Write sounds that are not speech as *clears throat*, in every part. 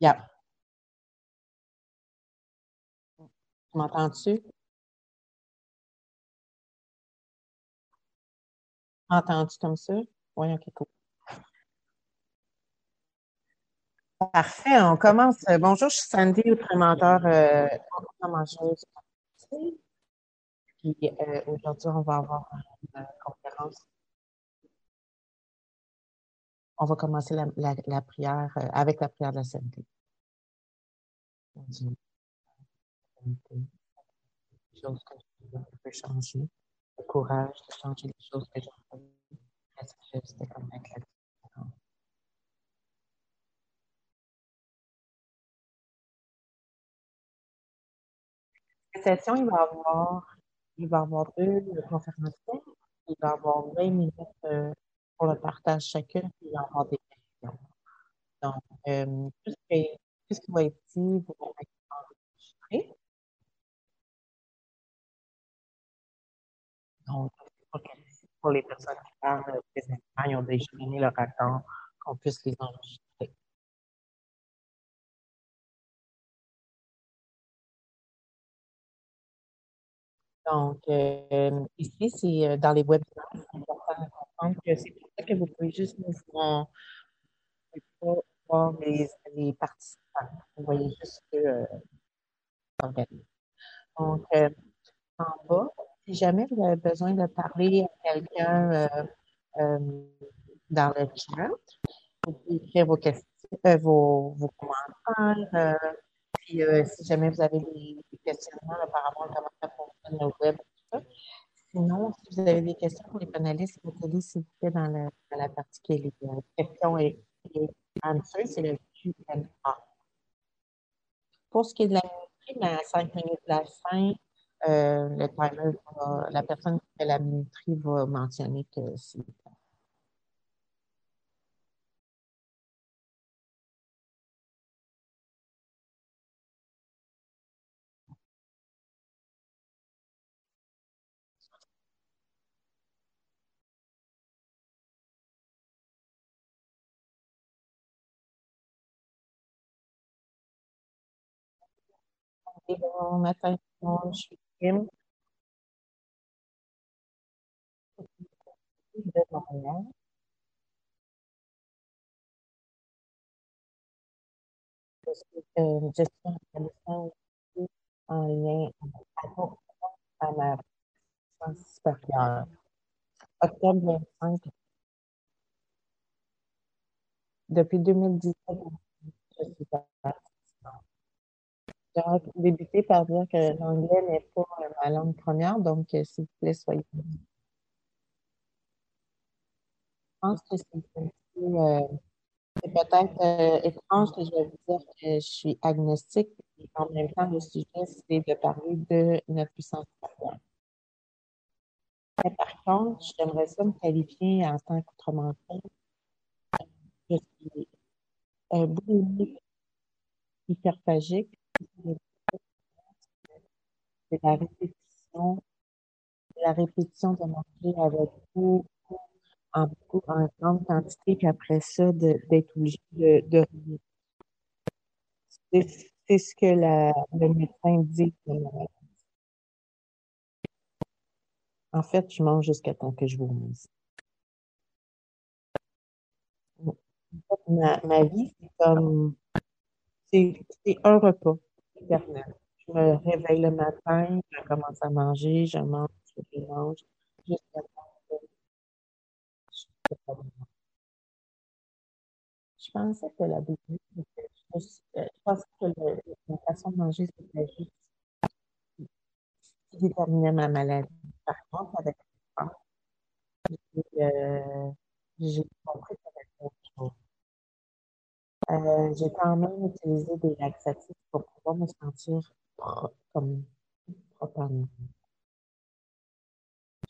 Yep. M'entends-tu? Entends-tu comme ça? Oui, ok, cool. Parfait, on commence. Bonjour, je suis Sandy, prémenteur euh, euh, aujourd'hui, on va avoir une conférence. On va commencer la, la, la prière euh, avec la prière de la santé. Les choses que je peux changer, le courage de changer les choses que j'ai fait. C'était comme avec la Cette session, il va avoir, il va y avoir deux conférenciers. Il va y avoir 20 minutes euh, pour le partage chacun, il va y avoir des questions. Donc, euh, tout, ce qui, va être dit, vous allez être enregistré. Donc, pour les personnes qui parlent présentement, ils ont déjà donné leur accord qu'on puisse les enregistrer. Donc, euh, ici, c'est dans les webinaires, c'est important de comprendre que c'est pour ça que vous pouvez juste nous voir, les, les, participants. Vous voyez juste que euh, Donc, euh, en bas, si jamais vous avez besoin de parler à quelqu'un euh, euh, dans le chat, vous pouvez écrire vos questions, euh, vos, vos, commentaires. Puis si jamais vous avez des, des questionnements par rapport à comment ça fonctionne le web. Sinon, si vous avez des questions pour les panélistes, mettez-les s'il vous plaît dans, le, dans, la partie qui est les questions et, answers, c'est le Q&A. Pour ce qui est de la minuterie, ben, à 5 minutes de la fin, euh, le timer, va, la personne qui fait la minuterie va mentionner que c'est Bon matin, je suis de. Je euh, lien à supérieure. Octobre 25. Depuis 2017, je suis. J'aurais débuté par dire que l'anglais n'est pas ma langue première, donc s'il vous plaît, soyez Je pense que c'est euh, peut-être euh, étrange que je vais vous dire que je suis agnostique et en même temps, le sujet, c'est de parler de notre puissance supérieure. Par contre, j'aimerais ça me qualifier en tant qu'autrement Je suis un boulimique hyperphagique. C'est la répétition, la répétition de manger avec beaucoup en, beaucoup, en grande quantité, puis après ça, d'être obligé de, de c'est ce que le médecin dit. En fait, je mange jusqu'à temps que je vomisse. Ma, ma vie, c'est comme c'est un repas Je me réveille le matin, je commence à manger, je mange, je mange, jusqu'à je pensais que la bougie, euh, je pensais que le, la façon de manger, c'était juste qui déterminait ma maladie. Par contre, avec le temps, euh, j'ai compris que c'était autre chose. Euh, j'ai quand même utilisé des laxatifs pour pouvoir me sentir pro comme proprement.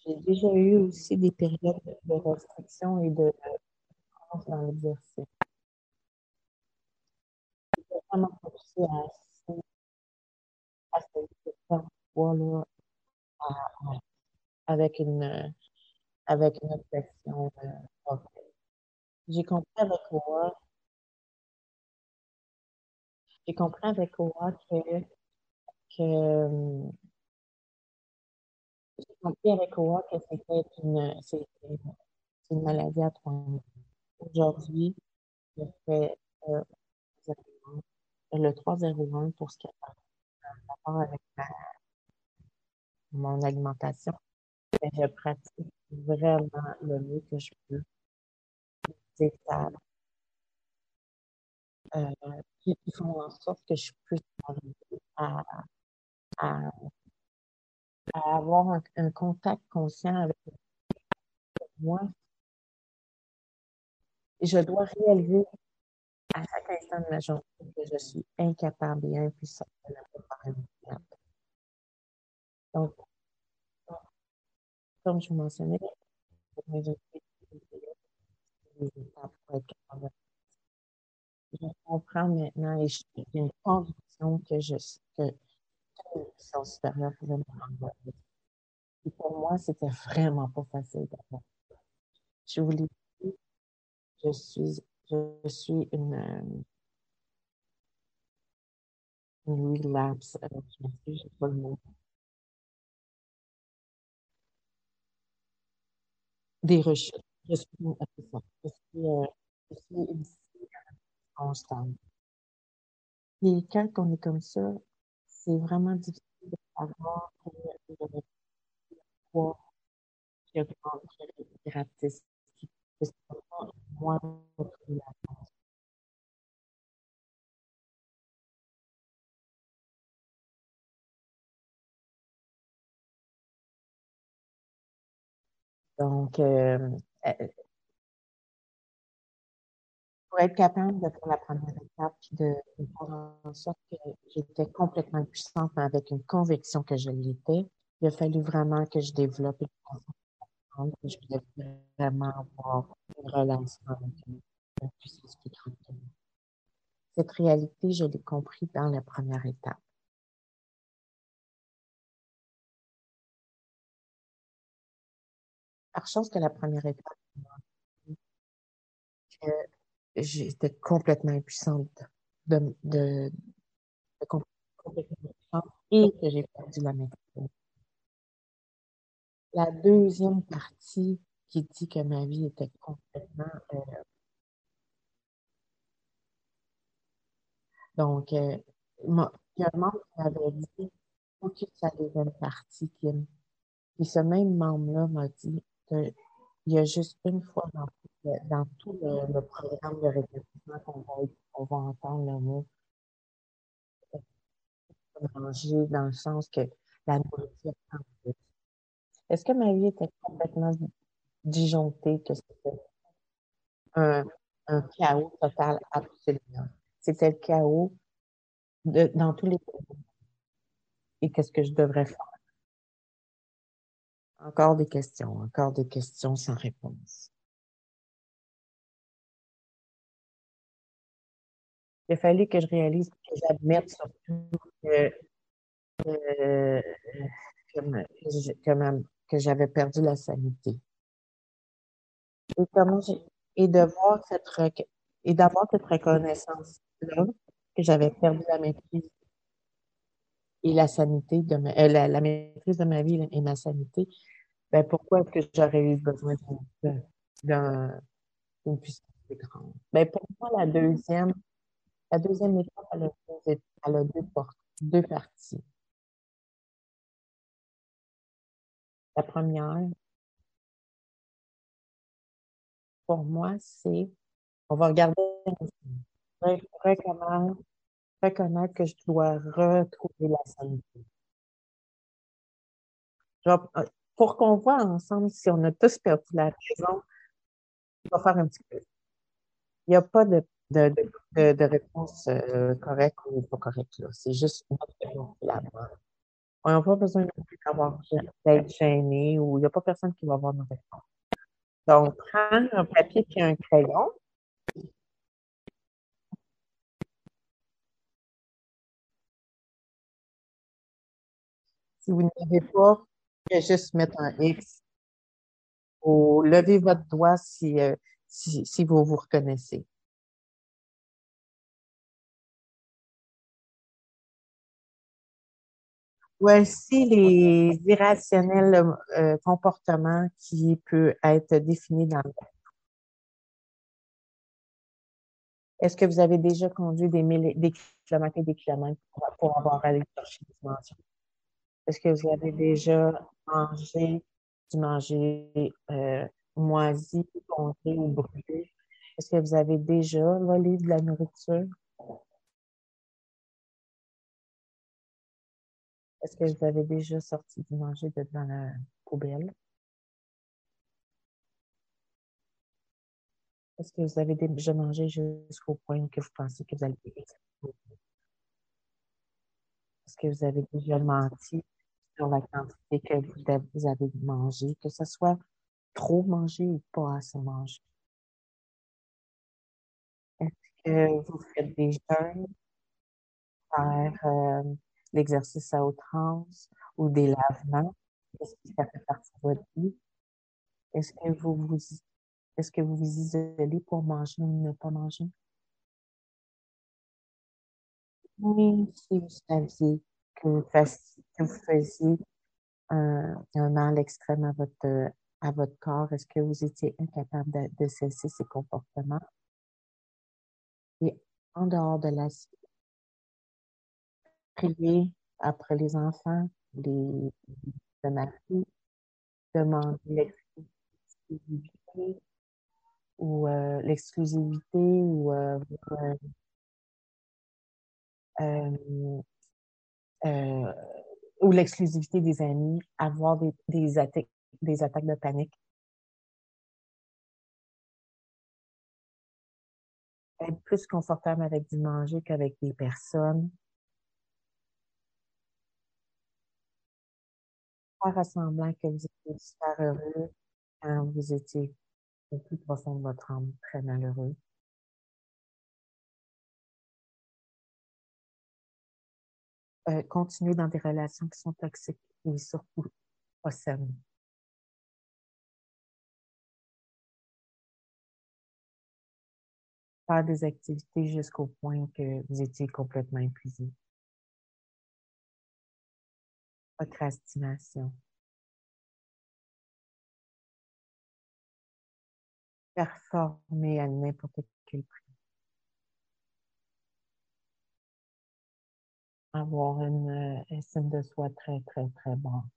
J'ai déjà eu aussi des périodes de restriction et de souffrance dans l'exercice. J'ai vraiment poussé à, à ce poids-là avec une, avec une obsession. Euh, J'ai compris avec moi j'ai compris avec Oa que, j'ai compris avec Oa que c'était une, une maladie à trois. Aujourd'hui, je fais euh, le 301 pour ce qui a rapport avec ma- mon alimentation. Et je pratique vraiment le mieux que je peux. Euh, qui, font en sorte que je puisse à, avoir un, contact conscient avec moi. Je dois réaliser à chaque instant de ma journée que je suis incapable et impuissante de la préparer Donc, comme je vous mentionnais, étapes pour être capable Je comprends maintenant et j'ai une conviction que je que une puissance supérieure pouvait me rendre. Et pour moi, c'était vraiment pas facile d'abord. Je vous l'ai dit, je suis, je suis une, euh, une relapse. euh, je pas le mot. Des rechutes. Je suis, euh. Je suis, euh, je suis une fille constante. Et quand on est comme ça, c'est vraiment difficile de savoir poids qui augmente, qui gratis, qui moins Donc, euh, euh, pour être capable de faire la première étape, puis de, faire en sorte que j'étais complètement puissante, mais avec une conviction que je l'étais, il a fallu vraiment que je développe une que je voulais vraiment avoir une relation avec une, puissance plus grande. Cette réalité, je l'ai compris dans la première étape. Par chance que la première étape, j'étais complètement impuissante de, de, de com- complètement impuissante et que j'ai perdu la maîtrise. La deuxième partie qui dit que ma vie était complètement... euh, donc, euh, moi, il y a un membre qui m'avait dit, que sa deuxième partie, Kim. Puis ce même membre-là m'a dit qu'il y a juste une fois dans tout le, programme de répétition qu'on va, va entendre le mot manger dans le sens que la nourriture prend plus. Est-ce que ma vie était complètement disjonctée, que c'était un, chaos total? Absolument? C'était le chaos de, dans tous les pays. Et qu'est-ce que je devrais faire? Encore des questions, encore des questions sans réponse. Il a fallu que je réalise, que j'admette surtout que, que, j'avais perdu la sanité. Et comment et de voir cette et d'avoir cette reconnaissance-là, que j'avais perdu la maîtrise et la sanité de euh, la, maîtrise de ma vie et ma sanité, ben pourquoi est-ce que j'aurais eu besoin d'un, d'un- d'une puissance plus grande? Ben pour moi, la deuxième, la deuxième étape, elle a deux, parties. La première, pour moi, c'est, on va regarder, re- reconnaître, que je dois retrouver la vais- euh, pour qu'on voit ensemble si on a tous perdu la raison, on va faire un petit peu. Il n'y a pas de, de, de, réponse euh, correcte ou pas correcte. C'est juste la bonne. On n'a pas besoin d'avoir d'être gêné ou il n'y a pas personne qui va avoir nos réponses. Donc, prends un papier et un crayon. Si vous n'avez pas, je vais juste mettre un X. Ou levez votre doigt euh, si, si, vous vous reconnaissez. Voici les irrationnels euh, comportements qui peuvent être définis dans le Est-ce que vous avez déjà conduit des, milliers, des kilomètres et des kilomètres pour, pour avoir allé chercher des dimensions? Est-ce que vous avez déjà mangé du manger euh, moisi, congelé ou brûlé? Est-ce que vous avez déjà volé de la nourriture? Est-ce que vous avez déjà sorti du manger de dans la poubelle? Est-ce que vous avez déjà mangé jusqu'au point que vous pensez que vous allez Est-ce que vous avez déjà menti? Sur la quantité que vous avez mangé, que ce soit trop mangé ou pas assez mangé? Est-ce que vous faites des jeûnes, faire euh, l'exercice à outrance ou des lavements? Est-ce que ça fait partie de votre vie? Est-ce que vous vous est-ce que vous vous isolez pour manger ou ne pas manger? Oui, si vous saviez que vous faisiez, un, mal extrême à votre, à votre corps, est-ce que vous étiez incapable de, cesser ces comportements? Et en dehors de la prier après les enfants, les, le mari, demander l'exclusivité, ou euh, l'exclusivité ou euh, euh, ou l'exclusivité des amis, avoir des, des, attaques, des attaques de panique. Être plus confortable avec du manger qu'avec des personnes. Faire semblant que vous étiez super heureux quand vous étiez au plus profond de votre âme, très malheureux. Euh, continuer dans des relations qui sont toxiques et surtout pas saines. Faire des activités jusqu'au point que vous étiez complètement épuisé. Procrastination. performer à n'importe quel prix. Avoir une euh, estime de soi très, très, très bonne.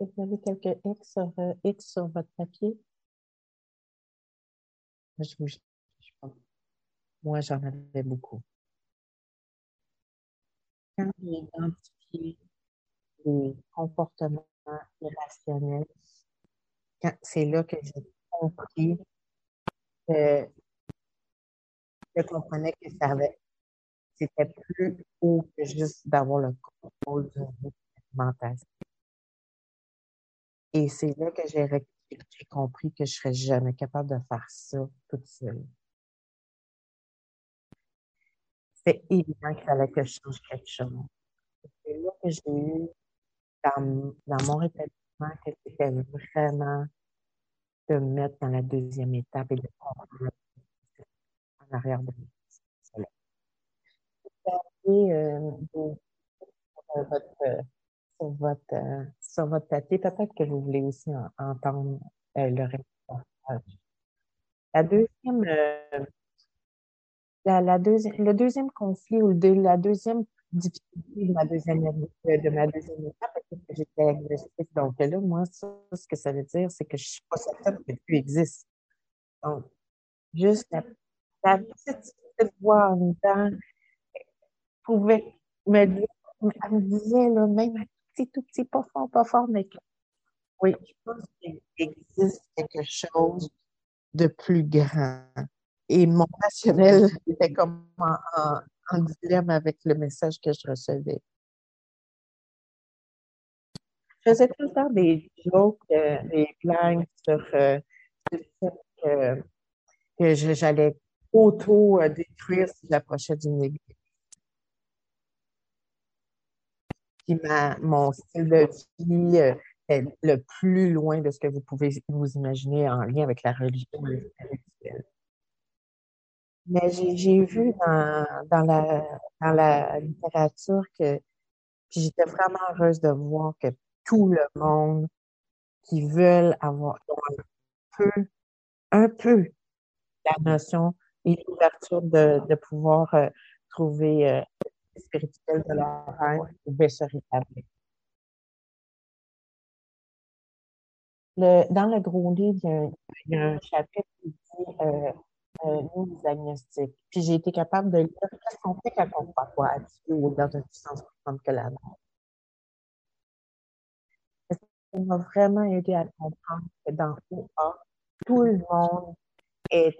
Vous avez quelques X sur, euh, X sur votre papier? Moi, j'en avais beaucoup. Quand j'ai identifié les comportements irrationnel. C'est là que j'ai compris que je comprenais que ça avait, c'était plus haut que juste d'avoir le contrôle d'une alimentation. Et c'est là que j'ai compris que je serais jamais capable de faire ça toute seule. C'est évident qu'il fallait que je change quelque chose. C'est là que j'ai eu dans, dans mon rétablissement que c'était vraiment de me mettre dans la deuxième étape et de comprendre arrière de. Vous euh, sur votre, sur votre, sur votre papier, peut-être que vous voulez aussi entendre euh, le reste. La deuxième, euh, la, la le deuxième conflit ou la deuxième difficulté de ma deuxième, de ma deuxième étape, parce que j'étais. Donc là, moi, ça, ce que ça veut dire, c'est que je suis pas certaine que tu existes. Donc, juste la, la petite, petite voix en dedans pouvait me dire, elle me disait, là, même un petit, tout petit, pas fort, pas fort, mais que, oui, je pense qu'il existe quelque chose de plus grand. Et mon rationnel était comme en, en dilemme avec le message que je recevais. Je faisais tout le temps des jokes, euh, des blagues sur euh, le fait que, que j'allais auto-détruire si j'approchais d'une église. Puis ma, mon style de vie euh, est le plus loin de ce que vous pouvez vous imaginer en lien avec la religion spirituelle. Mais j'ai j'ai vu dans, dans la, dans la littérature que, puis j'étais vraiment heureuse de voir que tout le monde qui veulent avoir un peu, un peu la notion et l'ouverture de, de pouvoir euh, trouver euh, le spirituel de leur être pouvait se rétablir. Le, dans le gros livre, il y a un, il y a un chapitre qui dit euh, euh, nous, les agnostiques. Puis j'ai été capable de lire qu'est-ce qu'on fait quand on croit Dieu ou dans une puissance plus grande que la nôtre. Ça m'a vraiment aidé à comprendre que dans tout tout le monde est,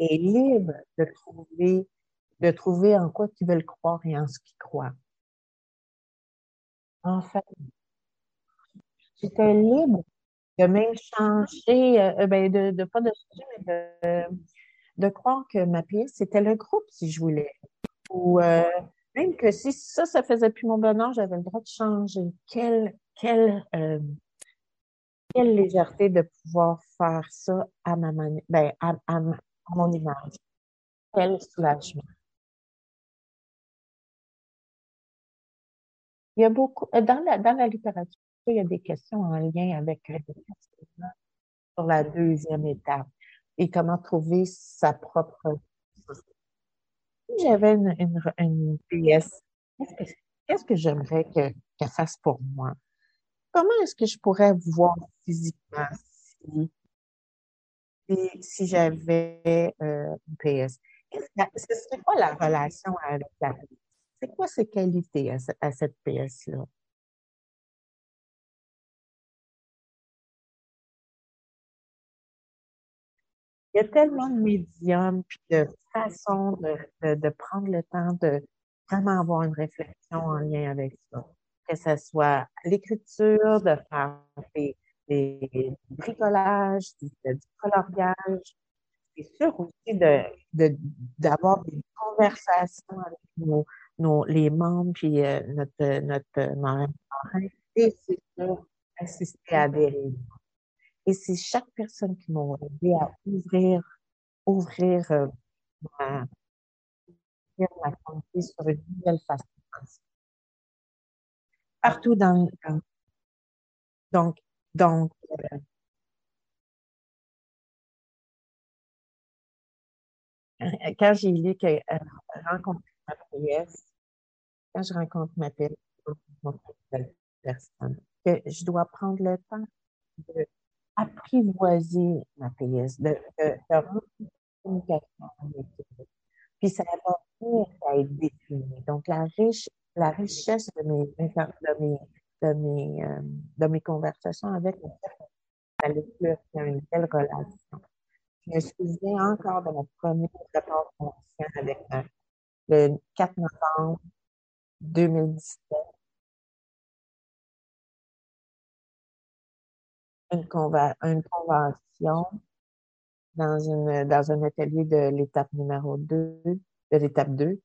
est libre de trouver, de trouver en quoi ils veulent croire et en ce qu'ils croient. En fait, j'étais libre de même changer, euh, euh, ben de, de pas de changer, mais de, de croire que ma pièce, c'était le groupe si je voulais. Ou euh, même que si ça, ça faisait plus mon bonheur, j'avais le droit de changer. Quelle, quelle, légèreté de pouvoir faire ça à ma manière, ben, à, mon image. Quel soulagement. Il y a beaucoup, euh, dans la, littérature, il y a des questions en lien avec euh, la deuxième étape et comment trouver sa propre. Si j'avais une, une, une PS, qu'est-ce que, que j'aimerais que, qu'elle fasse pour moi? Comment est-ce que je pourrais voir physiquement si, si, j'avais une PS? Qu'est-ce que- ce serait quoi la relation avec la PS? C'est quoi ses qualités à, ce- à cette PS-là? Il y a tellement de médiums puis de façons de, de, de prendre le temps de vraiment avoir une réflexion en lien avec ça. Que ce soit l'écriture, de faire des, des bricolages, du, du coloriage. C'est sûr aussi de, de, d'avoir des conversations avec nos, nos, les membres puis euh, notre, notre marin. Et c'est sûr, assister à des réunions. Et c'est chaque personne qui m'a aidé à ouvrir, ouvrir euh, ma, ma pensée sur une nouvelle façon de. Partout dans, dans- donc, donc, euh, quand j'ai lu que euh, rencontrer ma PS, quand je rencontre ma PS, personne, que je dois prendre le temps de apprivoiser ma PS, de, de, de communication avec elle. Puis ça va venir à être défini. Donc, la riche, la richesse de mes, de mes, de mes, euh, de mes conversations avec elle, ça allait plus une telle relation. Je me souviens encore de mon premier rapport conscient avec elle, le 4 novembre 2017, une, une convention dans une, dans un atelier de l'étape numéro 2, de l'étape 2.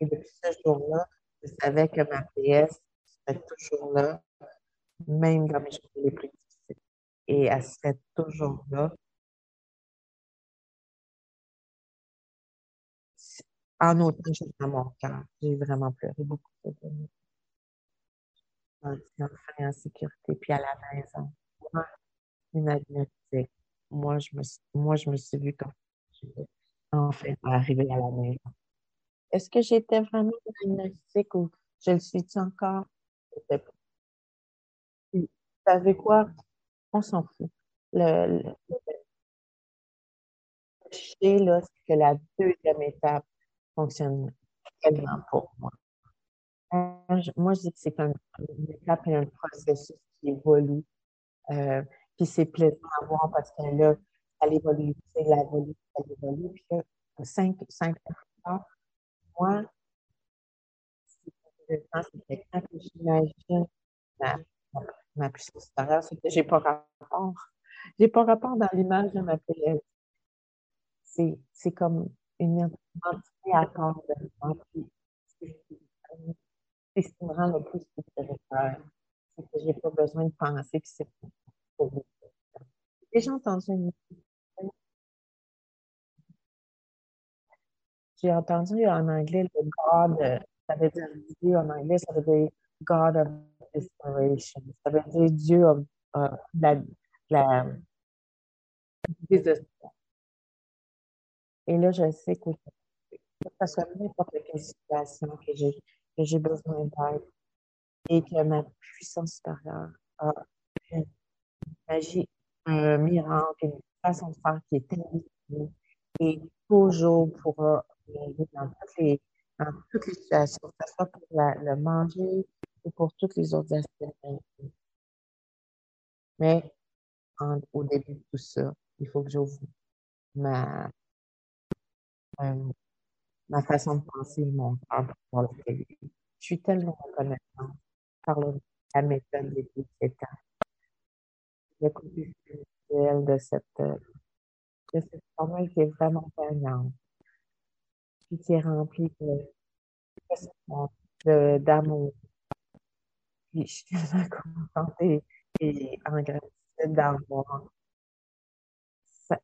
Et depuis ce jour-là, je savais que ma PS serait toujours là, même dans mes jours les plus difficiles. Et elle serait toujours là. En autant, j'ai dans mon cœur. J'ai vraiment pleuré beaucoup cette année. Enfin en sécurité, puis à la maison. Moi, une agnostique. Moi, je me, suis- moi, je me suis vue comme enfin arriver à la maison. Est-ce que j'étais vraiment une agnostique ou je le suis-tu encore? Vous savez quoi? On s'en fout. Le, le, c'est que la deuxième étape fonctionne tellement pour moi. Moi, je, dis que c'est un, une étape et un processus qui évolue. Euh, puis c'est plaisant à voir parce que là, ça évolue, c'est la évolue, ça évolue. Puis là, cinq, cinq tard, moi, c'est c'est que j'imagine ma, ma, ma puissance supérieure, c'est que j'ai pas rapport. J'ai pas rapport dans l'image de ma PL. C'est, c'est comme une entité à part de moi. C'est ce qui me rend le plus sécuritaire. C'est que j'ai pas besoin de penser que c'est pour vous. J'ai déjà entendu une J'ai entendu en anglais le God, euh, ça veut dire Dieu en anglais, ça veut dire God of Inspiration. Ça veut dire Dieu of, euh, la, Et là, je sais que ça soit n'importe quelle situation que j'ai, que j'ai besoin et que ma puissance supérieure a une magie, un miracle, une façon de faire qui est tellement et toujours pourra m'aider dans toutes les, toutes situations, que ce soit pour le manger ou pour tous les autres aspects. Mais au début de tout ça, il faut que j'ouvre ma, euh, ma façon de penser, mon le Je suis tellement reconnaissante par la méthode des 17 ans. Le côté spirituel de cette, de cette formule qui est vraiment gagnante, puis qui est remplie de, d'amour. Je suis tellement contente et, et en gratitude d'avoir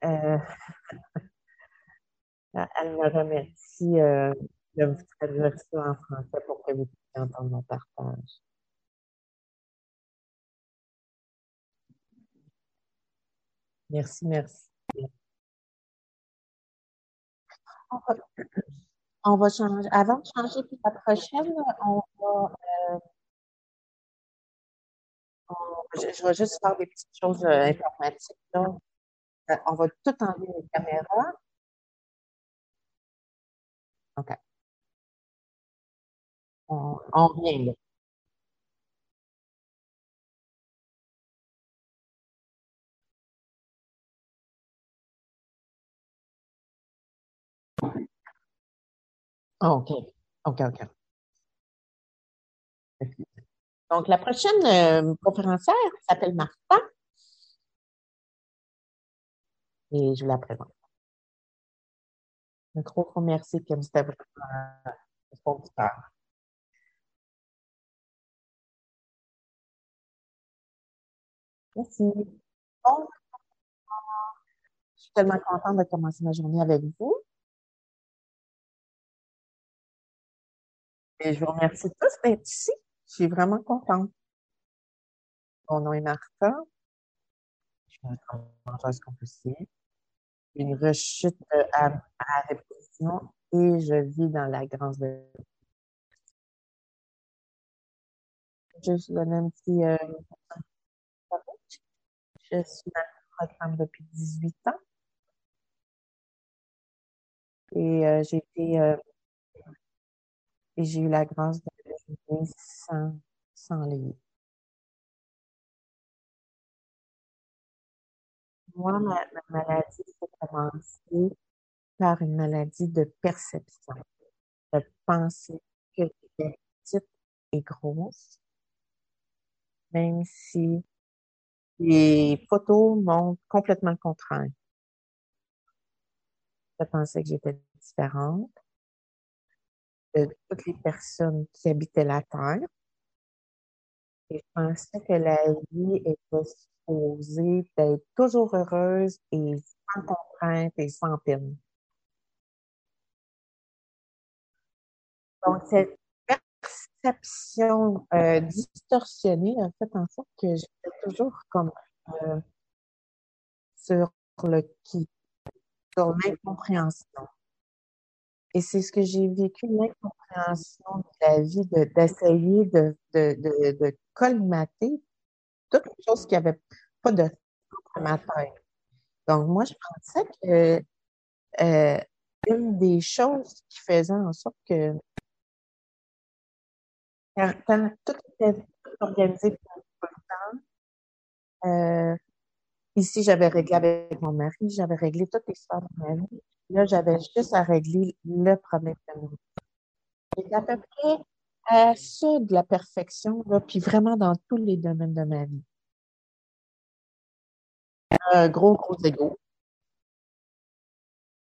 euh, *laughs* elle me remercie euh, de vous traduire ça en français pour que vous puissiez entendre mon partage. Merci, merci. On va, changer. Avant de changer pour la prochaine, on va. Euh, je, vais juste faire des petites choses euh, informatiques. Là. Euh, on va tout enlever les caméras. OK. On, on revient là. OK. OK, OK. Donc, la prochaine euh, conférencière s'appelle Martha. Et je vous la présente. Un gros, merci, Kim. C'était vraiment un Merci. Bon, je suis tellement contente de commencer ma journée avec vous. Et je vous remercie tous d'être ici. Je suis vraiment contente. Mon nom est Martha. Je suis une mangeuse compulsive. Une rechute à, à répétition et je vis dans la grande de Je vous donne un petit euh, je suis dans le programme depuis 18 ans et euh, j'ai été euh, et j'ai eu la grâce de vivre sans, sans les Moi, ma, ma maladie s'est commencée par une maladie de perception, de penser que j'étais petite et grosse, même si les photos m'ont complètement contraint. Je pensais que j'étais différente de toutes les personnes qui habitaient la Terre. Et je pensais que la vie était supposée d'être toujours heureuse et sans contrainte et sans peine. Donc, cette perception euh, distorsionnée a fait en sorte que j'étais toujours comme euh, sur le qui, sur l'incompréhension. Et c'est ce que j'ai vécu, l'incompréhension de la vie, d'essayer de, colmater toutes les choses qui n'avaient pas de sens ma tête. Donc, moi, je pensais que euh, une des choses qui faisait en sorte que quand, tout était organisé pour le temps, euh, ici, j'avais réglé avec mon mari, j'avais réglé toutes les histoires de ma vie. Là, j'avais juste à régler le problème de J'étais à peu près à ça de la perfection, là, puis vraiment dans tous les domaines de ma vie. Un gros, gros égo.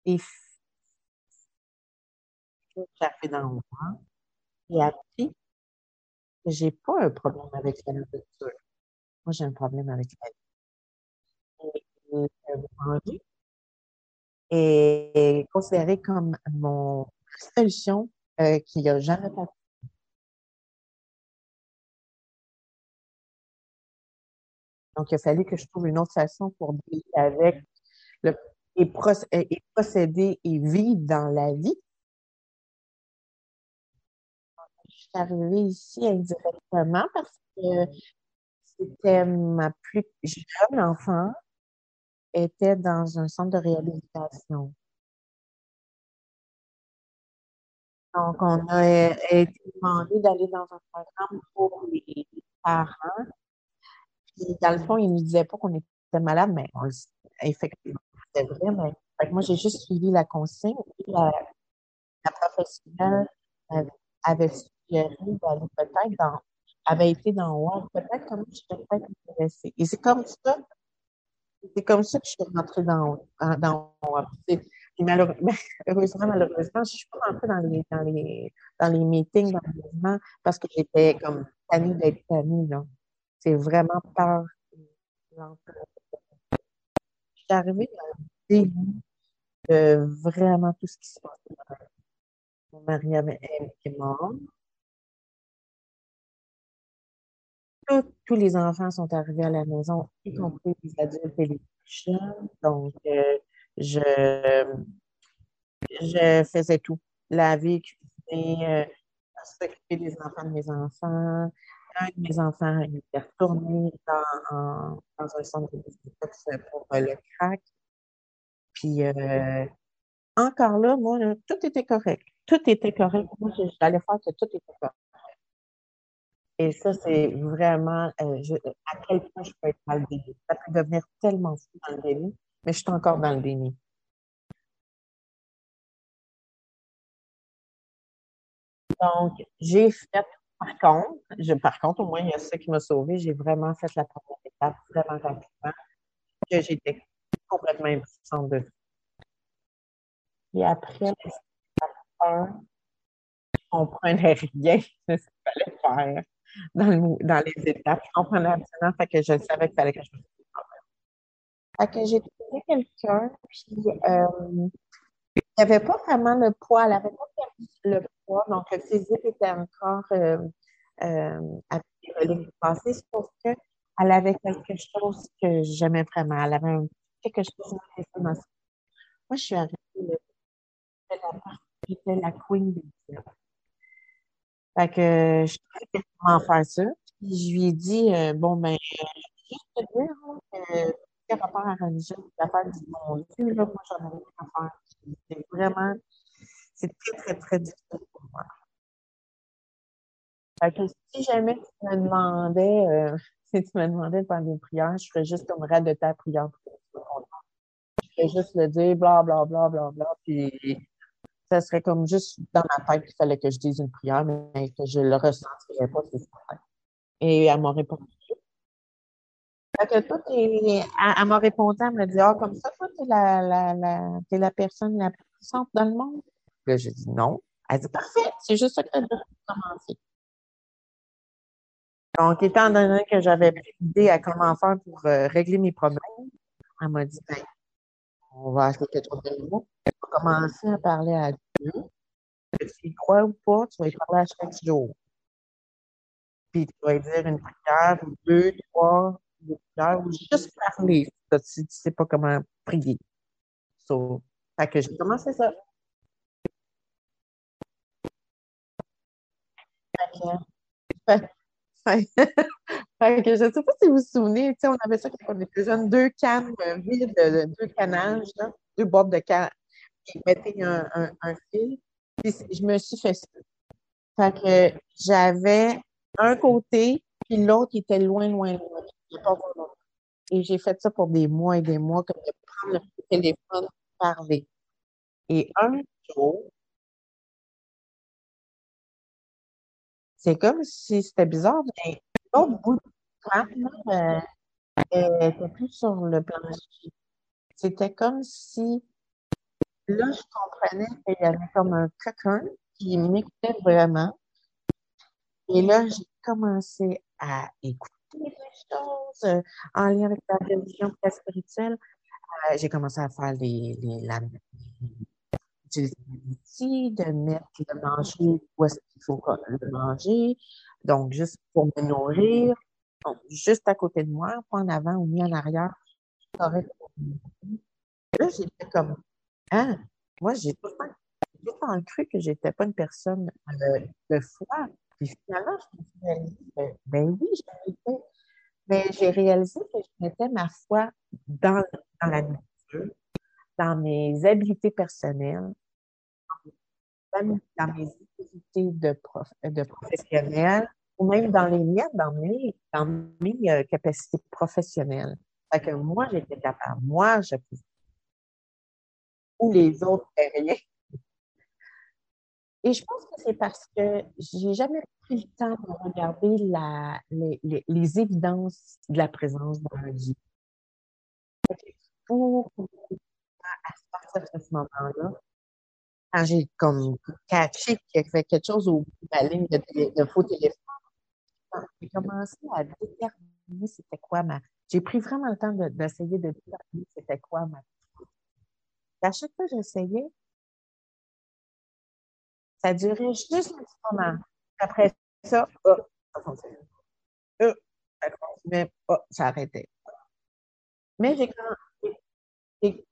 Et fait dans le et appris que j'ai pas un problème avec la nourriture. Moi, j'ai un problème avec la vie. Et, et, est considéré comme mon solution euh, qui a jamais passé. Donc, il a fallu que je trouve une autre façon pour dealer avec le, et, et procéder et vivre dans la vie. Je suis arrivée ici indirectement parce que c'était ma plus jeune enfant était dans un centre de réhabilitation. Donc, on a été demandé d'aller dans un programme pour les parents. Dans le fond, ils ne nous disaient pas qu'on était malade, mais on, effectivement, c'était vrai. Moi, j'ai juste suivi la consigne. la, la professionnelle avait suggéré d'aller peut-être dans, avait été dans peut-être comme je peut-être intéressée. Et c'est comme ça c'est comme ça que je suis rentrée dans, dans, malheureusement, heureusement, malheureusement, je suis pas rentrée dans les, dans les, dans les meetings, parce que j'étais comme tannée d'être tannée. C'est vraiment peur. Je suis arrivée dans le début de vraiment tout ce qui se passe. Mon mari est mort. Tous les enfants sont arrivés à la maison, y compris les adultes et les jeunes. Donc, euh, je, je faisais tout. Laver, cuisiner, euh, s'occuper des enfants de mes enfants. Un de mes enfants était retourné dans, dans un centre de détox pour euh, le crack. Puis, encore là, moi, tout était correct. Tout était correct. Moi, j'allais faire que tout était correct. Et ça, c'est vraiment euh, à quel point je peux être dans le déni. Ça peut devenir tellement fou dans le déni, mais je suis encore dans le déni. Donc, j'ai fait, par contre, je, par contre, au moins, il y a ça qui m'a sauvé. J'ai vraiment fait la première étape vraiment rapidement, que j'étais complètement impuissante de Et après, l'étape 1, je comprenais rien de ce qu'il fallait faire dans, les étapes. Je comprenais absolument, fait que je savais qu'il fallait que je me fait que j'ai trouvé quelqu'un, puis euh, il n'y avait pas vraiment le poids, elle n'avait pas perdu le poids, donc le physique était encore euh, euh, à du passé, sauf qu'elle avait quelque chose que j'aimais vraiment. Elle avait quelque chose Moi, je suis arrivée, j'étais la queen des dieux. Fait que je savais comment faire ça. Je lui ai dit, euh, bon, ben, juste te dire hein, que par rapport à religion, l'affaire du bon Dieu, là, moi, j'en ai rien à faire. C'est vraiment, c'est très, très, très difficile pour moi. Fait que si jamais tu me demandais, euh, *laughs* si tu me demandais de faire des prières, je ferais juste comme de ta prière. Je ferais juste le dire, bla, bla, bla, bla, bla, puis ça serait comme juste dans ma tête qu'il fallait que je dise une prière, mais que je le ressentirais pas, c'est ça. Et elle m'a répondu. Que elle, elle m'a répondu, elle me dit, ah, comme ça, toi, t'es la, la, la, t'es la personne la plus puissante dans le monde? Là, j'ai dit non. Elle dit, parfait, c'est juste ça que tu commencer. Donc, étant donné que j'avais pris l'idée à comment faire pour euh, régler mes problèmes, elle m'a dit, ben, on va acheter quelque chose de nouveau. Commencer à parler à Dieu. Y crois ou pas, tu vas y parler à chaque jour. Puis tu vas dire une prière, deux, trois, deux prières, ou juste parler si tu ne sais pas comment prier. So, fait que j'ai commencé ça. *laughs* je ne sais pas si vous vous souvenez, on avait ça quand on était jeunes, deux cannes euh, vides, deux canages, deux boîtes de cannes, un, un, un, fil. Puis je me suis fait ça. Fait que j'avais un côté, puis l'autre était loin, loin, loin. Et j'ai fait ça pour des mois et des mois, comme de prendre le téléphone, parler. Et un jour, c'est comme si c'était bizarre, mais l'autre bout de euh, était plus sur le plancher. C'était comme si, là, je comprenais qu'il y avait comme un coquin qui m'écoutait vraiment. Et là, j'ai commencé à écouter des choses euh, en lien avec la religion spirituelle, Euh, j'ai commencé à faire les, les, la, de mettre le manger où est-ce qu'il faut le manger. Donc, juste pour me nourrir. Juste à côté de moi, pas en avant ou ni en arrière. Là, j'étais comme, hein, moi, j'ai tout le cru que j'étais pas une personne euh, de foi. Puis finalement, je me suis ben oui. Mais j'ai réalisé que je mettais ma foi dans, dans la nature, dans mes habiletés personnelles, dans mes activités de, prof, de professionnel, ou même dans les miennes, dans mes, dans mes euh, capacités professionnelles. Fait que moi, j'étais capable. Moi, je pouvais. Ou les autres rien. Et je pense que c'est parce que j'ai jamais pris le temps de regarder la, les, les, les évidences de la présence dans la vie. Pour à partir de ce moment-là, quand j'ai comme catché qu'il y avait quelque chose au bout de la ligne de, faux téléphone, j'ai commencé à déterminer c'était quoi ma. J'ai pris vraiment le temps d'essayer de, déterminer c'était quoi ma. à chaque fois que j'essayais, ça durait juste un petit moment. Après ça, oh, ça oh, ça arrêtait. Mais j'ai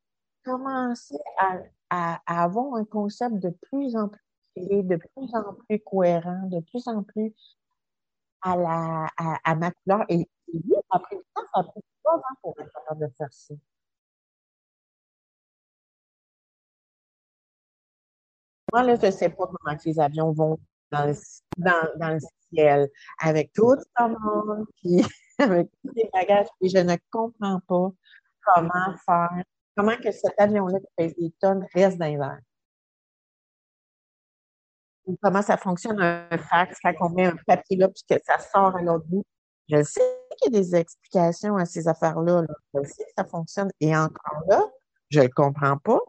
commencé à, à, avoir un concept de plus en plus de plus en plus cohérent, de plus en plus à, la, à, ma couleur. Et, et lui, ça a pris le temps, ça a pris trois ans pour être capable de faire ça. Moi, là, je ne sais pas comment les avions vont dans le, dans, dans le ciel avec tout le monde, puis *laughs* avec tous les bagages, et je ne comprends pas comment faire, comment que cet avion-là qui des tonnes reste dans. Comment ça fonctionne un fax quand on met un papier là, puis que ça sort à l'autre bout? Je sais qu'il y a des explications à ces affaires-là. Là. Je sais que ça fonctionne. Et encore là, je ne comprends pas.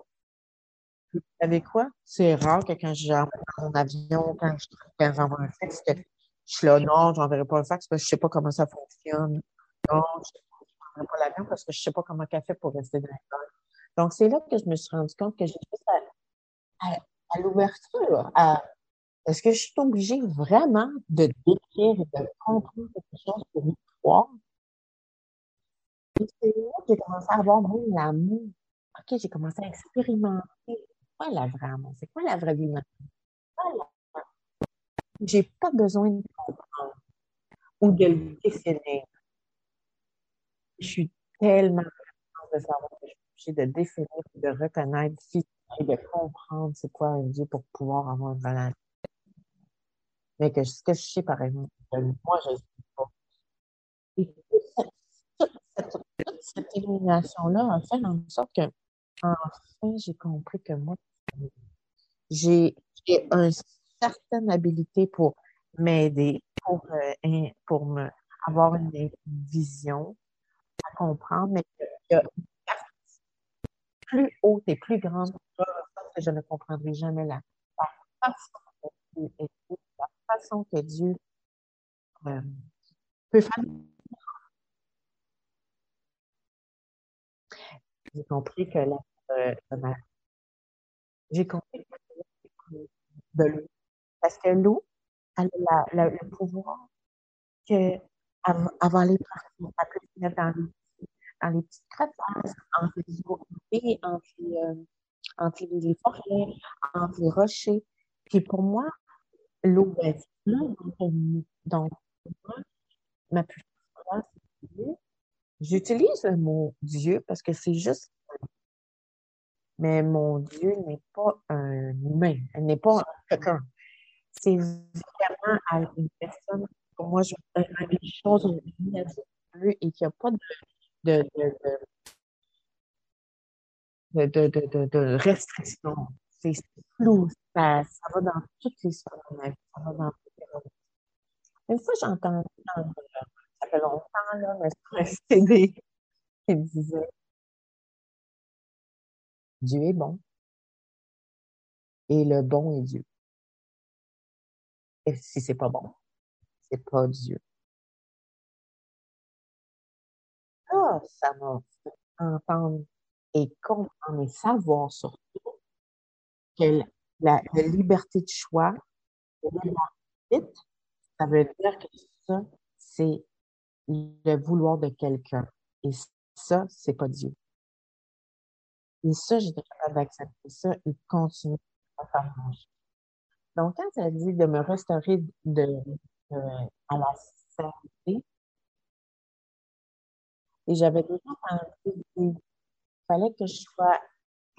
Vous savez quoi? C'est rare que quand j'envoie mon avion, quand je j'envoie un fax, je suis là, non, je n'enverrai pas un fax parce que je ne sais pas comment ça fonctionne. Non, je ne prendrai pas l'avion parce que je ne sais pas comment elle fait pour rester dans l'école. Donc, c'est là que je me suis rendu compte que juste à, à, l'ouverture, est-ce que je suis obligée vraiment de décrire et de comprendre quelque chose pour y croire? Et c'est là que j'ai commencé à avoir même l'amour. OK, j'ai commencé à expérimenter. C'est quoi la vraie amour? C'est quoi la vraie vie? J'ai pas besoin de comprendre ou de le questionner. Je suis tellement de savoir que je de définir, de reconnaître, de comprendre c'est quoi un Dieu pour pouvoir avoir une relation mais que ce que je sais, par exemple, moi, je ne sais pas. Et toute cette, cette illumination-là a fait en sorte que, enfin, j'ai compris que moi, j'ai une certaine habilité pour m'aider, pour, euh, pour me, avoir une, vision, à comprendre, mais qu'il y a plus haute et plus grande que je ne comprendrai jamais la, la façon façon que Dieu peut faire. J'ai compris que la, euh, j'ai compris de l'eau. Parce que l'eau, elle a le pouvoir que avant les parties, elle peut se mettre dans les, dans les petites crevasses, entre les eaux entre, euh, entre les forêts, entre les rochers. Puis pour moi, l'eau là, donc, ma plus J'utilise le mot Dieu parce que c'est juste. Mais mon Dieu n'est pas un humain, elle n'est pas quelqu'un. C'est vraiment une personne, pour moi, je veux une chose et qu'il n'y a pas de, de, de, de, de, de, de restriction. C'est flou, ça, ça va dans toutes les sphères de vie, ça va dans toutes les Une fois, j'ai entendu, ça fait longtemps, là, mais sur un CD qui disait Dieu est bon et le bon est Dieu. Et si c'est pas bon, c'est pas Dieu. Ah, ça m'a entendre et comprendre et savoir surtout que la, liberté de choix, ça veut dire que ça, c'est le vouloir de quelqu'un. Et ça, c'est pas Dieu. Et ça, j'étais capable d'accepter ça et continuer à faire manger. Donc, quand elle dit de me restaurer de, euh, à la santé, et j'avais déjà pensé qu'il fallait que je sois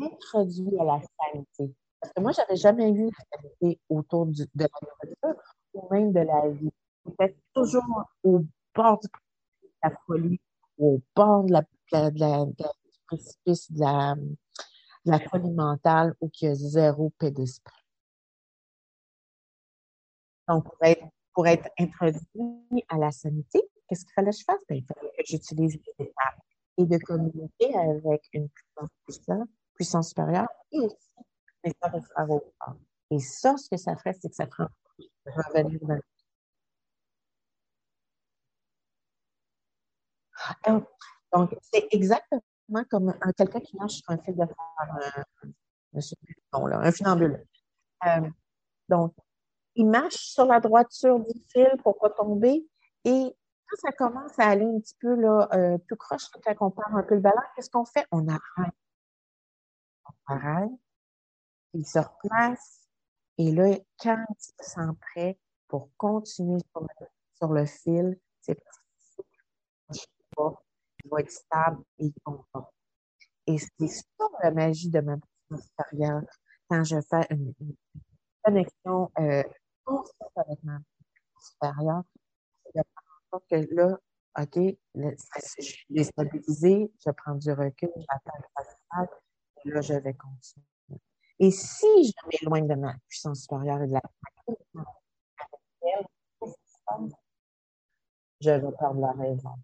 introduit à la santé. Parce que moi, j'avais jamais eu la santé autour de la nourriture ou même de la vie. J'étais toujours au bord de la folie, au bord de la, de la, du précipice de la, la folie mentale où il y a zéro paix d'esprit. Donc, pour être, pour être introduit à la sanité, qu'est-ce qu'il fallait que je fasse? Ben, il fallait que j'utilise les étapes et de communiquer avec une puissance supérieure et aussi mes frères au. Et ça, ce que ça ferait, c'est que ça ferait revenir euh, donc, c'est exactement comme un, quelqu'un qui marche sur un fil de fer, euh, un, un funambule. Euh, donc, il marche sur la droiture du fil pour pas tomber. Et quand ça commence à aller un petit peu là, euh, plus croche, quand on perd un peu le ballon, qu'est-ce qu'on fait? On arrête. On arrête. Il se replace. Et là, quand il se sent prêt pour continuer sur le, fil, c'est il va être stable et comprend. Et c'est ça la magie de ma supérieure. Quand je fais une, connexion euh, avec ma supérieure, faire que là, OK, je suis déstabilisée, je prends du recul, j'attends le et là, je vais continuer. Et si je m'éloigne de ma puissance supérieure et de la je vais perdre la raison.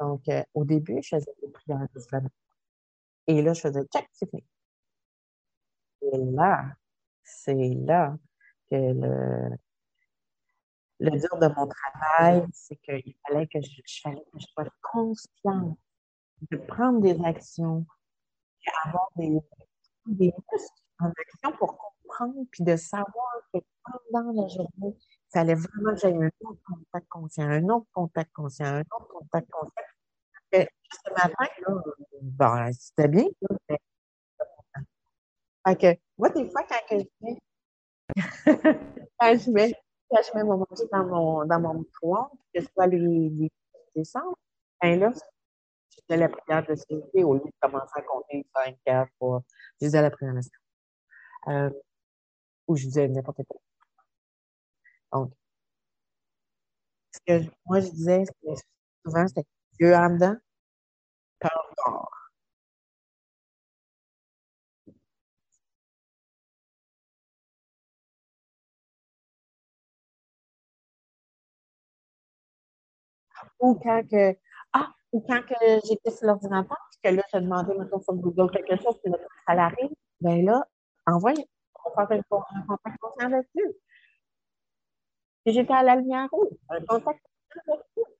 Donc, euh, au début, je faisais des prières islamiques. Et là, je faisais check, c'est fini. Et là, c'est là que le, le dur de mon travail, c'est qu'il fallait que je, fallait que je sois consciente de prendre des actions, avoir des, des en action pour comprendre, puis de savoir que pendant la journée, il fallait vraiment que j'aie un autre contact conscient, un autre contact conscient, un autre contact conscient. Et ce matin, là, ben, c'était bien, là, mais... Fait que, moi, des fois, quand je viens *laughs* quand je mets, je mets mon manger dans mon, dans mon micro-ondes, que ce soit les, les descendre, ben là, je faisais la prière de sécurité au lieu de commencer à compter 5, 4, 3. Je disais la prière de euh, ou je disais n'importe quoi. Donc, ce que moi je disais, souvent, c'était Dieu en dedans, par Ou quand que, ah, ou quand que j'étais sur l'ordinateur, que là, j'ai demandé, maintenant, sur Google quelque chose, puis là, ça l'arrive, ben là, envoie, on fait un contact conscient là-dessus. J'étais à la lumière rouge, un contact conscient là-dessus.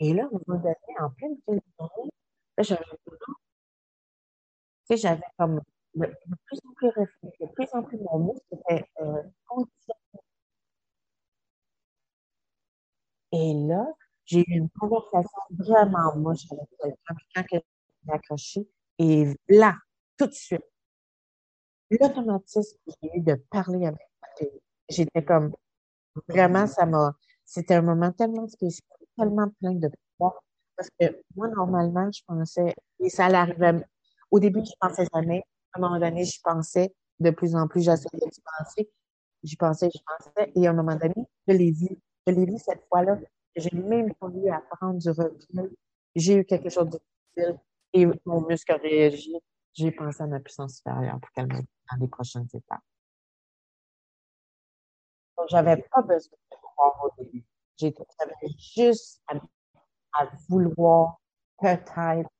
Et là, on m'a donné en pleine journée, là, j'avais tu sais, j'avais comme de, plus en plus réfléchi, de plus en plus mon mot, c'était euh, condition. Et là, j'ai eu une conversation vraiment moche avec quelqu'un, puis quand elle accroché, et là, tout de suite, l'automatisme que j'ai eu de parler avec fille, j'étais comme, vraiment, ça m'a, c'était un moment tellement spécial, tellement plein de pouvoir, parce que moi, normalement, je pensais, et ça l'arrivait, au début, je pensais jamais, à un moment donné, je pensais, de plus en plus, j'essayais de penser, j'y pensais, je pensais, et à un moment donné, je l'ai vu, je l'ai vu cette fois-là, j'ai même pas eu à prendre du recul. J'ai eu quelque chose de difficile et mon muscle a réagi. J'ai pensé à ma puissance supérieure pour qu'elle m'aide dans les prochaines étapes. Donc, j'avais pas besoin de croire au début. J'avais juste à, vouloir peut-être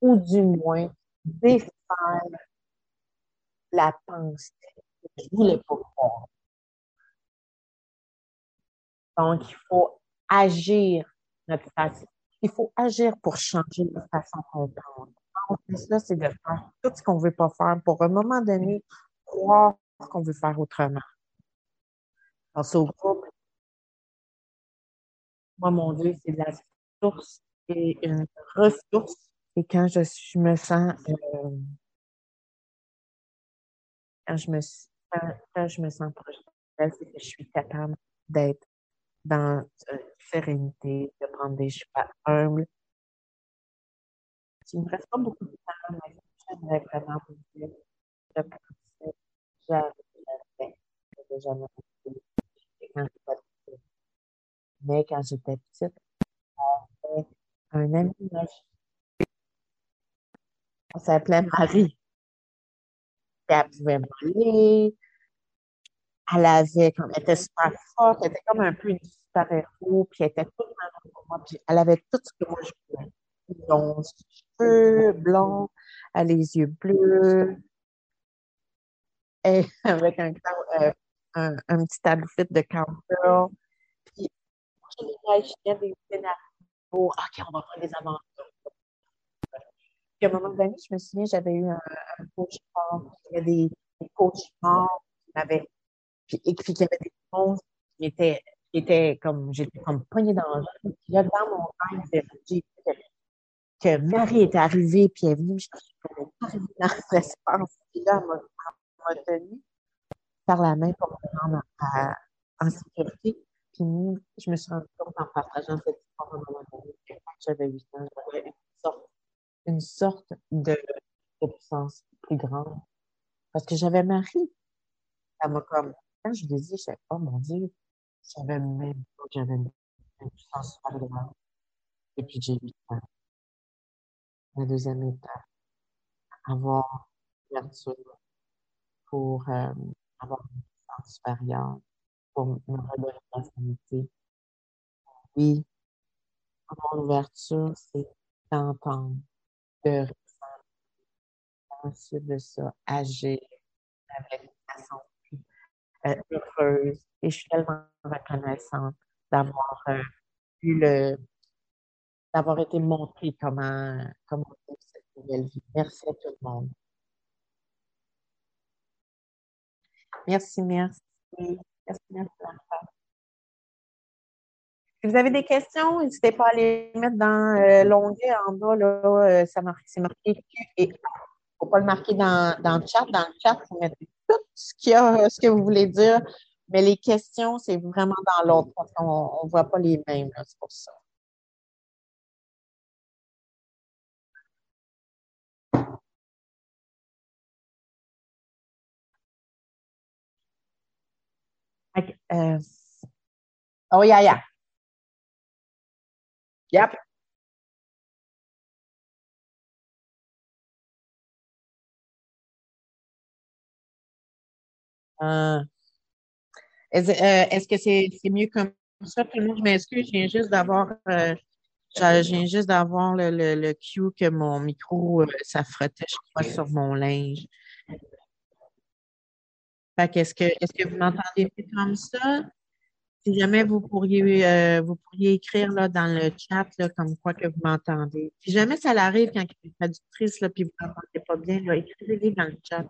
ou du moins défaire la pensée que je voulais pas. Donc, il faut agir notre façon. Il faut agir pour changer notre façon de comprendre. on fait ça, c'est de faire tout ce qu'on ne veut pas faire pour, à un moment donné, croire qu'on veut faire autrement. Au groupe, moi, mon Dieu, c'est la source et une ressource. Et quand je, me sens, euh, quand je me, quand, je me sens proche c'est que je suis capable d'être dans une sérénité, de prendre des choix humbles. Il me reste pas beaucoup de temps, mais j'aimerais vraiment vous dire, je pensais jamais, jamais, jamais, quand j'étais petite. Mais quand j'étais petite, j'avais un ami On s'appelait Marie. Elle pouvait voler, elle avait, comme, elle était super forte, elle était comme un peu une super-héros, puis elle était toute pour moi, puis elle avait tout ce que moi je voulais. Donc, cheveux blonds, les yeux bleus, et *laughs* avec un, euh, un, un, petit outfit de cowgirl. Puis, je l'imaginais des scénarios. OK, on va faire des aventures. Puis, à un moment donné, je me souviens, j'avais eu un, un fort, il y avait des, des forts qui m'avaient puis qu'il y avait des monstres qui étaient, qui étaient comme, j'étais comme poignée dans le là, dans mon rêve, j'ai que, que Marie était arrivée, puis elle est venue, je suis arrivée dans l'espace. Puis là, elle m'a tenue par la main pour me rendre en, sécurité. Puis je me suis rendue compte en partageant cette histoire à un moment donné que quand j'avais 8 ans, j'avais une sorte, une sorte de, de puissance plus grande. Parce que j'avais Marie. Elle m'a comme quand je l'ai dit, je oh mon Dieu, je savais même que j'avais une, puissance grande. Et puis j'ai 8 ans. La deuxième étape, avoir l'ouverture pour euh, avoir une puissance supérieure, pour me redonner la sanité. Oui, avoir l'ouverture, c'est d'entendre, de ressentir, ensuite de ça, agir avec façon euh, heureuse et je suis tellement reconnaissante d'avoir euh, eu le d'avoir été montrée comment comment vivre cette nouvelle vie. Merci à tout le monde. Merci, merci. Merci, merci. Si vous avez des questions, n'hésitez pas à les mettre dans euh, l'onglet en bas. Là, ça marque, c'est marqué et A faut pas le marquer dans, dans le chat. Dans le chat, tout ce, qu'il y a, ce que vous voulez dire. Mais les questions, c'est vraiment dans l'autre parce qu'on ne voit pas les mêmes. C'est pour ça. Euh, oh, yeah, yeah. Yep. Euh, est-ce que c'est mieux comme ça? Je m'excuse, je viens juste d'avoir euh, je viens juste d'avoir le, le, le cue que mon micro, euh, ça frottait, je crois, sur mon linge. Qu'est-ce que est-ce que vous m'entendez plus comme ça? Si jamais vous pourriez vous pourriez écrire là, dans le chat là, comme quoi que vous m'entendez. Si jamais ça l'arrive quand il y a une traductrice là, puis vous n'entendez pas bien, écrivez-les dans le chat.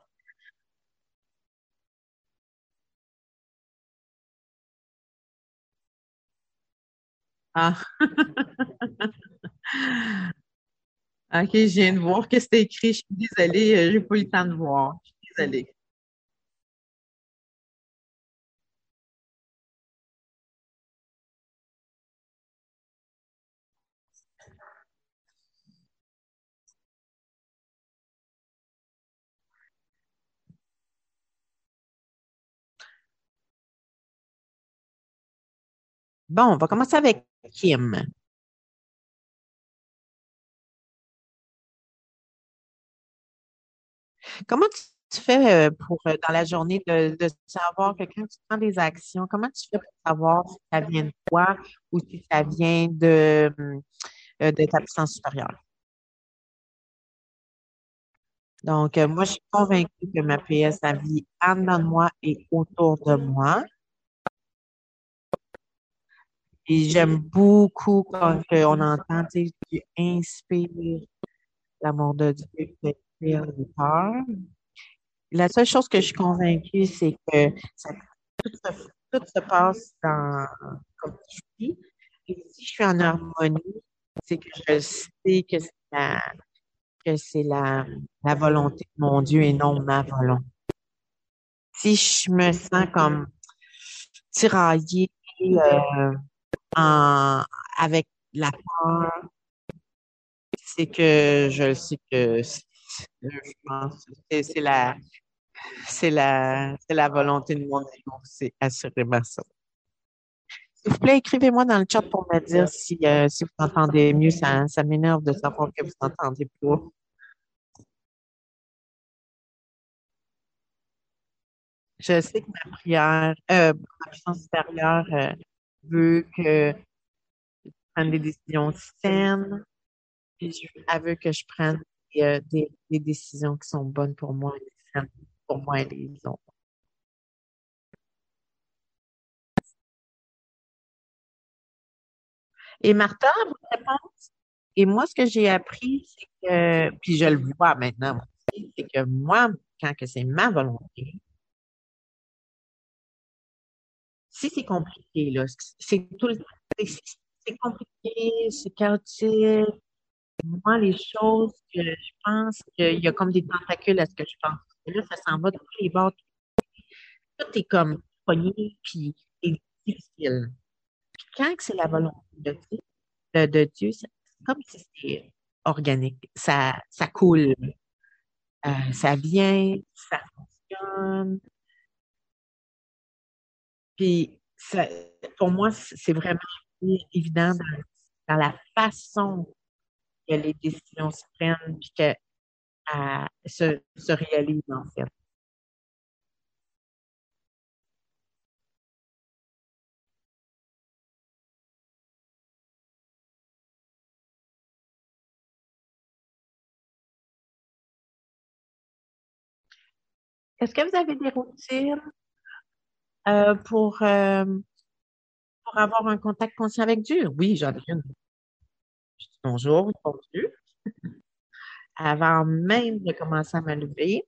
Ah. *laughs* OK, je viens de voir que c'était écrit. Je suis désolée, euh, j'ai pas eu le temps de voir. Je suis désolée. Bon, on va commencer avec Kim. Comment tu fais euh, pour, euh, dans la journée, de, savoir que quand tu prends des actions, comment tu fais pour savoir si ça vient de toi ou si ça vient de, euh, de ta puissance supérieure? Donc, moi, je suis convaincue que ma PS, la vie en moi et autour de moi. Et j'aime beaucoup quand on entend, tu inspires l'amour de Dieu peut détruire les peurs. La seule chose que je suis convaincue, c'est que ça, tout, se, tout se passe dans, comme tu dis. Et si je suis en harmonie, c'est que je sais que c'est la, que c'est la, la volonté de mon Dieu et non ma volonté. Si je me sens comme tiraillée euh, avec la peur, c'est que je sais que c'est la c'est la c'est la volonté de mon Dieu, c'est assurément ça. S'il vous plaît, écrivez-moi dans le chat pour me dire si, euh, si vous entendez mieux. Ça, ça m'énerve de savoir que vous entendez pas. Je sais que ma prière, euh, ma puissance supérieure euh, veut que je prenne des décisions saines, puis elle veut que je prenne des, euh, des, des décisions qui sont bonnes pour moi et saines pour moi et les autres. Et Martha, votre réponse? Et moi, ce que j'ai appris, c'est que, puis je le vois maintenant c'est que moi, quand que c'est ma volonté, c'est compliqué, là, c'est tout c'est compliqué, c'est chaotique. Moi, les choses que je pense qu'il y a comme des tentacules à ce que je pense. Là, ça s'en va de tous les bords. Tout est comme pogné, puis difficile. Quand c'est la volonté de Dieu, de Dieu, c'est comme si c'était organique. Ça, ça coule. Euh, ça vient, ça fonctionne. Puis, ça, pour moi, c'est vraiment évident dans, la façon que les décisions se prennent puis que se, se réalisent en fait. Est-ce que vous avez des routines? Euh, pour, euh, pour avoir un contact conscient avec Dieu? Oui, j'en ai une. Je dis bonjour, bon Dieu. *laughs* Avant même de commencer à me lever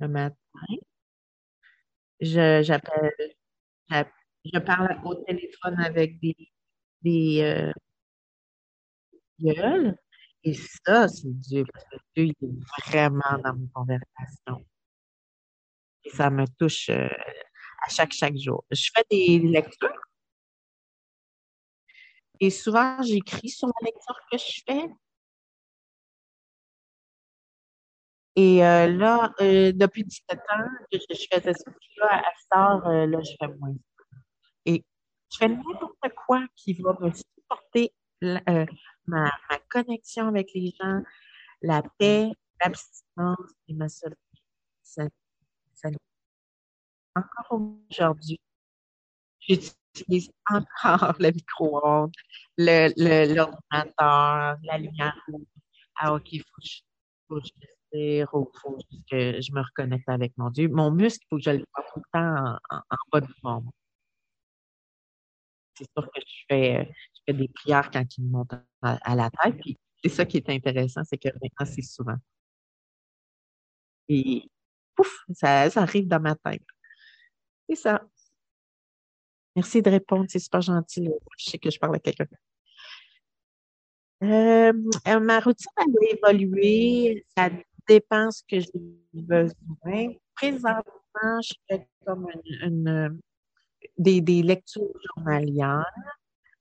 le matin, je, j'appelle, j'app- je parle au téléphone avec des, des euh, gueules. Et ça, c'est Dieu, parce que Dieu, il est vraiment dans mes conversations. Et ça me touche euh, à chaque, chaque jour. Je fais des lectures et souvent, j'écris sur la lecture que je fais. Et euh, là, euh, depuis 17 ans que je, je faisais ça, là, à cette euh, là, je fais moins. Et je fais n'importe quoi qui va me supporter euh, ma, ma connexion avec les gens, la paix, l'abstinence et ma solitude. Encore aujourd'hui, j'utilise encore le micro-ondes, l'ordinateur, la lumière. Ah, OK, il faut que je, faut que je respire ou faut que je me reconnecte avec mon Dieu. Mon muscle, il faut que je le fasse tout le temps en, en, en de forme. C'est sûr que je fais, je fais des prières quand ils me montent à, la tête. Puis c'est ça qui est intéressant, c'est que maintenant, c'est souvent. Et pouf, ça arrive dans ma tête. C'est ça. Merci de répondre, c'est super gentil. Je sais que je parle à quelqu'un. Euh, euh, ma routine, a évolué. Ça dépend ce que j'ai besoin. Présentement, je fais comme une, une- des, des lectures journalières.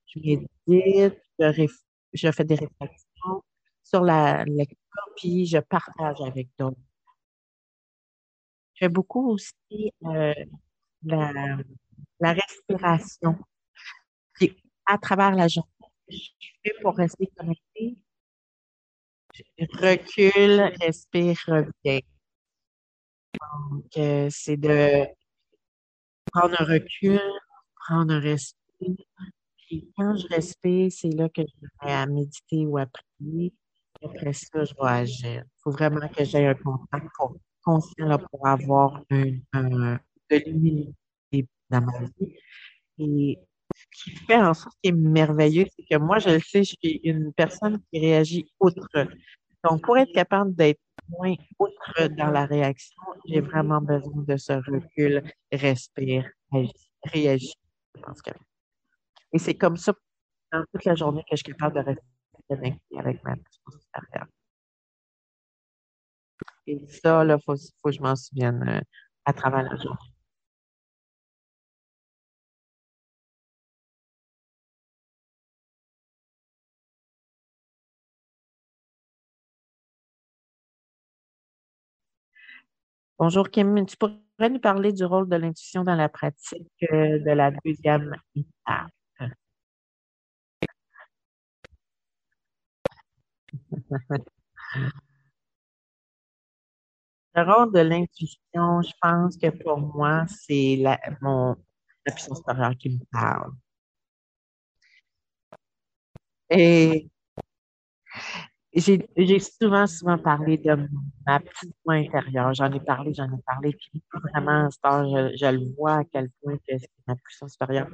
Je médite, je, je fais des réflexions sur la lecture, puis je partage avec d'autres. Je fais beaucoup aussi euh, la, la respiration. Puis, à travers la journée, je fais pour rester connecté. Recule, respire, reviens. Donc, euh, c'est de prendre un recul, prendre un respire. Puis quand je respire, c'est là que je vais à méditer ou à prier. Après ça, je vais agir. Il faut vraiment que j'aie un contact pour, conscient là, pour avoir un- de l'humilité dans ma vie. Et ce qui fait en sorte qui est merveilleux, c'est que moi, je le sais, je suis une personne qui réagit outre. Donc, pour être capable d'être moins outre dans la réaction, j'ai vraiment besoin de ce recul, respire, que... Et c'est comme ça dans toute la journée que je suis capable de rester avec ma puissance supérieure. Et ça, il faut, faut que je m'en souvienne euh, à travers la journée. Bonjour Kim, tu pourrais nous parler du rôle de l'intuition dans la pratique euh, de la deuxième étape? Le rôle de l'intuition, je pense que pour moi, c'est la, mon, la supérieure qui me parle. Et j'ai souvent, souvent parlé de ma petite voix intérieure. J'en ai parlé, j'en ai parlé, puis vraiment, je, je le vois à quel point c'est ma puissance supérieure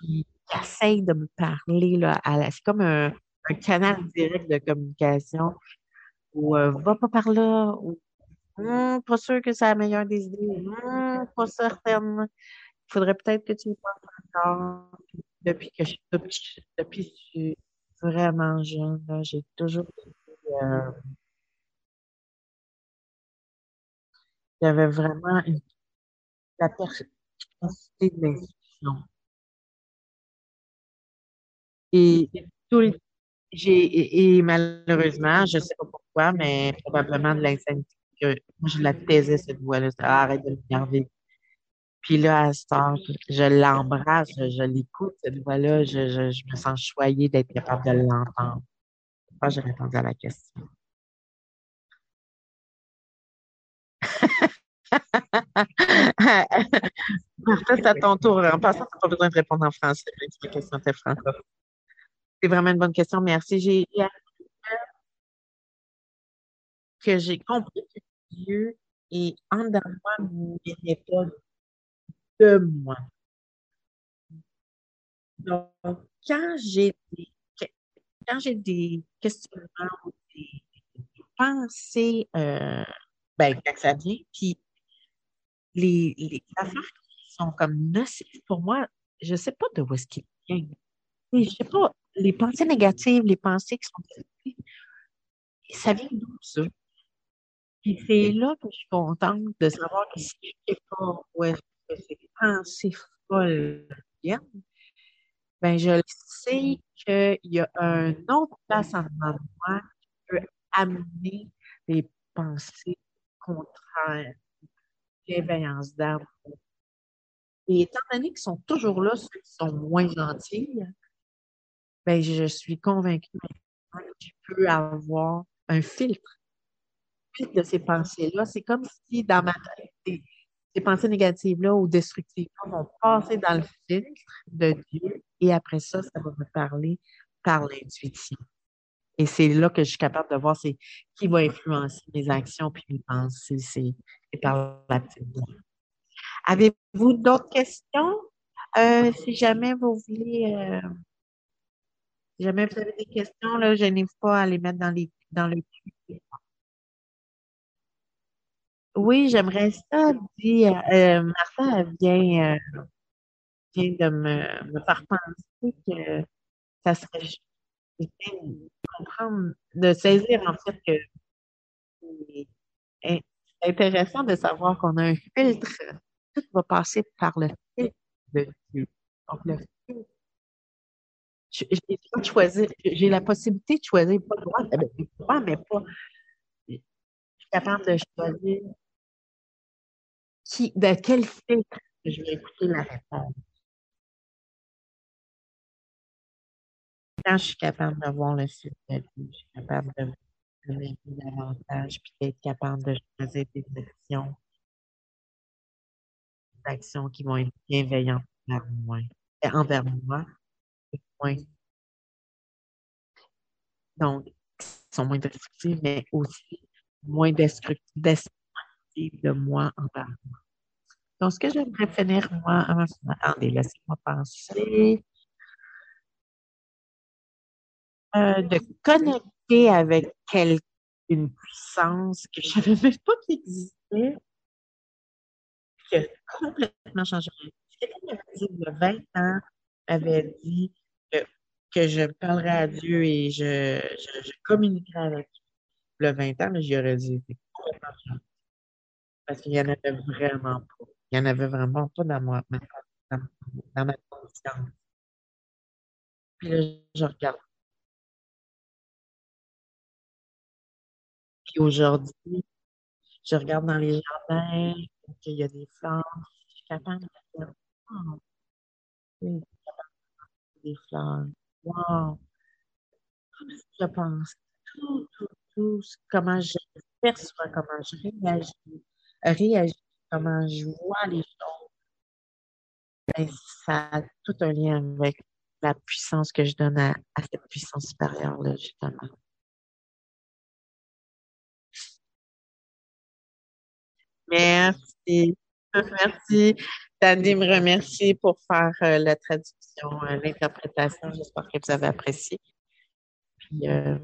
qui, essaye de me parler, c'est comme un, canal direct de communication où euh, va pas par là, ou Hum, pas sûr que c'est la meilleure des idées, Hum, pas certaine. Il faudrait peut-être que tu y penses encore. Depuis que je suis depuis suis vraiment jeune, j'ai toujours euh, il y avait vraiment une, la perspicacité de l'institution. Et, et et, et malheureusement, je sais pas pourquoi, mais probablement de l'insanité, que moi, je la taisais, cette voix-là. Ah, arrête de m'énerver. Puis là, à ce temps, je l'embrasse, je, je l'écoute, cette voix-là, je, je, je me sens choyée d'être capable de l'entendre. Moi, j'ai répondu à la question. *laughs* C'est à ton tour. En passant, tu n'as pas besoin de répondre en français, la question était francophone. C'est vraiment une bonne question, merci. J'ai que j'ai compris que Dieu est en dedans de moi, mais pas de moi. Donc, quand j'ai des, quand j'ai des questionnements ou des pensées, euh, ben, quand ça vient, puis les, les affaires qui sont comme nocives pour moi, je sais pas de où est-ce qu'ils viennent. Et Je sais pas, les pensées négatives, les pensées qui sont ça vient d'où ça? Et c'est là que je suis contente de savoir que si je sais pas où que ces pensées folles viennent, ben je sais qu'il y a un autre place en moi qui peut amener des pensées contraires, bienveillance d'âme. Et étant donné qu'ils sont toujours là, ceux qui sont moins gentils, ben je suis convaincue que je peux avoir un filtre de ces pensées-là. C'est comme si dans ma tête, ces, pensées négatives-là ou destructives-là vont passer dans le filtre de Dieu et après ça, ça va me parler par l'intuition. Et c'est là que je suis capable de voir c'est qui va influencer mes actions puis mes pensées. C'est par la petite voix. Avez-vous d'autres questions? Euh, si jamais vous voulez, euh, si jamais vous avez des questions, là, gênez-vous pas à les mettre dans les dans le Oui, j'aimerais ça, dit euh, Martha vient, euh, vient de me, me faire penser que ça serait juste de comprendre, de saisir en fait que c'est intéressant de savoir qu'on a un filtre. Tout va passer par le filtre de Dieu. Donc, le filtre, j'ai choisir, j'ai la possibilité de choisir, pas le droit, mais pas, je suis capable de choisir de quel filtre je vais écouter la réponse. Quand je suis capable de voir le site de vie, je suis capable de m'aimer davantage, puis d'être capable de choisir des actions, des actions qui vont être bienveillantes envers moi, euh, envers moi, moins, donc, qui sont moins destructives, mais aussi moins destructives de moi envers moi. Donc, ce que j'aimerais finir, moi, attendez, laissez-moi penser, euh, de connecter avec quelqu'un une puissance que je savais même pas qu'il existait, qui a complètement changé. Quelqu'un m'avait dit il y a 20 ans, avait dit que, je parlerais à Dieu et je, je, je communiquerais avec lui. Le 20 ans, mais j'y aurais dit, c'est complètement changé. Parce qu'il y en avait vraiment pas. Il y en avait vraiment pas dans, moi, dans, dans ma conscience. Puis là, je regarde. Puis aujourd'hui, je regarde dans les jardins, qu'il y a des fleurs. Je suis capable de oui, des fleurs. Wow! Comme si je pense tout, tout, tout, comment je perçois, comment je réagis, réagis, comment je vois les choses. Ben, ça a tout un lien avec la puissance que je donne à, cette puissance supérieure-là, justement. Merci. Merci. Tandy me remercie pour faire euh, la traduction, euh, l'interprétation. J'espère que vous avez apprécié. Puis, euh,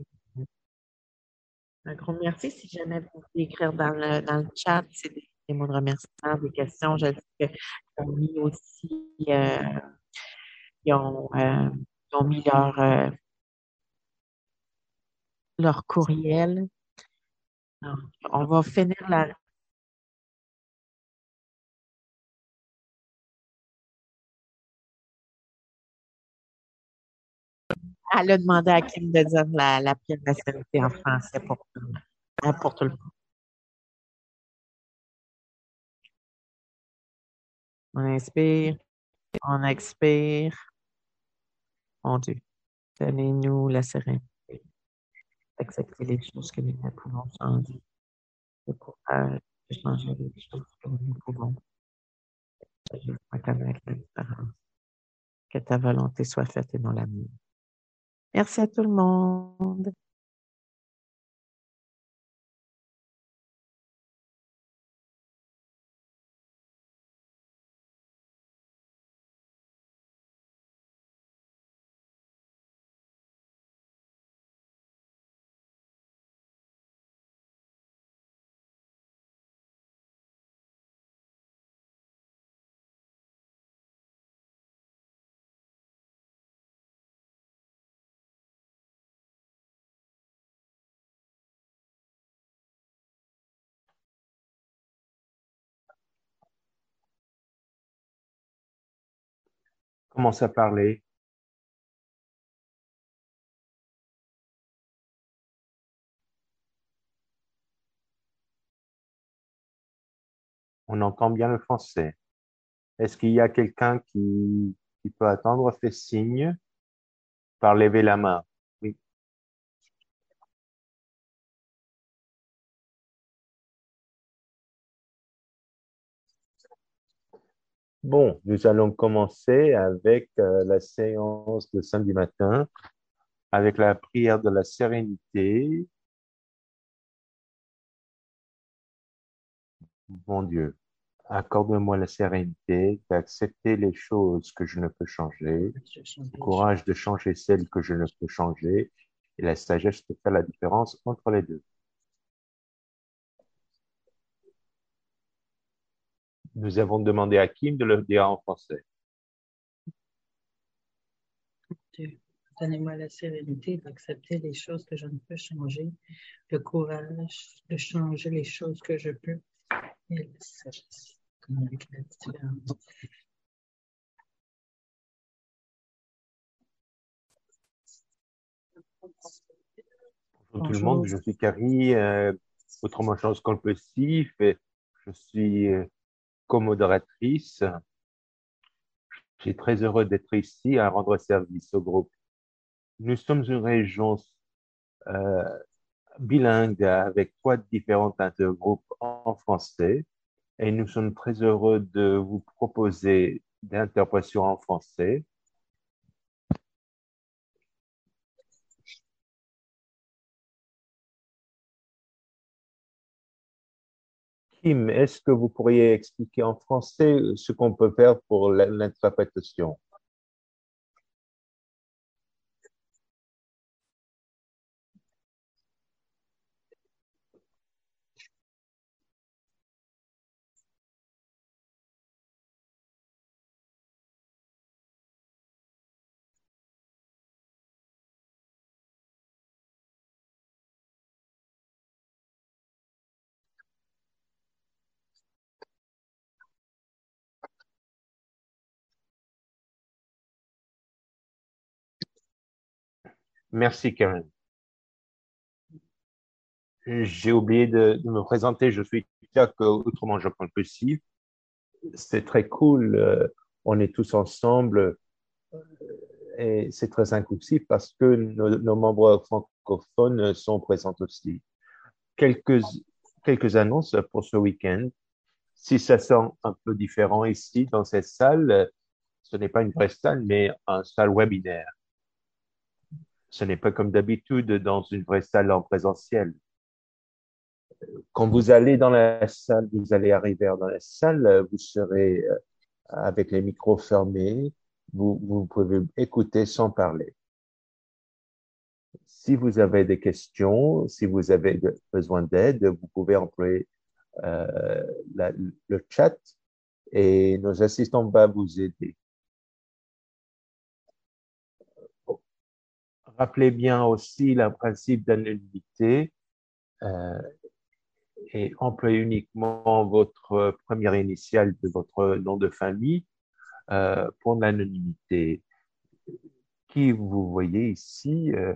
un gros merci. Si jamais vous voulez écrire dans le, dans le chat, c'est des mots de remerciement, des questions. Je sais qu'ils ont mis aussi, euh, ils, ont, euh, ils ont mis leur, euh, leur courriel. On va finir la, Elle a demandé à Kim de dire la, la prière de la en français pour tout le monde. On inspire, on expire. Mon Dieu, donnez-nous la sérénité d'accepter les choses que nous ne pouvons changer, le courage de changer les choses que nous pouvons. Que ta volonté soit faite et non la. Merci à tout le monde. Commence à parler. On entend bien le français. Est-ce qu'il y a quelqu'un qui, qui peut attendre? Fait signe par lever la main? Bon, nous allons commencer avec euh, la séance de samedi matin, avec la prière de la sérénité. Mon Dieu, accorde-moi la sérénité d'accepter les choses que je ne peux changer, le courage de changer celles que je ne peux changer, et la sagesse de faire la différence entre les deux. Nous avons demandé à Kim de le dire en français. Donnez-moi la sérénité d'accepter les choses que je ne peux changer, le courage de changer les choses que je peux et la sagesse comme avec la différence. Bonjour tout le monde, je suis Carrie, euh, autrement chose compulsif, je suis euh, co-modératrice. Je suis très heureux d'être ici à rendre service au groupe. Nous sommes une région euh, bilingue avec trois différents intergroupes en français et nous sommes très heureux de vous proposer d'interprétation en français. Kim, est-ce que vous pourriez expliquer en français ce qu'on peut faire pour l'interprétation? Merci, Karen. J'ai oublié de, me présenter. Je suis Chuck, autrement je compulsif. C'est très cool. Euh, on est tous ensemble euh, et c'est très inclusif parce que nos, membres francophones sont présents aussi. Quelques, quelques annonces pour ce week-end. Si ça sent un peu différent ici dans cette salle, ce n'est pas une vraie salle, mais un salle webinaire. Ce n'est pas comme d'habitude dans une vraie salle en présentiel. Quand vous allez dans la salle, vous allez arriver dans la salle, vous serez euh, avec les micros fermés, vous, pouvez écouter sans parler. Si vous avez des questions, si vous avez besoin d'aide, vous pouvez employer euh, le chat et nos assistants vont vous aider. Rappelez bien aussi le principe d'anonymité euh, et employez uniquement votre première initiale de votre nom de famille euh, pour l'anonymité. Qui vous voyez ici, euh,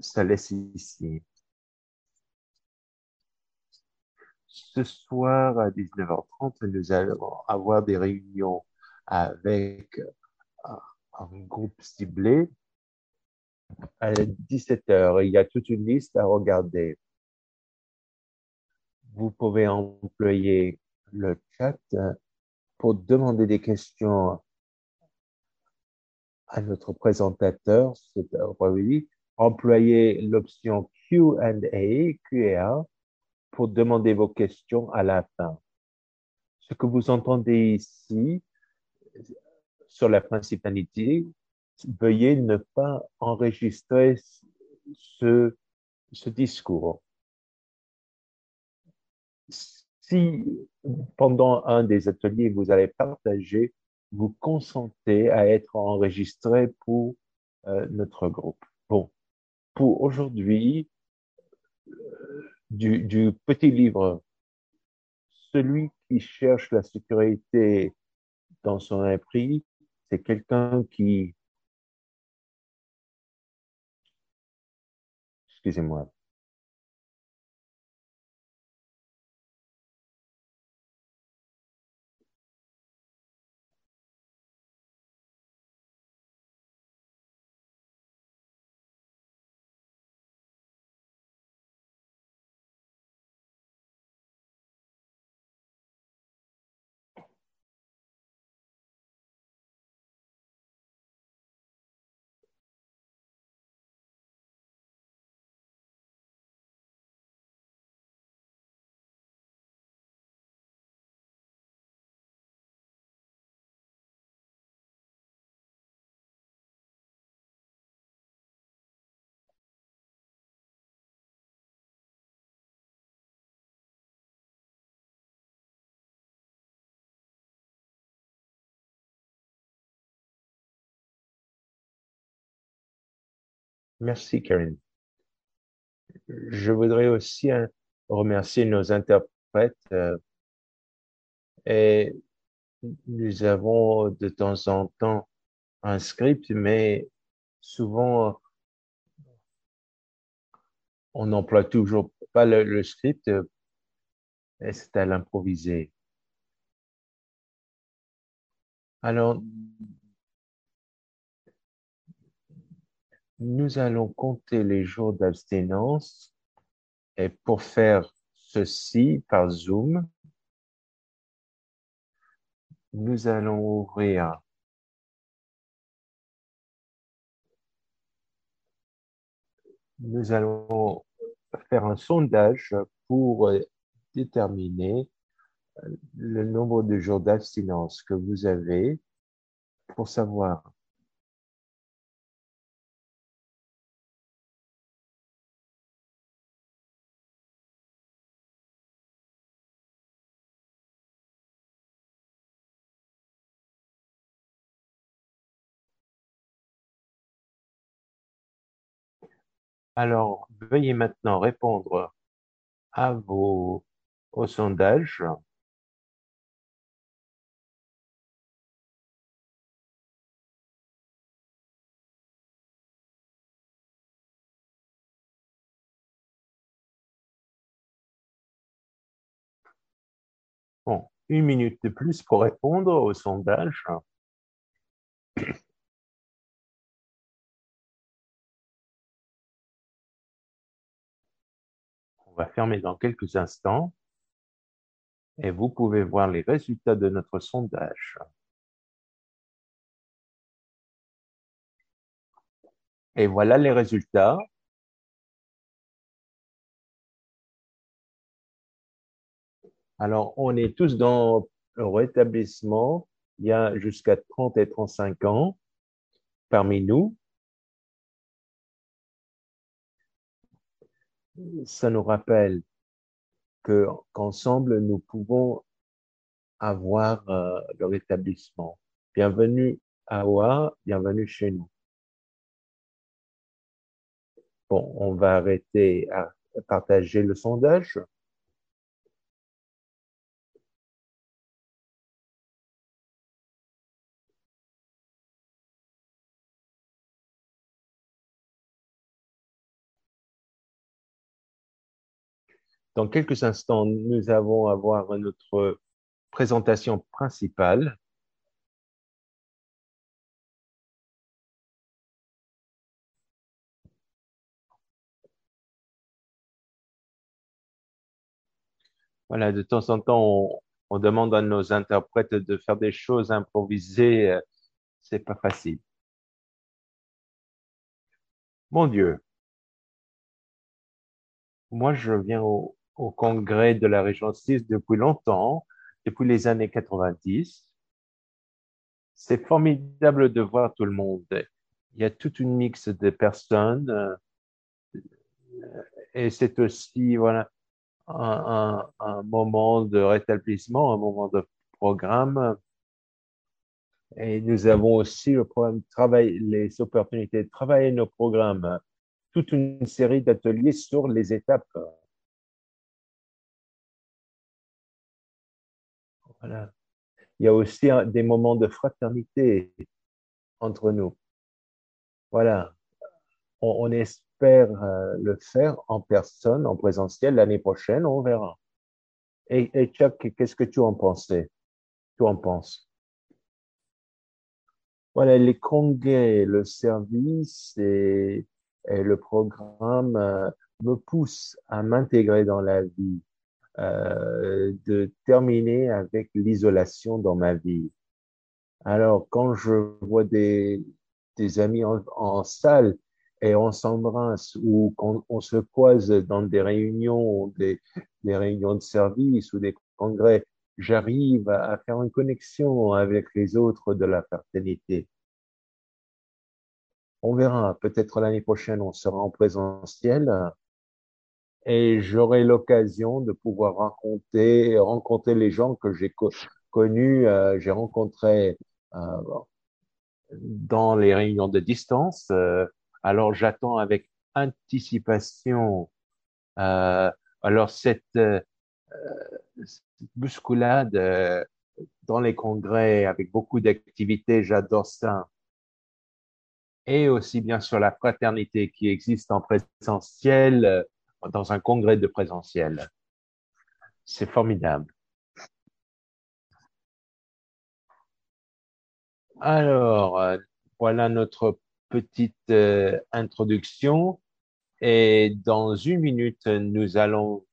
ça laisse ici. Ce soir à 19h30, nous allons avoir des réunions avec un groupe ciblé à 17h. Il y a toute une liste à regarder. Vous pouvez employer le chat pour demander des questions à notre présentateur, employez l'option Q&A, Q&A, pour demander vos questions à la fin. Ce que vous entendez ici sur la principalité, veuillez ne pas enregistrer ce, discours. Si pendant un des ateliers vous allez partager, vous consentez à être enregistré pour euh, notre groupe. Bon, pour aujourd'hui, euh, du, petit livre, celui qui cherche la sécurité dans son esprit, c'est quelqu'un qui Excusez-moi. Merci, Karine. Je voudrais aussi hein, remercier nos interprètes. Euh, et nous avons de temps en temps un script, mais souvent on n'emploie toujours pas le, script et c'est à l'improviser. Alors, nous allons compter les jours d'abstinence et pour faire ceci par Zoom, nous allons ouvrir nous allons faire un sondage pour déterminer le nombre de jours d'abstinence que vous avez pour savoir Alors, veuillez maintenant répondre à vos, au sondage. Bon, une minute de plus pour répondre au sondage. On va fermer dans quelques instants et vous pouvez voir les résultats de notre sondage. Et voilà les résultats. Alors, on est tous dans le rétablissement. Il y a jusqu'à 30 et 35 ans parmi nous. Ça nous rappelle que qu'ensemble nous pouvons avoir euh, le rétablissement. Bienvenue à Oa, bienvenue chez nous. Bon, on va arrêter à partager le sondage. Dans quelques instants, nous allons avoir notre présentation principale. Voilà, de temps en temps, on, demande à nos interprètes de faire des choses improvisées. C'est pas facile. Mon Dieu. Moi, je viens au, au congrès de la région 6 depuis longtemps, depuis les années 90. C'est formidable de voir tout le monde. Il y a toute une mix de personnes euh, et c'est aussi voilà un, moment de rétablissement, un moment de programme. Et nous avons aussi le programme travail, les opportunités de travailler nos programmes, toute une série d'ateliers sur les étapes Il y a aussi des moments de fraternité entre nous. Voilà. On, espère euh, le faire en personne, en présentiel l'année prochaine, on verra. Et, et Chuck, qu'est-ce que tu en pensais? Tu en penses? Voilà, les congrès, le service et, et le programme euh, me poussent à m'intégrer dans la vie euh, de terminer avec l'isolation dans ma vie. Alors, quand je vois des, amis en, en salle et on s'embrasse ou qu'on on se croise dans des réunions, des, des réunions de service ou des congrès, j'arrive à faire une connexion avec les autres de la fraternité. On verra, peut-être l'année prochaine, on sera en présentiel et j'aurai l'occasion de pouvoir rencontrer, rencontrer les gens que j'ai connus, euh, j'ai rencontrés euh, dans les réunions de distance. Euh, alors j'attends avec anticipation. Euh, alors cette, cette bousculade dans les congrès avec beaucoup d'activités, j'adore ça. Et aussi bien sûr la fraternité qui existe en présentiel dans un congrès de présentiel. C'est formidable. Alors, euh, voilà notre petite euh, introduction et dans une minute, nous allons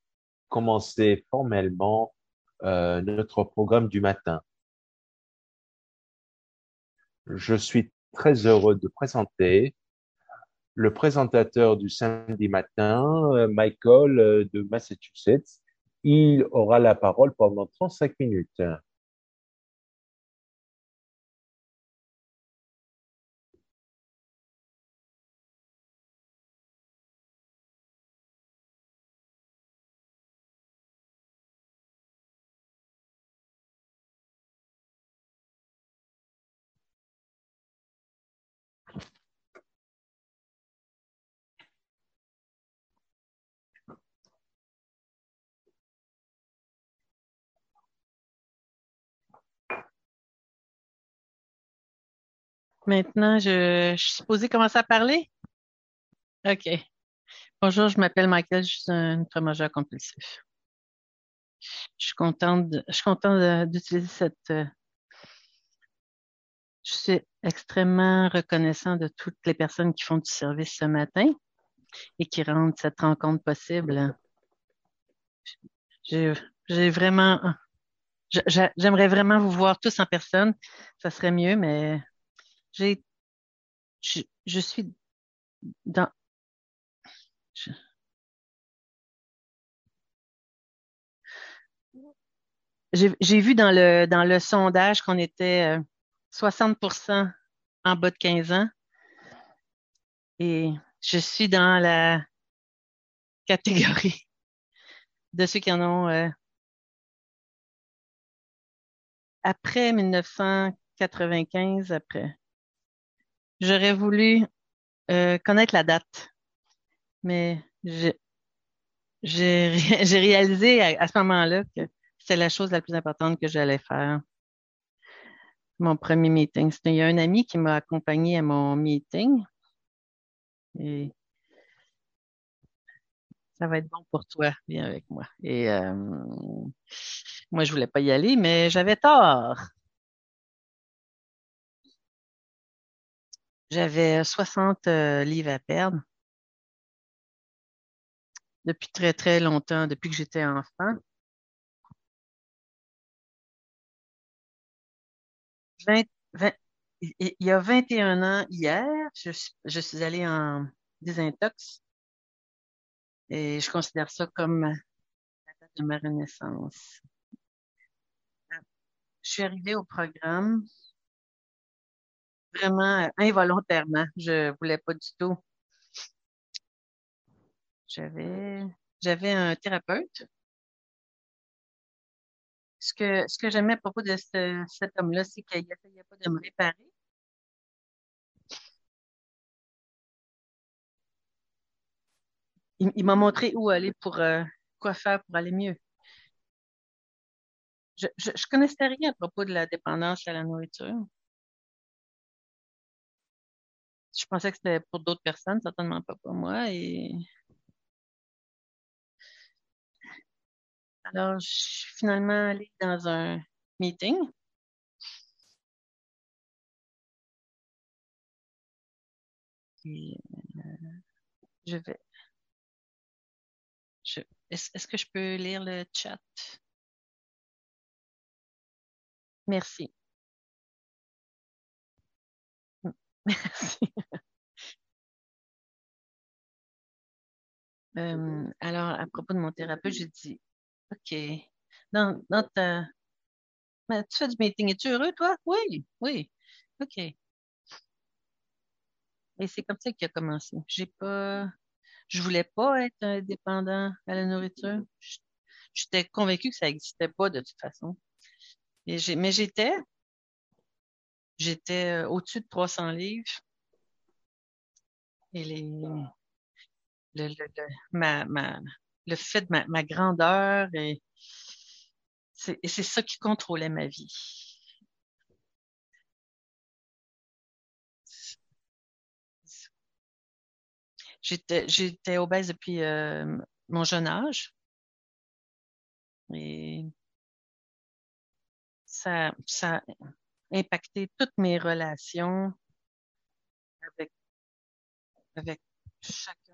commencer formellement euh, notre programme du matin. Je suis très heureux de présenter le présentateur du samedi matin, euh, Michael euh, de Massachusetts. Il aura la parole pendant 35 minutes. Maintenant, je, suis supposée commencer à parler? OK. Bonjour, je m'appelle Michael, je suis un majeur compulsif. je suis contente, je suis contente d'utiliser cette. Euh, je suis extrêmement reconnaissant de toutes les personnes qui font du service ce matin et qui rendent cette rencontre possible. J'ai vraiment, j'aimerais vraiment vous voir tous en personne. Ça serait mieux, mais j'ai, je, suis dans, j'ai vu dans le, dans le sondage qu'on était 60% euh, en bas de 15 ans. Et je suis dans la catégorie *laughs* de ceux qui en ont euh, après 1995, après. J'aurais voulu euh, connaître la date, mais *laughs* j'ai réalisé à, ce moment-là que c'était la chose la plus importante que j'allais faire. Mon premier meeting. Il y a un ami qui m'a accompagné à mon meeting. Et ça va être bon pour toi, viens avec moi. Et euh, moi, je voulais pas y aller, mais j'avais tort. J'avais 60 euh, livres à perdre depuis très, très longtemps, depuis que j'étais enfant. il y a 21 ans hier, je, je suis allée en désintox et je considère ça comme la date de ma renaissance. Je suis arrivée au programme vraiment involontairement. Je voulais pas du tout. J'avais, j'avais un thérapeute. Ce que, ce que j'aimais à propos de cet homme-là, c'est qu'il n'essayait pas de me réparer. Il, m'a montré où aller pour, euh, quoi faire pour aller mieux. Je, je connaissais rien à propos de la dépendance à la nourriture. Je pensais que c'était pour d'autres personnes, certainement pas pour moi. Et alors, je suis finalement allée dans un meeting. Et, euh, je vais. est-ce que je peux lire le chat? Merci. *laughs* Merci. Euh, alors, à propos de mon thérapeute, j'ai dit, OK, dans, dans ta... tu fais du meeting, es-tu heureux, toi? Oui, oui, OK. Et c'est comme ça qu'il a commencé. J'ai pas, je voulais pas être indépendant à la nourriture. J'étais convaincue que ça n'existait pas de toute façon. mais j'étais, J'étais euh, au-dessus de 300 livres. Et le, fait de ma, grandeur, et c'est ça qui contrôlait ma vie. J'étais, j'étais obèse depuis euh, mon jeune âge. Et ça, ça, impacté toutes mes relations avec, avec chacun.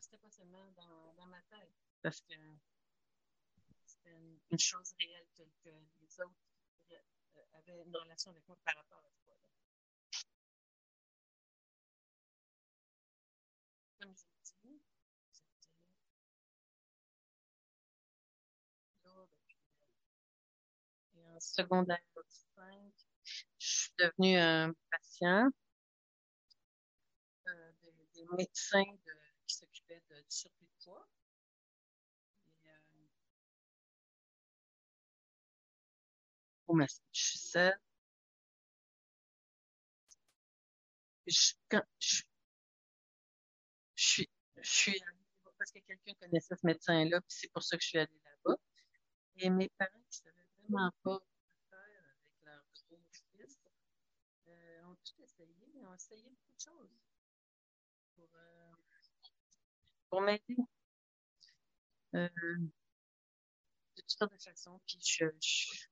c'était pas seulement dans, ma tête, parce que c'était une, chose réelle que, que les autres euh, avaient une relation avec moi par rapport à en secondaire 5, je suis devenue un patient euh, des, médecins de, qui s'occupaient de, du surplus de poids. Euh. Je, quand, je, je suis, je suis parce que quelqu'un connaissait ce médecin-là, puis c'est pour ça que je suis allée là-bas. Et mes parents ne savaient vraiment pas avec leur gros fils. essayé, ils ont essayé beaucoup de choses pour, euh, pour m'aider. Euh, de toutes sortes de façons. Puis je, je, suis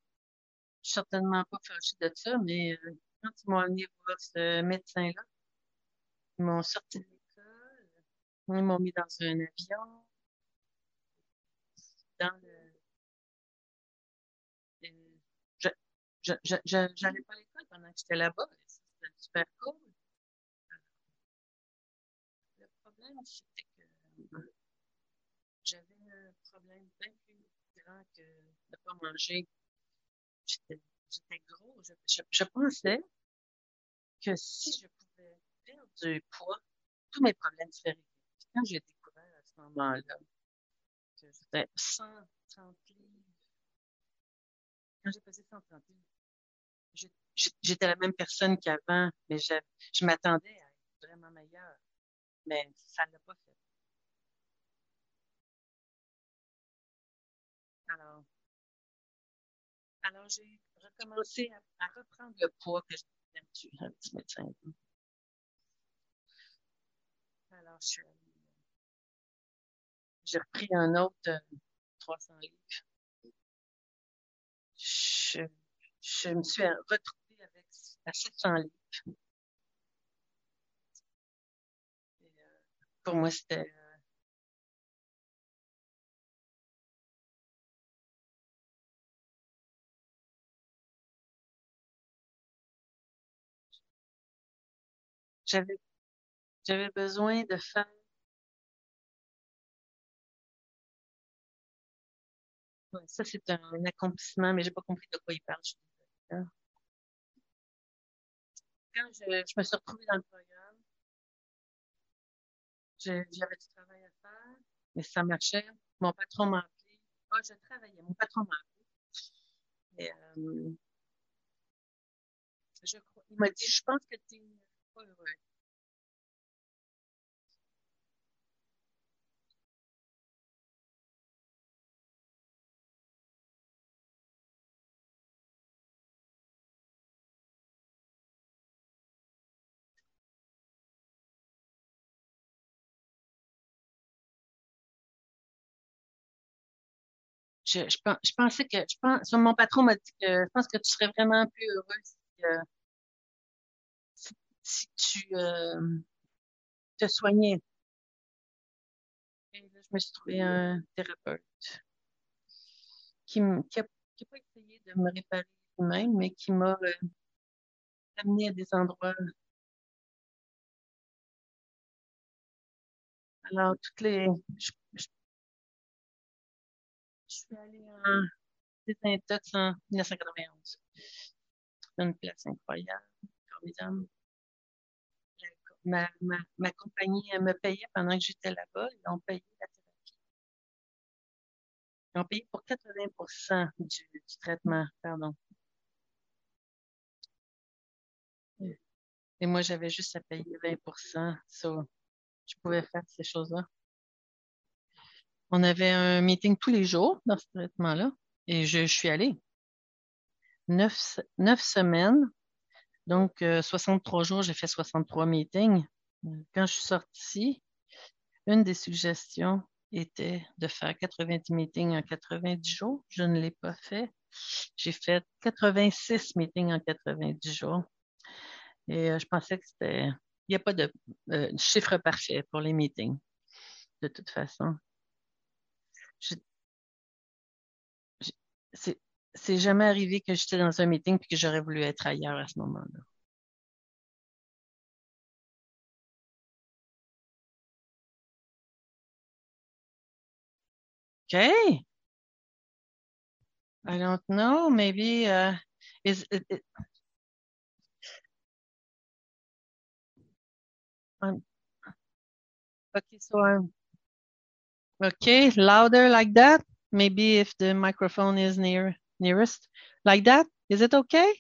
certainement pas fâchée de ça, mais euh, quand ils m'ont amené voir ce médecin-là, ils m'ont sorti de l'école, ils m'ont mis dans un avion, dans le je n'allais pas à l'école pendant que j'étais là-bas. C'était super cool. Le problème, c'était que j'avais un problème bien plus grand que de ne pas manger. J'étais gros. Je, je, pensais que si je pouvais perdre du poids, tous mes problèmes seraient réglés. Quand j'ai découvert à ce moment-là que j'étais 130 livres, quand j'ai pesé 130 livres, j'étais la même personne qu'avant, mais je, je m'attendais à être vraiment meilleure. Mais ça ne l'a pas fait. Alors, alors j'ai recommencé à, reprendre le poids que j'avais perdu un petit médecin. Alors, j'ai repris un autre 300 euh, livres. Je, je me suis retrouvée à 700 livres. Et, euh, pour moi, c'était euh, j'avais j'avais besoin de faire ça c'est un, accomplissement, mais j'ai pas compris de quoi il parle. Quand je, me suis retrouvée dans le programme, j'avais du travail à faire, mais ça marchait. Mon patron m'a appelé. Ah, je travaillais. Mon patron m'a appelé. Et, euh, je il m'a dit, je pense que tu n'es pas heureux. Je, pensais que, je pense, mon patron m'a dit que je pense que tu serais vraiment plus heureux si, euh, tu euh, te soignais. Et là, je me suis trouvé un thérapeute qui n'a qui pas essayé de me réparer lui-même, mais qui m'a euh, amené à des endroits. Alors, toutes les, je suis allée en désintox en 1991. Une place incroyable, formidable. Ma, ma, ma compagnie me payait pendant que j'étais là-bas. Ils ont payé la thérapie. Ils ont payé pour 80 du, du traitement, pardon. Et moi, j'avais juste à payer 20% so, je pouvais faire ces choses-là. On avait un meeting tous les jours dans ce traitement-là et je, suis allée. Neuf, semaines, donc 63 euh, jours, j'ai fait 63 meetings. Quand je suis sortie, une des suggestions était de faire 90 meetings en 90 jours. Je ne l'ai pas fait. J'ai fait 86 meetings en 90 jours. Et euh, je pensais que c'était... Il n'y a pas de euh, chiffre parfait pour les meetings, de toute façon c'est jamais arrivé que j'étais dans un meeting et que j'aurais voulu être ailleurs à ce moment-là. Okay. I don't know. Maybe uh, is okay. So I'm Okay, louder like that? Maybe if the microphone is near nearest, like that? Is it okay?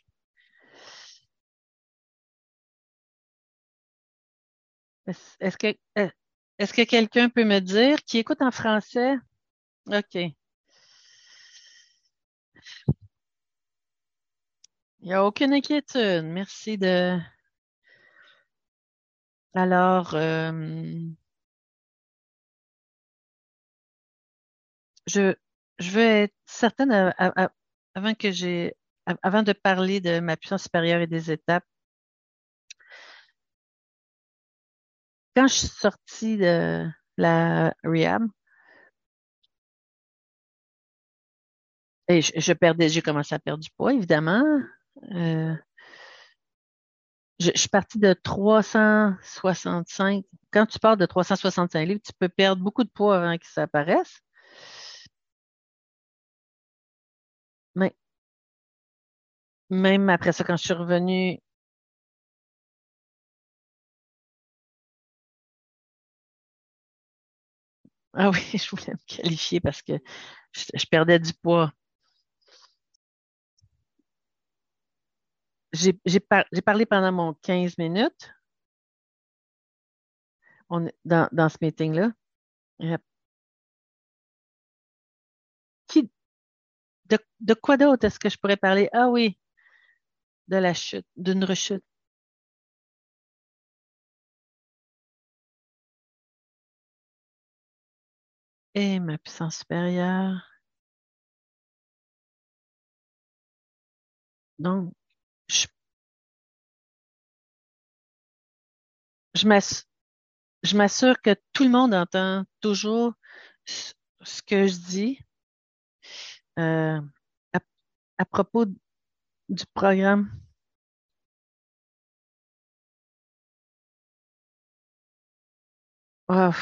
Est-ce que euh, est-ce que quelqu'un peut me dire qui écoute en français? OK. Il n'y a aucune inquiétude. Merci de Alors, euh, je, veux être certaine avant que j'ai, avant de parler de ma puissance supérieure et des étapes. Quand je suis sortie de la rehab, et je, perdais, j'ai commencé à perdre du poids, évidemment. Euh, je, je, suis partie de 365. Quand tu pars de 365 livres, tu peux perdre beaucoup de poids avant que ça apparaisse. Mais même après ça, quand je suis revenue, ah oui, *laughs* je voulais me qualifier parce que je, perdais du poids. J'ai parlé pendant mon 15 minutes dans ce meeting-là. De, quoi d'autre est-ce que je pourrais parler? Ah oui, de la chute, d'une rechute. Et ma puissance supérieure. Donc, je, m'assure que tout le monde entend toujours ce que je dis euh, à, propos du programme. Oh.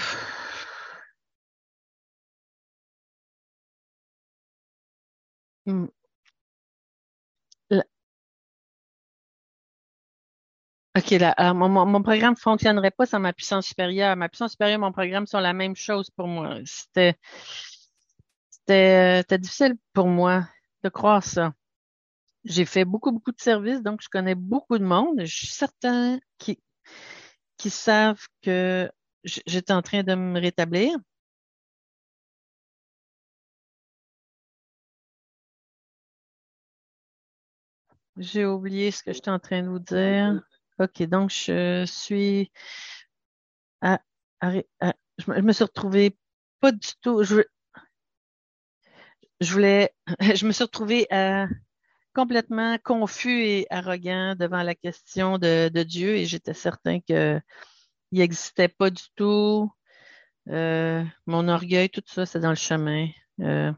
OK, là, mon, mon, programme ne fonctionnerait pas sans ma puissance supérieure. Ma puissance supérieure et mon programme sont la même chose pour moi. C'était c'était difficile pour moi de croire ça. J'ai fait beaucoup, beaucoup de services, donc je connais beaucoup de monde. Je suis certain qui, savent que j'étais en train de me rétablir. J'ai oublié ce que j'étais en train de vous dire. OK, donc je suis je, me suis retrouvée pas du tout. Je voulais, *laughs* je me suis retrouvée euh, complètement confus et arrogant devant la question de, Dieu et j'étais certain qu'il n'existait pas du tout. Euh, mon orgueil, tout ça, c'est dans le chemin. Euh,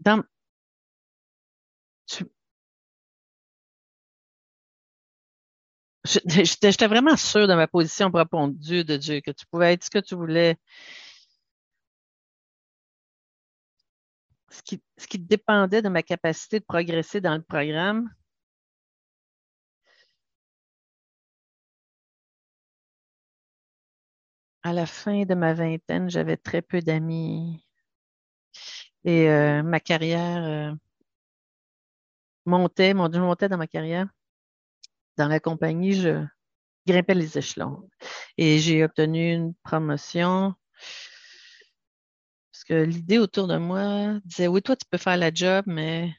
dans, *laughs* J'étais vraiment sûre de ma position pour répondre Dieu de Dieu, que tu pouvais être ce que tu voulais. Ce qui, ce qui dépendait de ma capacité de progresser dans le programme. À la fin de ma vingtaine, j'avais très peu d'amis. Et euh, ma carrière euh, montait, mon Dieu montait dans ma carrière dans la compagnie, je grimpais les échelons. Et j'ai obtenu une promotion parce que l'idée autour de moi disait, oui, toi, tu peux faire la job, mais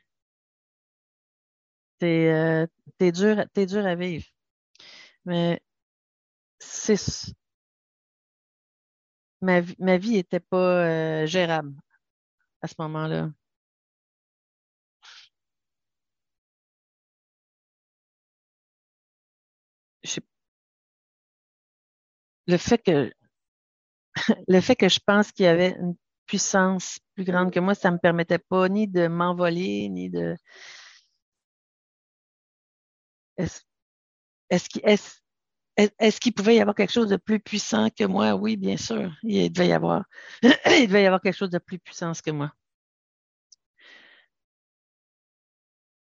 t'es euh, es dur, dur à vivre. Mais c'est ma, ma vie n'était pas euh, gérable à ce moment-là. *laughs* le fait que je pense qu'il y avait une puissance plus grande que moi, ça me permettait pas ni de m'envoler, ni de. Est-ce est qu'il pouvait y avoir quelque chose de plus puissant que moi? Oui, bien sûr. Il devait y avoir. *clears throat* il devait y avoir quelque chose de plus puissant que moi.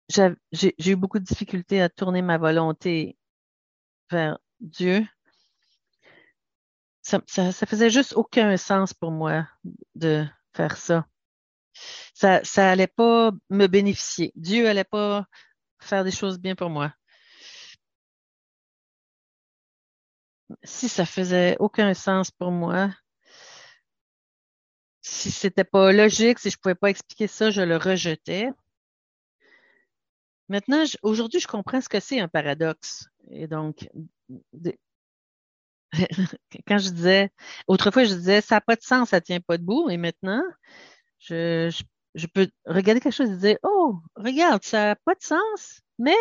J'ai eu beaucoup de difficultés à tourner ma volonté vers Dieu ça, ça, faisait juste aucun sens pour moi de faire ça. Ça, ça allait pas me bénéficier. Dieu allait pas faire des choses bien pour moi. Si ça faisait aucun sens pour moi, si c'était pas logique, si je pouvais pas expliquer ça, je le rejetais. Maintenant, aujourd'hui, je comprends ce que c'est un paradoxe. Et donc, *laughs* quand je disais, autrefois, je disais, ça n'a pas de sens, ça tient pas debout. Et maintenant, je, peux regarder quelque chose et dire, oh, regarde, ça n'a pas de sens, mais,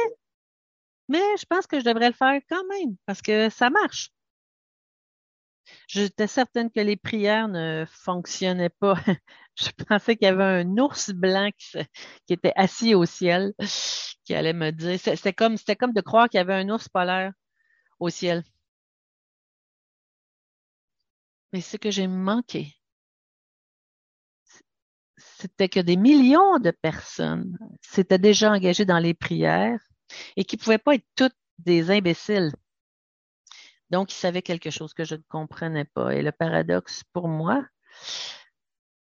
mais je pense que je devrais le faire quand même parce que ça marche. J'étais certaine que les prières ne fonctionnaient pas. *laughs* je pensais qu'il y avait un ours blanc qui, qui, était assis au ciel qui allait me dire. C'était comme, c'était comme de croire qu'il y avait un ours polaire au ciel. Mais ce que j'ai manqué, c'était que des millions de personnes s'étaient déjà engagées dans les prières et qui ne pouvaient pas être toutes des imbéciles. Donc, ils savaient quelque chose que je ne comprenais pas. Et le paradoxe pour moi,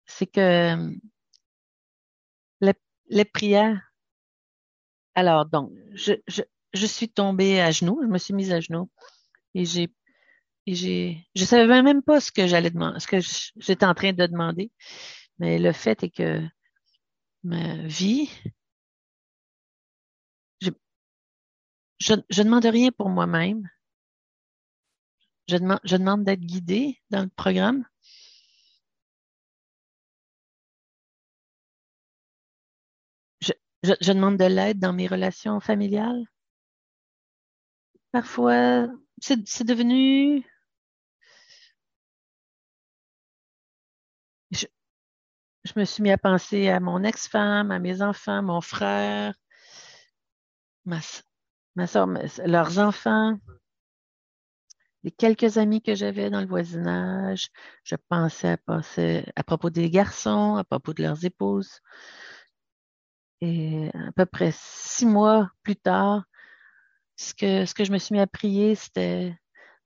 c'est que les, prières. Alors, donc, je, je, suis tombée à genoux, je me suis mise à genoux et j'ai et j'ai, je savais même pas ce que j'allais demander, ce que j'étais en train de demander. Mais le fait est que ma vie, je, je, je demande rien pour moi-même. Je demande, je demande d'être guidée dans le programme. Je, je, je demande de l'aide dans mes relations familiales. Parfois, c'est devenu je me suis mis à penser à mon ex-femme, à mes enfants, mon frère, ma, soeur, leurs enfants, les quelques amis que j'avais dans le voisinage. Je pensais à, passer, à propos des garçons, à propos de leurs épouses. Et à peu près six mois plus tard, ce que, ce que je me suis mis à prier, c'était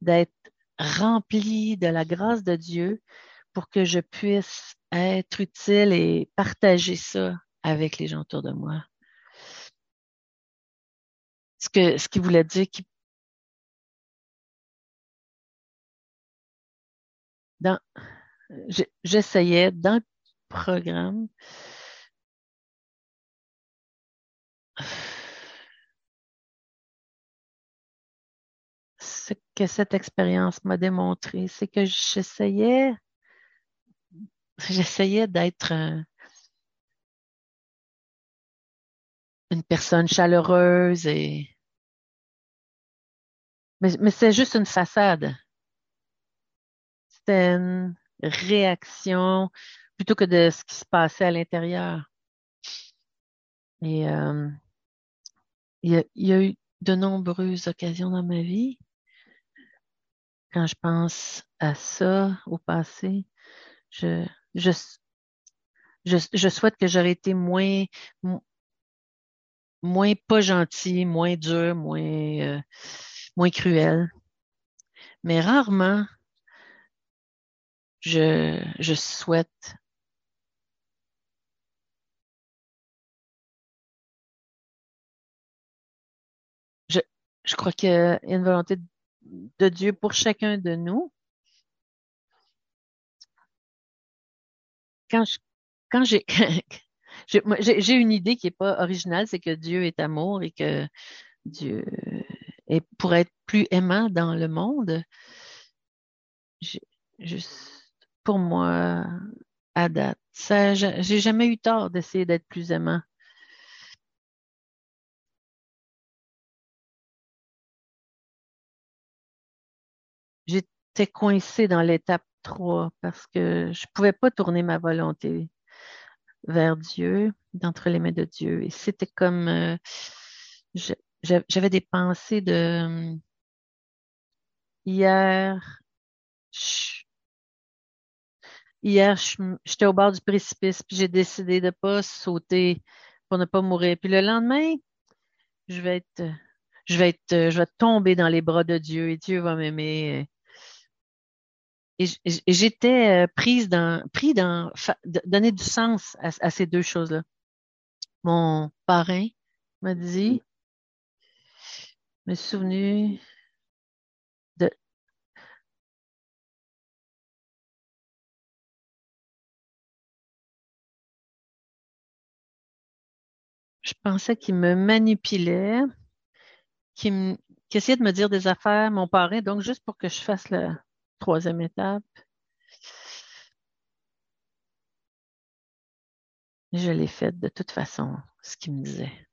d'être rempli de la grâce de Dieu pour que je puisse être utile et partager ça avec les gens autour de moi. Ce, que, qui voulait dire qu'il j'essayais dans le programme ce que cette expérience m'a démontré, c'est que j'essayais j'essayais d'être une personne chaleureuse et mais, mais c'est juste une façade. C'était une réaction plutôt que de ce qui se passait à l'intérieur. Et euh, il, y a, il y a eu de nombreuses occasions dans ma vie quand je pense à ça au passé, je, je, je, souhaite que j'aurais été moins, moins pas gentil, moins dur, moins, euh, moins cruel. Mais rarement, je, je souhaite je, je crois qu'il y a une volonté de Dieu pour chacun de nous quand je, quand *laughs* j'ai, j'ai une idée qui est pas originale, c'est que Dieu est amour et que Dieu est pour être plus aimant dans le monde. Pour moi, à date, j'ai jamais eu tort d'essayer d'être plus aimant. J'étais coincée dans l'étape parce que je pouvais pas tourner ma volonté vers Dieu, d'entre les mains de Dieu. Et c'était comme euh, j'avais des pensées de hier, hier, j'étais au bord du précipice, puis j'ai décidé de pas sauter pour ne pas mourir. Puis le lendemain, je vais être, je vais être, je vais tomber dans les bras de Dieu et Dieu va m'aimer et j'étais euh, prise d'un, pris d'un, donner du sens à, ces deux choses-là. Mon parrain m'a dit, mm. me souvenu de, je pensais qu'il me manipulait, qu'il essayait de me dire des affaires, mon parrain, donc juste pour que je fasse le, troisième étape. Je l'ai faite de toute façon, ce qu'il me disait.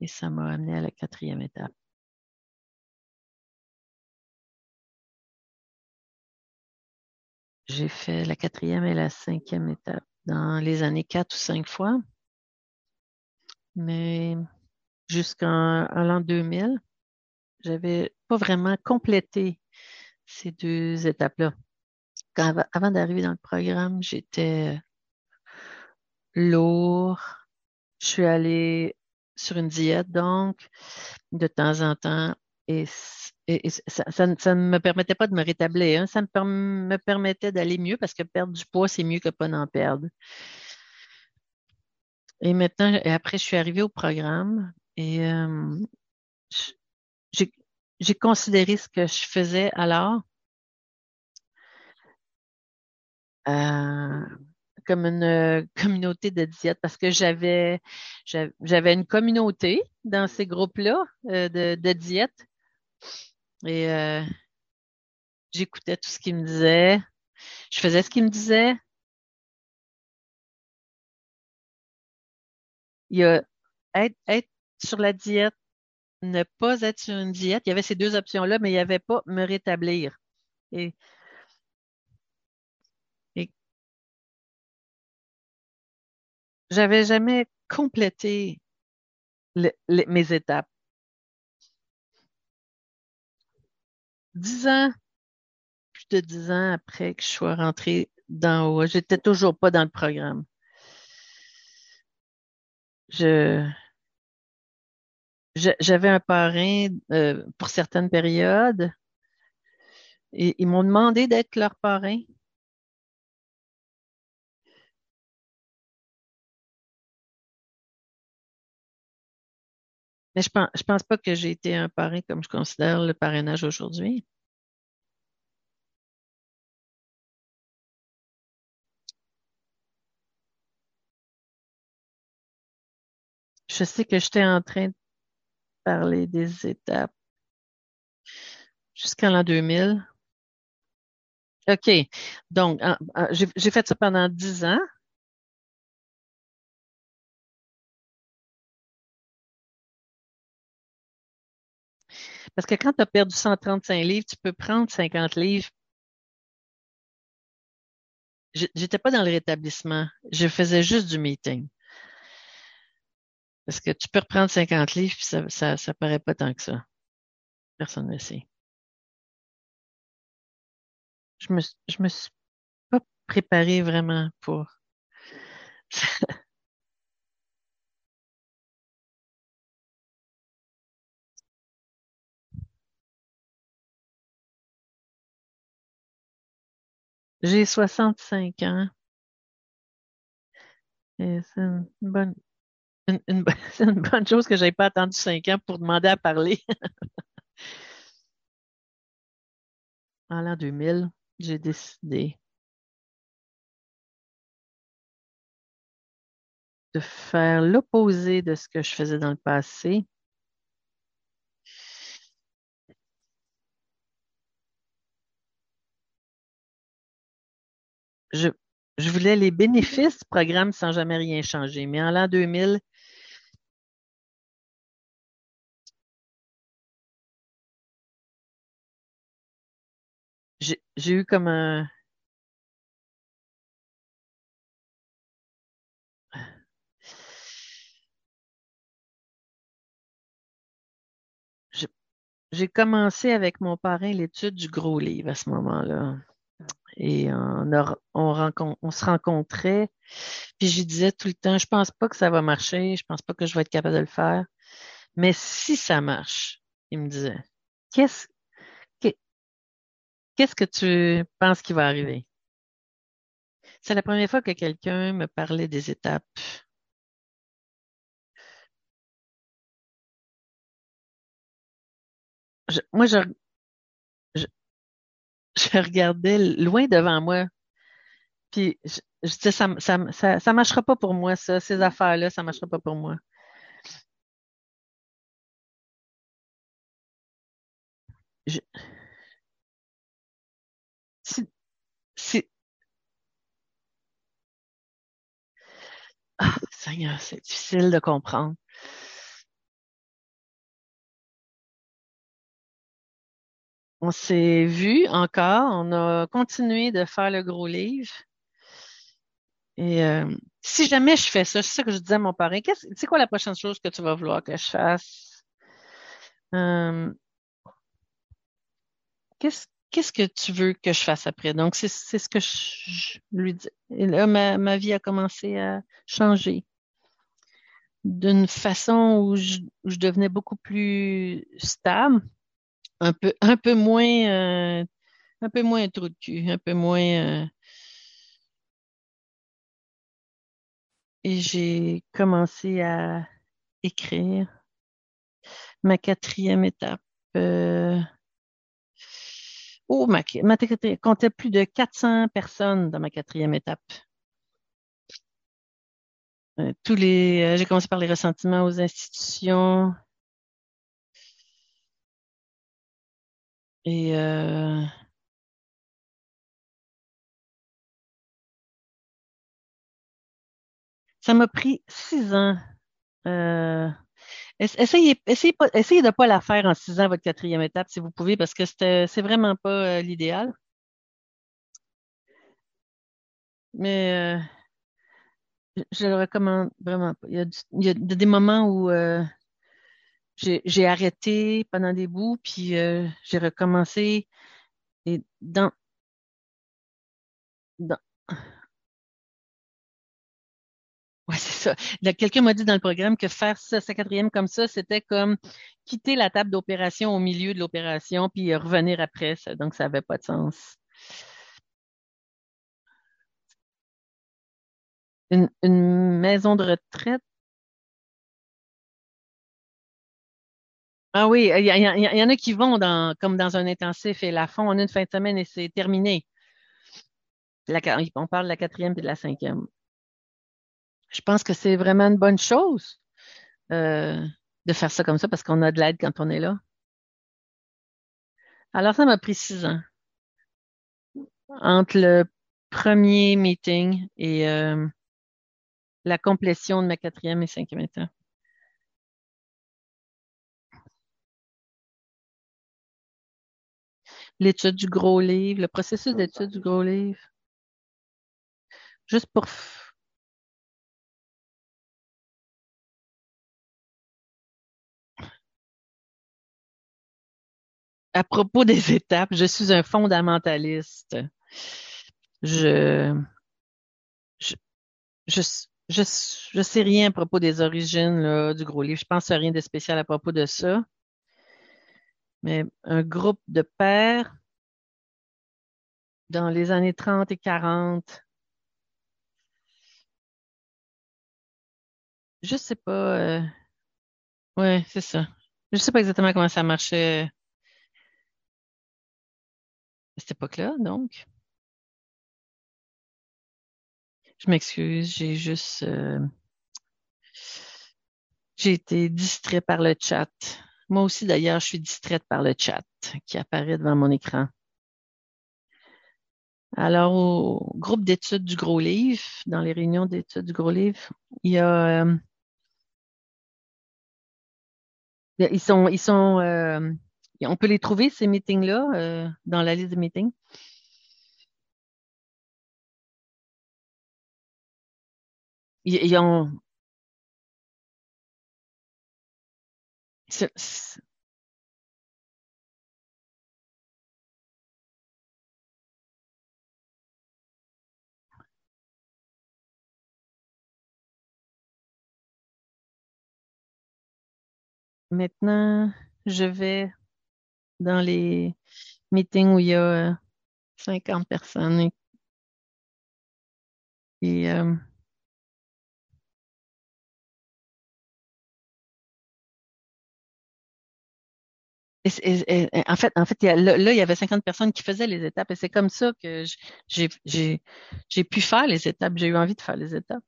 Et ça m'a amené à la quatrième étape. J'ai fait la quatrième et la cinquième étape dans les années quatre ou cinq fois. Mais jusqu'en l'an 2000, j'avais pas vraiment complété ces deux étapes-là. Avant d'arriver dans le programme, j'étais lourd. Je suis allée sur une diète, donc, de temps en temps, et, ça, ne me permettait pas de me rétablir. Hein. Ça me, permettait d'aller mieux parce que perdre du poids, c'est mieux que pas d'en perdre. Et maintenant, et après, je suis arrivée au programme et euh, j'ai considéré ce que je faisais alors euh, comme une euh, communauté de diète parce que j'avais j'avais une communauté dans ces groupes-là euh, de, de diète et euh, j'écoutais tout ce qu'il me disait. Je faisais ce qu'il me disait. Il y a être, être sur la diète, ne pas être sur une diète. Il y avait ces deux options-là, mais il n'y avait pas me rétablir. Et J'avais jamais complété mes étapes. Dix ans, plus de dix ans après que je sois rentrée dans haut, j'étais toujours pas dans le programme. Je, j'avais un parrain euh, pour certaines périodes et ils m'ont demandé d'être leur parrain. Mais je pense, je pense pas que j'ai été un parrain comme je considère le parrainage aujourd'hui. Je sais que j'étais en train de parler des étapes jusqu'en l'an 2000. OK. Donc, j'ai fait ça pendant dix ans. Parce que quand tu as perdu 135 livres, tu peux prendre 50 livres. J'étais pas dans le rétablissement. Je faisais juste du meeting. Parce que tu peux reprendre 50 livres, puis ça, ça, ça paraît pas tant que ça. Personne ne sait. Je me, je me suis pas préparée vraiment pour *laughs* J'ai 65 ans. Et c'est une bonne, une, *laughs* une, bonne chose que je pas attendu 5 ans pour demander à parler. *laughs* en l'an 2000, j'ai décidé de faire l'opposé de ce que je faisais dans le passé je, voulais les bénéfices du programme sans jamais rien changer. Mais en l'an 2000, j'ai eu comme un... J'ai commencé avec mon parrain l'étude du gros livre à ce moment-là et on, on, se rencontrait. Puis je disais tout le temps, je pense pas que ça va marcher, je pense pas que je vais être capable de le faire. Mais si ça marche, il me disait, qu'est-ce Qu'est-ce que tu penses qui va arriver? C'est la première fois que quelqu'un me parlait des étapes. Moi, je, regardais loin devant moi. Puis je, disais, ça ne ça, ça, ça, marchera pas pour moi, ça, ces affaires-là, ça ne marchera pas pour moi. Je, ah, Seigneur, c'est difficile de comprendre. On s'est vu encore, on a continué de faire le gros livre. Et euh, si jamais je fais ça, c'est ça que je disais à mon parrain, c'est quoi la prochaine chose que tu vas vouloir que je fasse? Euh, qu'est-ce qu'est-ce que tu veux que je fasse après? Donc, c'est ce que je, lui dis. Et là, ma, ma, vie a commencé à changer d'une façon où je, je, devenais beaucoup plus stable, un peu, un peu moins, euh, un peu moins trou de cul, un peu moins. Euh, et j'ai commencé à écrire ma quatrième étape. Euh, oh, ma, ma comptait plus de 400 personnes dans ma quatrième étape. Euh, tous les, euh, j'ai commencé par les ressentiments aux institutions. Et euh, ça m'a pris six ans. Euh, Essayez, de ne pas la faire en six ans, votre quatrième étape, si vous pouvez, parce que c'est vraiment pas euh, l'idéal. Mais euh, je le recommande vraiment pas. Il y a, des moments où euh, j'ai arrêté pendant des bouts, puis j'ai recommencé. Et dans, Oui, c'est ça. Quelqu'un m'a dit dans le programme que faire ça, sa quatrième comme ça, c'était comme quitter la table d'opération au milieu de l'opération puis revenir après. Ça, donc, ça n'avait pas de sens. Une, maison de retraite? Ah oui, il y, en a qui vont dans, comme dans un intensif et la font en une fin de semaine et c'est terminé. on parle de la quatrième et de la cinquième je pense que c'est vraiment une bonne chose euh, de faire ça comme ça parce qu'on a de l'aide quand on est là. Alors, ça m'a pris six ans entre le premier meeting et euh, la complétion de ma quatrième et cinquième étape. L'étude du gros livre, le processus d'étude du gros livre. Juste pour à propos des *laughs* étapes, je suis un fondamentaliste. Je, je, sais rien à propos des origines du gros livre. Je pense à rien de spécial à propos de ça. Mais un groupe de pères dans les années 30 et 40, je sais pas. Euh, ouais, c'est ça. Je sais pas exactement comment ça marchait à cette époque-là, donc. Je m'excuse, j'ai juste... Euh, j'ai été distrait par le chat. Moi aussi, d'ailleurs, je suis distraite par le chat qui apparaît devant mon écran. Alors, au groupe d'études du Gros Livre, dans les réunions d'études du Gros Livre, il y a... Euh, ils sont, ils sont euh, on peut les trouver, ces meetings-là, euh, dans la liste de meetings. Ils, ont. Maintenant, je vais dans les meetings où il y a 50 euh, personnes. Et, euh, en fait, en fait, là, il y avait 50 personnes qui faisaient les étapes et c'est comme ça que j'ai pu faire les étapes. J'ai eu envie de faire les étapes.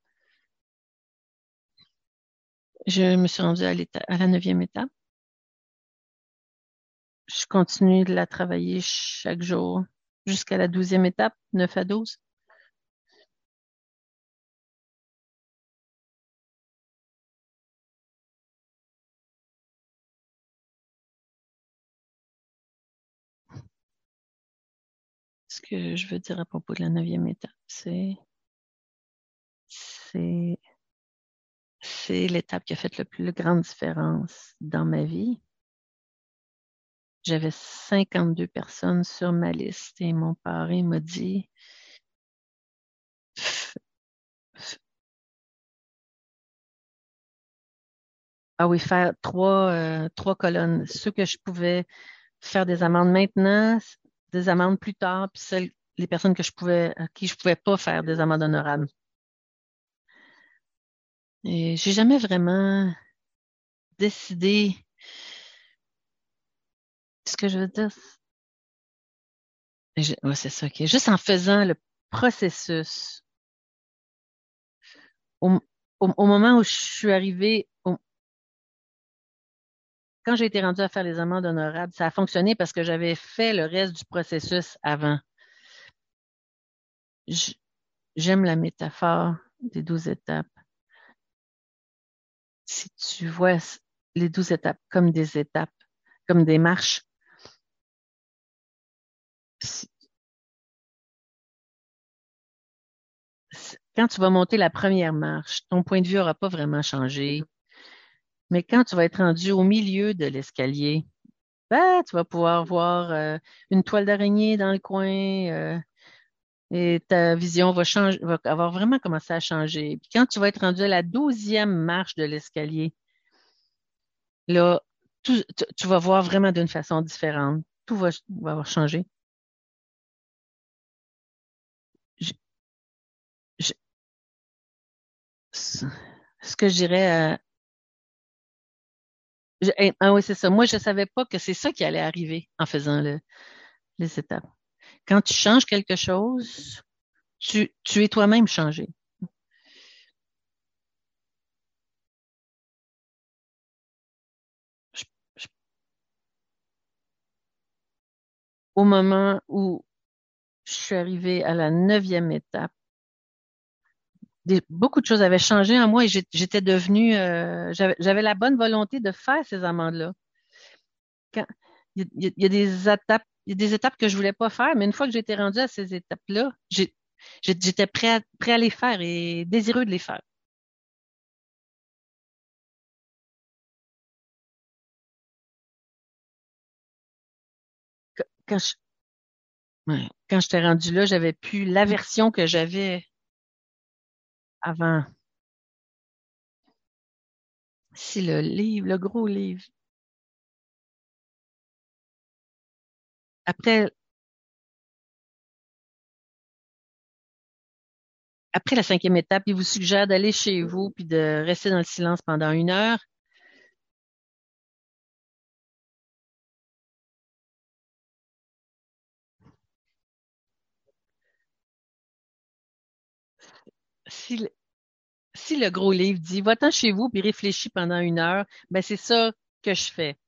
Je me suis rendue à, à la neuvième étape. Je continue de la travailler chaque jour jusqu'à la douzième étape, 9 à 12. Ce que je veux dire à propos de la neuvième étape, c'est c'est l'étape qui a fait le plus grande différence dans ma vie. J'avais 52 personnes sur ma liste et mon parrain m'a dit Ah oui, faire trois, euh, trois colonnes. Ceux que je pouvais faire des amendes maintenant, des amendes plus tard, puis celles, les personnes que je pouvais, à qui je pouvais pas faire des amendes honorables. Et j'ai jamais vraiment décidé ce que je veux dire. c'est ça, ok. Juste en faisant le processus, au, moment où je suis arrivée, quand j'ai été rendue à faire les amendes honorables, ça a fonctionné parce que j'avais fait le reste du processus avant. J'aime la métaphore des douze étapes si tu vois les douze étapes comme des étapes, comme des marches, quand tu vas monter la première marche, ton point de vue n'aura pas vraiment changé. Mais quand tu vas être rendu au milieu de l'escalier, ben, tu vas pouvoir voir euh, une toile d'araignée dans le coin, euh, et ta vision va changer, va avoir vraiment commencé à changer. Puis quand tu vas être rendu à la douzième marche de l'escalier, là, tu, vas voir vraiment d'une façon différente. Tout va, va avoir changé. Ce que je dirais, euh, ah oui, c'est ça. Moi, je ne savais pas que c'est ça qui allait arriver en faisant le, les étapes. Quand tu changes quelque chose, tu, tu es toi-même changé. Au moment où je suis arrivée à la neuvième étape, beaucoup de choses avaient changé en moi et j'étais devenue, euh, j'avais la bonne volonté de faire ces amendes-là. Il y, a des étapes que je voulais pas faire, mais une fois que j'étais rendue à ces étapes-là, j'étais prêt à, prêt à les faire et désireux de les faire. Quand je, quand j'étais rendue là, j'avais plus l'aversion que j'avais avant. Si le livre, le gros livre, après, après la cinquième étape, il vous suggère d'aller chez vous puis de rester dans le silence pendant une heure. Si le, gros livre dit va-t'en chez vous puis réfléchis pendant une heure, ben c'est ça que je fais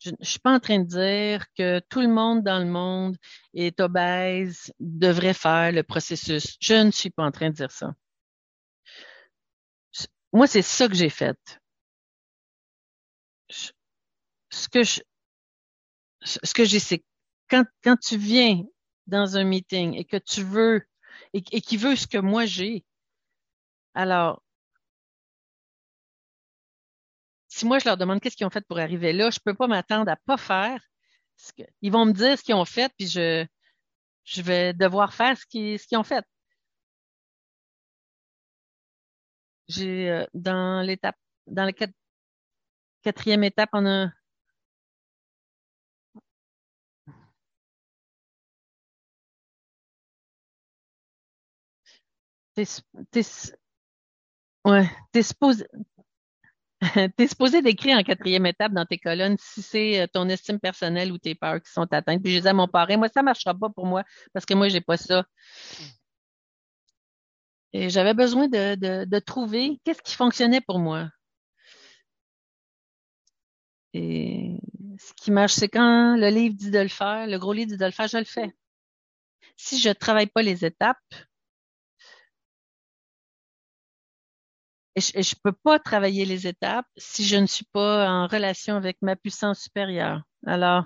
je ne suis pas en train de dire que tout le monde dans le monde est obèse, devrait faire le processus. Je ne suis pas en train de dire ça. Moi, c'est ça que j'ai fait. Ce que je, ce j'ai, c'est quand, quand tu viens dans un meeting et que tu veux, et, et qui veut ce que moi j'ai, alors, si moi je leur demande qu'est-ce qu'ils ont fait pour arriver là, je peux pas m'attendre à pas faire. Ils vont me dire ce qu'ils ont fait, puis je, vais devoir faire ce qu'ils, ont fait. J'ai euh, dans l'étape, dans la quatrième étape, on a ouais, t'es supposé, *laughs* supposé d'écrire en quatrième étape dans tes colonnes si c'est euh, ton estime personnelle ou tes peurs qui sont atteintes. Puis je disais à mon parrain, moi, ça ne marchera pas pour moi parce que moi, j'ai pas ça. Et j'avais besoin de, de, de trouver qu'est-ce qui fonctionnait pour moi. et ce qui marche, c'est quand le livre dit de le faire, le gros livre dit de le faire, je le fais. Si je ne travaille pas les étapes, et je ne peux pas travailler les étapes si je ne suis pas en relation avec ma puissance supérieure. Alors,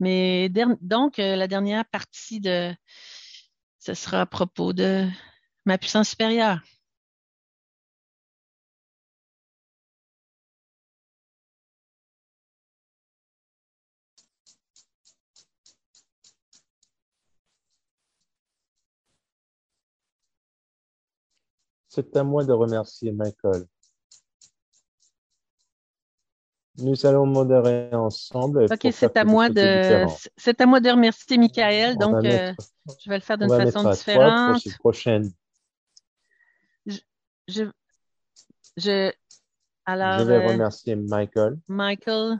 mais donc, euh, la dernière partie de ce sera à propos de ma puissance supérieure. C'est à moi de remercier Michael. Nous allons modérer ensemble. Ok, c'est à moi de c'est à moi de remercier Michael. donc, euh, je vais le faire d'une façon différente. Pour prochaine. Je, je, je, alors, je vais euh, remercier Michael. Michael.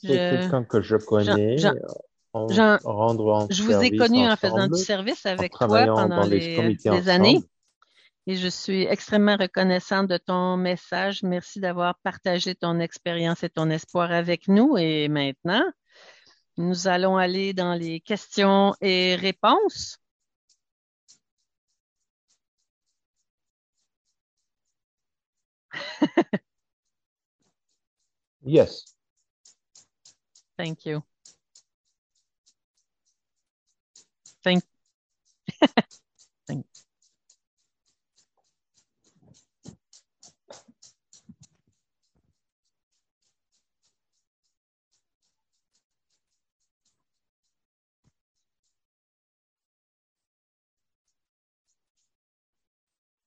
C'est quelqu'un que je connais. je vous ai connu en faisant du service avec toi pendant les, les années. Et je suis extrêmement reconnaissante de ton message. Merci d'avoir partagé ton expérience et ton espoir avec nous. Et maintenant, nous allons aller dans les questions et réponses. *laughs* yes. Thank you. Thank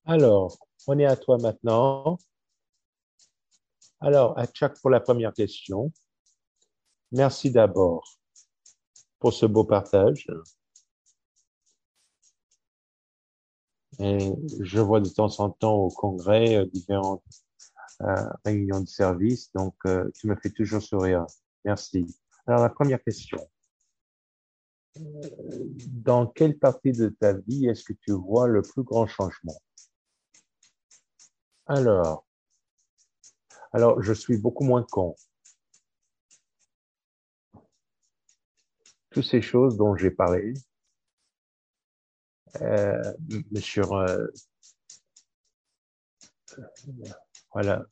Alors, on est à toi maintenant. Alors, à Chuck pour la première question. Merci d'abord pour ce beau partage. Et je vois de temps en temps au congrès euh, différentes euh, réunions de service, donc euh, tu me fais toujours sourire. Merci. Alors, la première question. Dans quelle partie de ta vie est-ce que tu vois le plus grand changement? Alors, alors, je suis beaucoup moins con. Toutes ces choses dont j'ai parlé, euh, sur euh, voilà,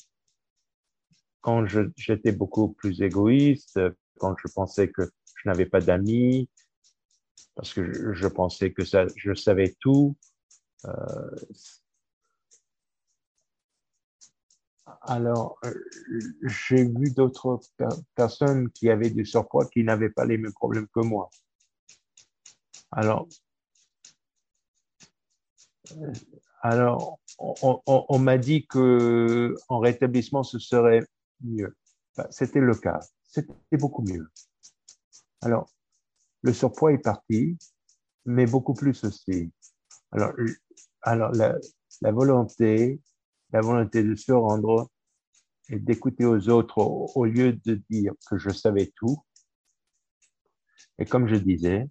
quand j'étais beaucoup plus égoïste, quand je pensais que je n'avais pas d'amis, parce que je, pensais que ça, je savais tout, euh, Alors, euh, j'ai vu d'autres personnes qui avaient du surpoids qui n'avaient pas les mêmes problèmes que moi. Alors, euh, alors on, m'a dit que en rétablissement, ce serait mieux. C'était le cas. C'était beaucoup mieux. Alors, le surpoids est parti, mais beaucoup plus aussi. Alors, alors la, la volonté, la volonté de se rendre et d'écouter aux autres au, lieu de dire que je savais tout. Et comme je disais,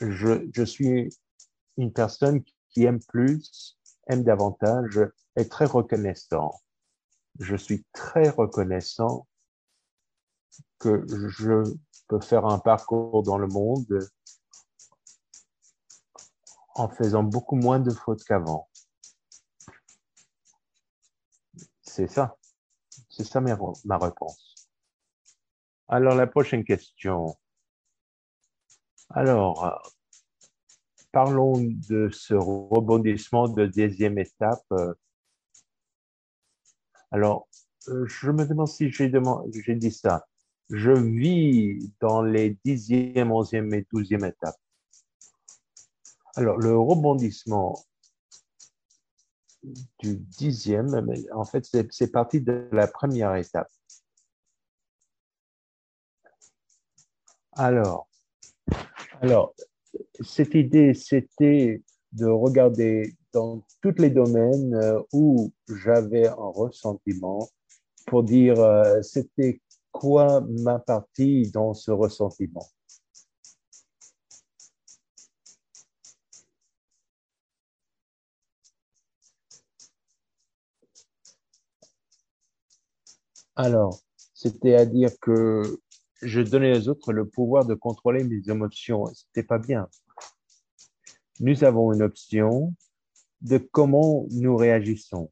je, je suis une personne qui aime plus, aime davantage, est très reconnaissant. Je suis très reconnaissant que je peux faire un parcours dans le monde en faisant beaucoup moins de fautes qu'avant. C'est ça. C'est ça ma, ma réponse. Alors, la prochaine question. Alors, parlons de ce rebondissement de deuxième étape. Alors, je me demande si j'ai dit ça je vis dans les dixième, onzième et douzième étapes. Alors, le rebondissement du dixième, en fait, c'est parti de la première étape. Alors, alors cette idée, c'était de regarder dans tous les domaines euh, où j'avais un ressentiment pour dire euh, c'était quoi ma partie dans ce ressentiment? Alors, c'est-à-dire que je donnais aux autres le pouvoir de contrôler mes émotions. C'était pas bien. Nous avons une option de comment nous réagissons.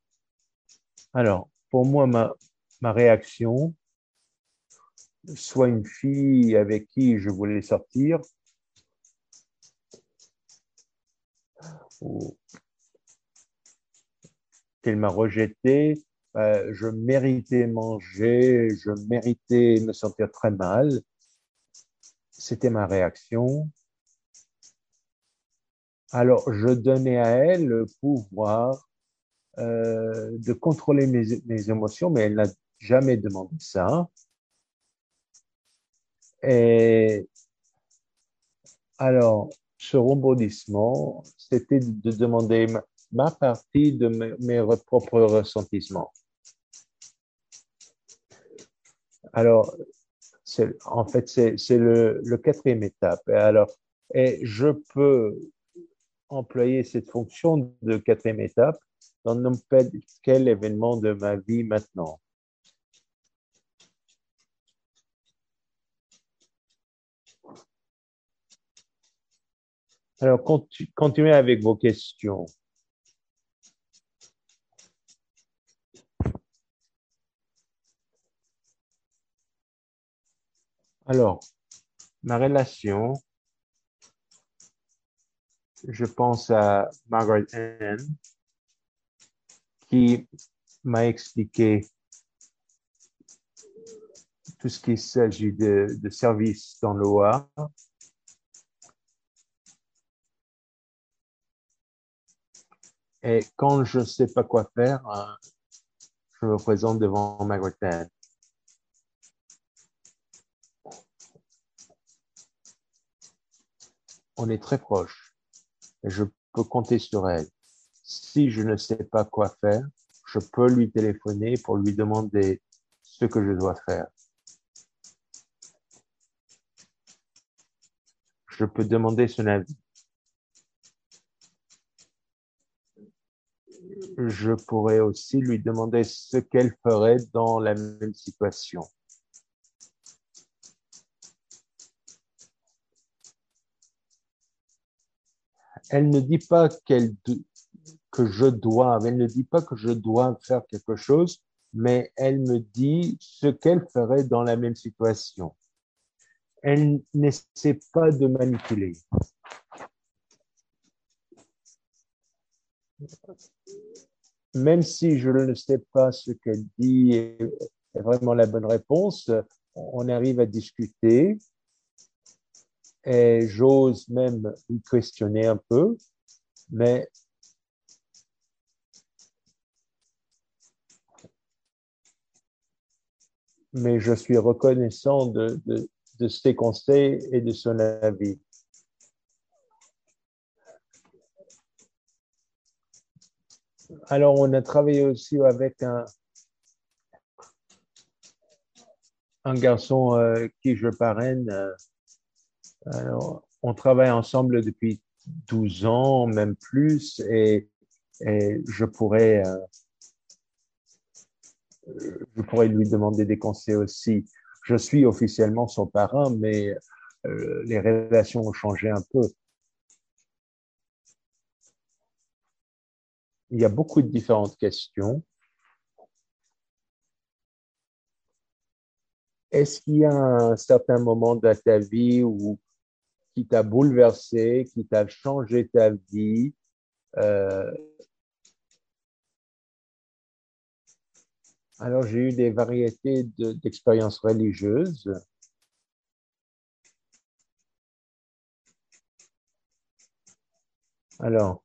Alors, pour moi, ma, ma réaction, soit une fille avec qui je voulais sortir, ou qu'elle m'a rejeté, euh, je méritais manger, je méritais me sentir très mal. C'était ma réaction. Alors, je donnais à elle le pouvoir euh, de contrôler mes, mes, émotions, mais elle n'a jamais demandé ça. Et alors, ce rebondissement, c'était de demander ma, partie de mes, propres ressentissements. Alors, en fait, c'est le, le, quatrième étape. Et alors, et je peux employer cette fonction de quatrième étape dans n'importe quel événement de ma vie maintenant. Alors, continuez avec vos questions. Alors, ma relation, je pense à Margaret Ann, qui m'a expliqué tout ce qui s'agit de, de services dans l'OA. Et quand je ne sais pas quoi faire, euh, je me présente devant Margaret on est très proche. Je peux compter sur elle. Si je ne sais pas quoi faire, je peux lui téléphoner pour lui demander ce que je dois faire. Je peux demander son avis. Je pourrais aussi lui demander ce qu'elle ferait dans la même situation. elle ne dit pas que je dois, elle ne dit pas que je dois faire quelque chose, mais elle me dit ce qu'elle ferait dans la même situation. Elle n'essaie pas de manipuler. Même si je ne sais pas ce qu'elle dit est vraiment la bonne réponse, on arrive à discuter et j'ose même y questionner un peu, mais mais je suis reconnaissant de ses conseils et de son avis. Alors, on a travaillé aussi avec un, garçon euh, qui je parraine, euh, on travaille ensemble depuis 12 ans, même plus, et, et je pourrais, euh, je pourrais lui demander des conseils aussi. Je suis officiellement son parrain, mais les relations ont changé un peu. Il y a beaucoup de différentes questions. Est-ce qu'il y a un certain moment de ta vie qui t'a bouleversé, qui t'a changé ta vie. Euh, alors, j'ai eu des variétés d'expériences religieuses. Alors,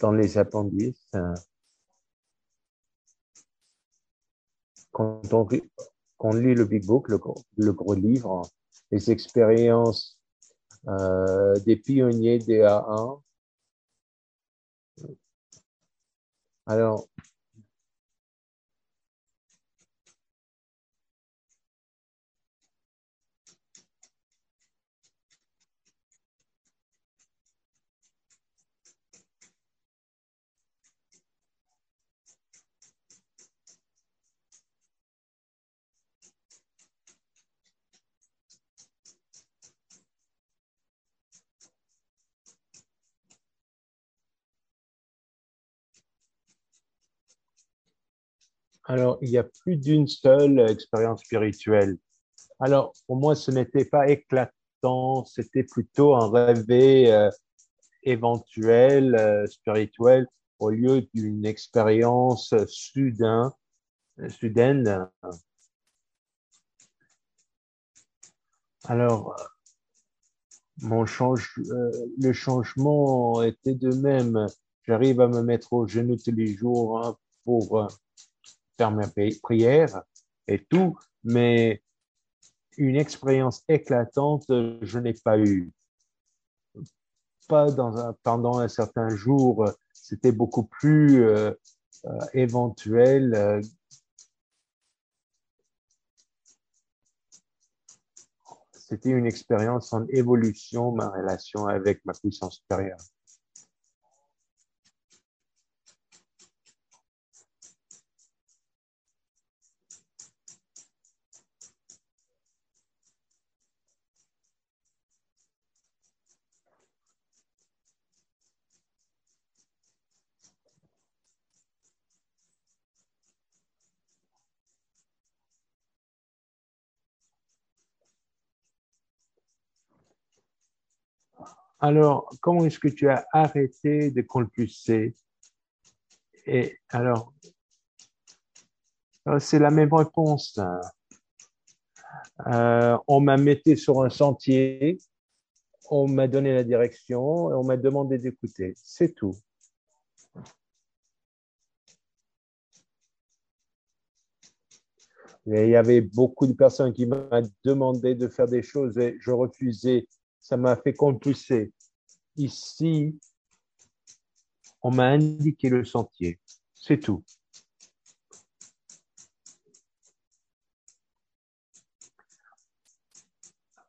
dans les appendices, quand on, lit le Big Book, le, le gros livre, les expériences euh, des pionniers des A1. Alors, Alors, il y a plus d'une seule expérience spirituelle. Alors, pour moi, ce n'était pas éclatant, c'était plutôt un rêvé euh, éventuel, euh, spirituel, au lieu d'une expérience soudain, soudaine. Alors, mon change, euh, le changement était de même. J'arrive à me mettre au genou tous les jours hein, pour faire ma prière et tout, mais une expérience éclatante, je n'ai pas eu. Pas pendant un certain jour, c'était beaucoup plus euh, euh, éventuel. Euh. C'était une expérience en évolution, ma relation avec ma puissance supérieure. Alors, comment est-ce que tu as arrêté de compulser Et alors, euh, c'est la même réponse. Euh, on m'a mis sur un sentier, on m'a donné la direction on m'a demandé d'écouter. C'est tout. il y avait beaucoup de personnes qui m'ont demandé de faire des choses et je refusais ça m'a fait compulser. Ici, on m'a indiqué le sentier. C'est tout.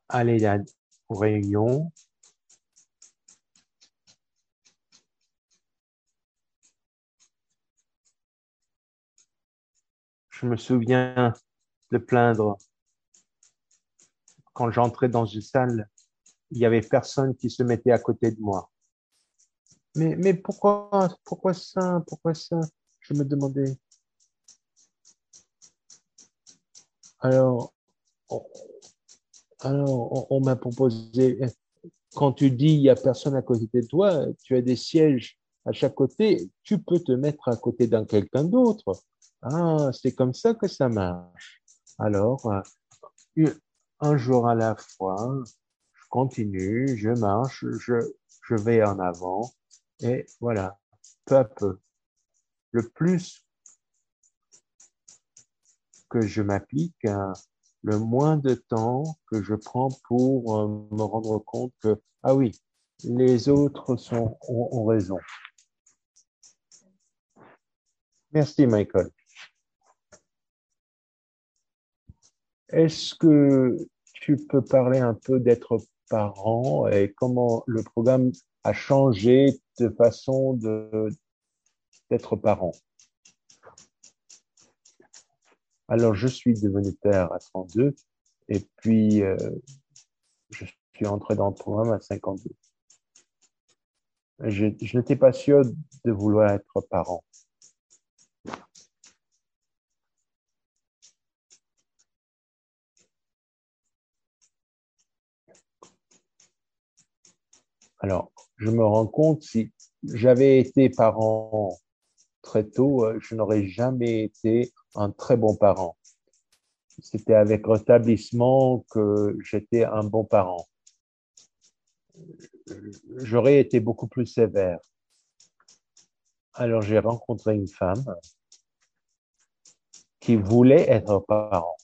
Allez la réunion. Je me souviens de plaindre quand j'entrais dans une salle il y avait personne qui se mettait à côté de moi. Mais, mais pourquoi, pourquoi ça, pourquoi ça? Je me demandais. Alors, alors, on, m'a proposé, quand tu dis il y a personne à côté de toi, tu as des sièges à chaque côté, tu peux te mettre à côté d'un quelqu'un d'autre. Ah, c'est comme ça que ça marche. Alors, un jour à la fois, continue, je marche, je, je vais en avant et voilà, peu à peu. Le plus que je m'applique, hein, le moins de temps que je prends pour euh, me rendre compte que, ah oui, les autres sont, ont raison. Merci, Michael. Est-ce que tu peux parler un peu d'être parents et comment le programme a changé de façon de, d'être parent. Alors, je suis devenu père à 32 et puis euh, je suis entré dans le programme à 52. Je, je n'étais pas sûr de vouloir être parent. Alors, je me rends compte si j'avais été parent très tôt, euh, je n'aurais jamais été un très bon parent. C'était avec rétablissement que j'étais un bon parent. J'aurais été beaucoup plus sévère. Alors j'ai rencontré une femme qui voulait être parent.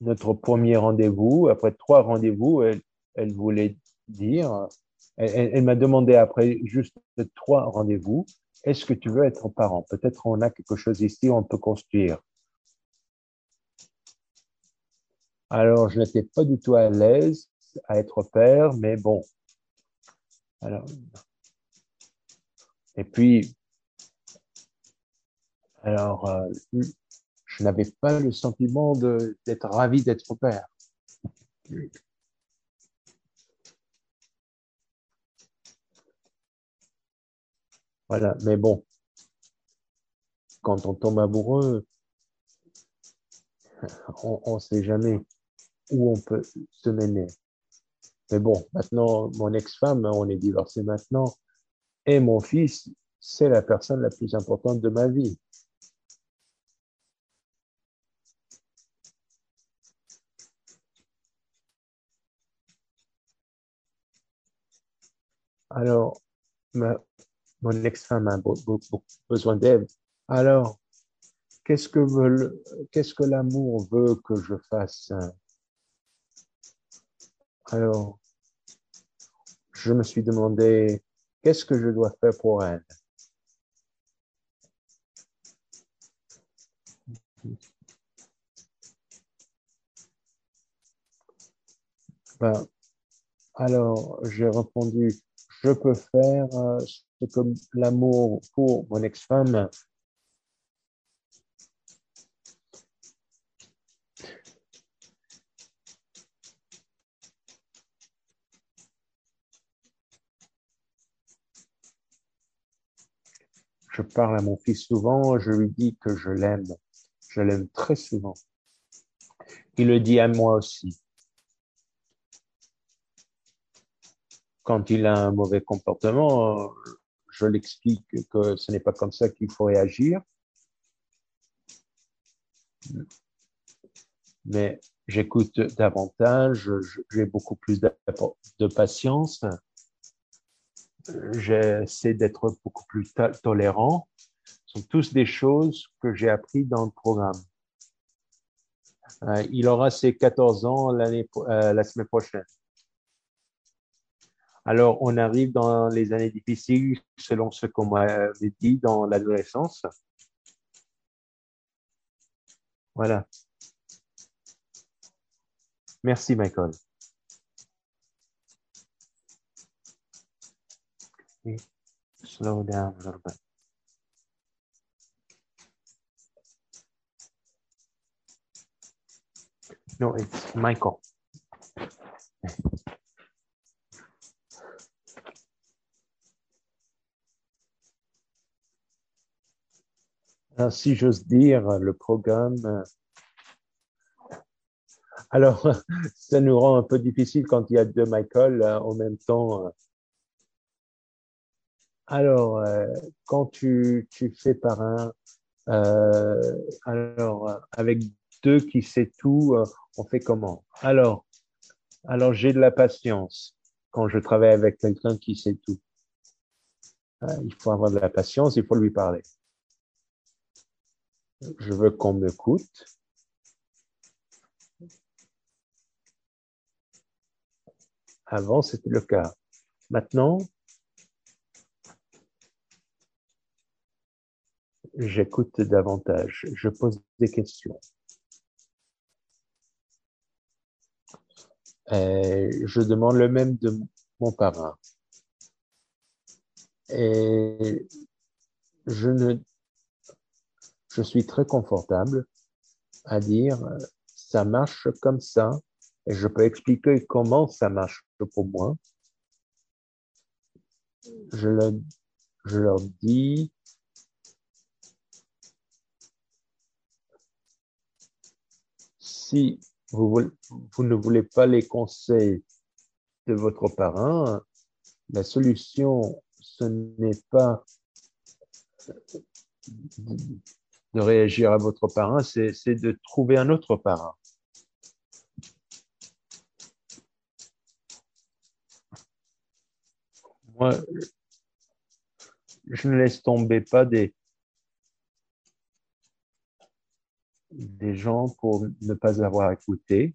notre premier rendez-vous, après trois rendez-vous, elle, elle voulait dire, elle, m'a demandé après juste trois rendez-vous, est-ce que tu veux être parent? Peut-être on a quelque chose ici, on peut construire. Alors, je n'étais pas du tout à l'aise à être père, mais bon. Alors, et puis, alors, euh, je n'avais pas le sentiment d'être ravi d'être père. Voilà, mais bon. quand on tombe amoureux, on ne sait jamais où on peut se mener. Mais bon, maintenant, mon ex-femme, on est divorcé maintenant, et mon fils, c'est la personne la plus importante de ma vie. Alors, mon ex-femme a besoin d'aide. Alors, qu'est-ce que qu'est-ce que l'amour veut que je fasse? Alors, je me suis demandé qu'est-ce que je dois faire pour elle? Ben, alors, j'ai répondu, je peux faire que l'amour pour mon ex-femme Je parle à mon fils souvent, je lui dis que je l'aime. Je l'aime très souvent. Il le dit à moi aussi. Quand il a un mauvais comportement, je l'explique que ce n'est pas comme ça qu'il faut réagir. Mais j'écoute davantage, j'ai beaucoup plus de patience j'essaie d'être beaucoup plus tolérant. Ce sont tous des choses que j'ai appris dans le programme. Euh, il aura ses 14 ans l'année, euh, la semaine prochaine. Alors, on arrive dans les années difficiles selon ce qu'on m'avait dit dans l'adolescence. Voilà. Merci, Michael. slow down a little bit. No, it's Michael. Si j'ose dire, le programme. Alors, *laughs* ça nous rend un peu difficile quand il y a deux Michael euh, en même temps. Alors, euh, quand tu, tu fais par un, euh, alors avec deux qui sait tout, euh, on fait comment? Alors, alors j'ai de la patience quand je travaille avec quelqu'un qui sait tout. il faut avoir de la patience, il faut lui parler. Je veux qu'on m'écoute. Avant, c'était le cas. Maintenant, j'écoute davantage, je pose des questions. je demande le même de mon parrain. Et je ne, je suis très confortable à dire ça marche comme ça et je peux expliquer comment ça marche pour moi. Je leur dis si vous, ne voulez pas les conseils de votre parrain, la solution, ce n'est pas de réagir à votre parrain, c'est de trouver un autre parrain. Moi, je ne laisse tomber pas des, des gens pour ne pas avoir écouté.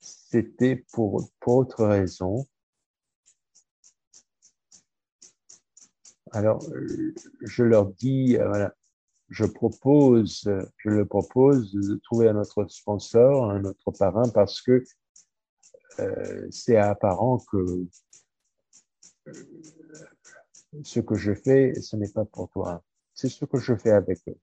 C'était pour, pour autre raison. Alors, je leur dis, euh, voilà, je propose, je le propose de trouver un autre sponsor, un autre parrain, parce que euh, c'est apparent que euh, ce que je fais, ce n'est pas pour toi. C'est ce que je fais avec eux.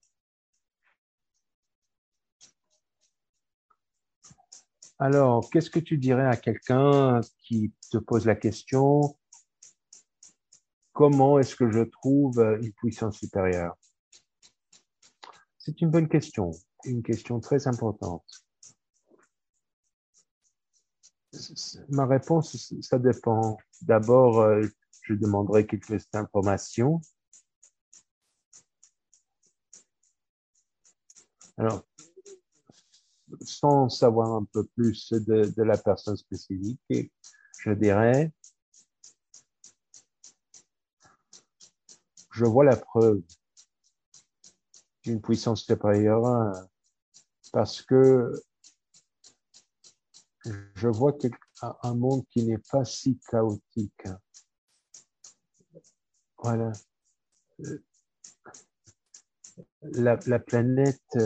Alors, qu'est-ce que tu dirais à quelqu'un qui te pose la question comment est-ce que je trouve une puissance supérieure? C'est une bonne question, une question très importante. Ma réponse, ça dépend. D'abord, euh, je demanderai quelques informations. Alors, sans savoir un peu plus de, de la personne spécifique, je dirais, je vois la preuve d'une puissance supérieure parce que je vois un monde qui n'est pas si chaotique. Voilà. La, la, planète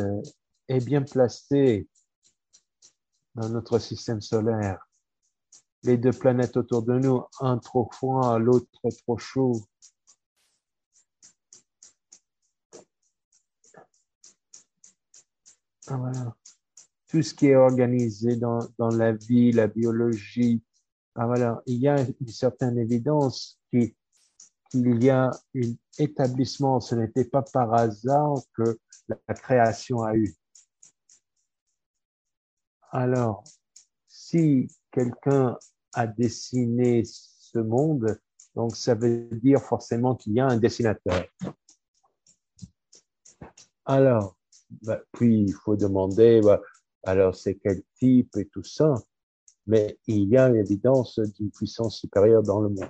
est bien placée dans notre système solaire. Les deux planètes autour de nous, un trop froid, l'autre trop chaud. Ah, voilà tout ce qui est organisé dans, dans la vie, la biologie. Ah, voilà, il y a une certaine évidence qu'il y a un établissement. Ce n'était pas par hasard que la création a eu. Alors, si quelqu'un a dessiné ce monde, donc ça veut dire forcément qu'il y a un dessinateur. Alors, bah, puis il faut demander, bah, alors c'est quel type et tout ça, mais il y a une évidence d'une puissance supérieure dans le monde.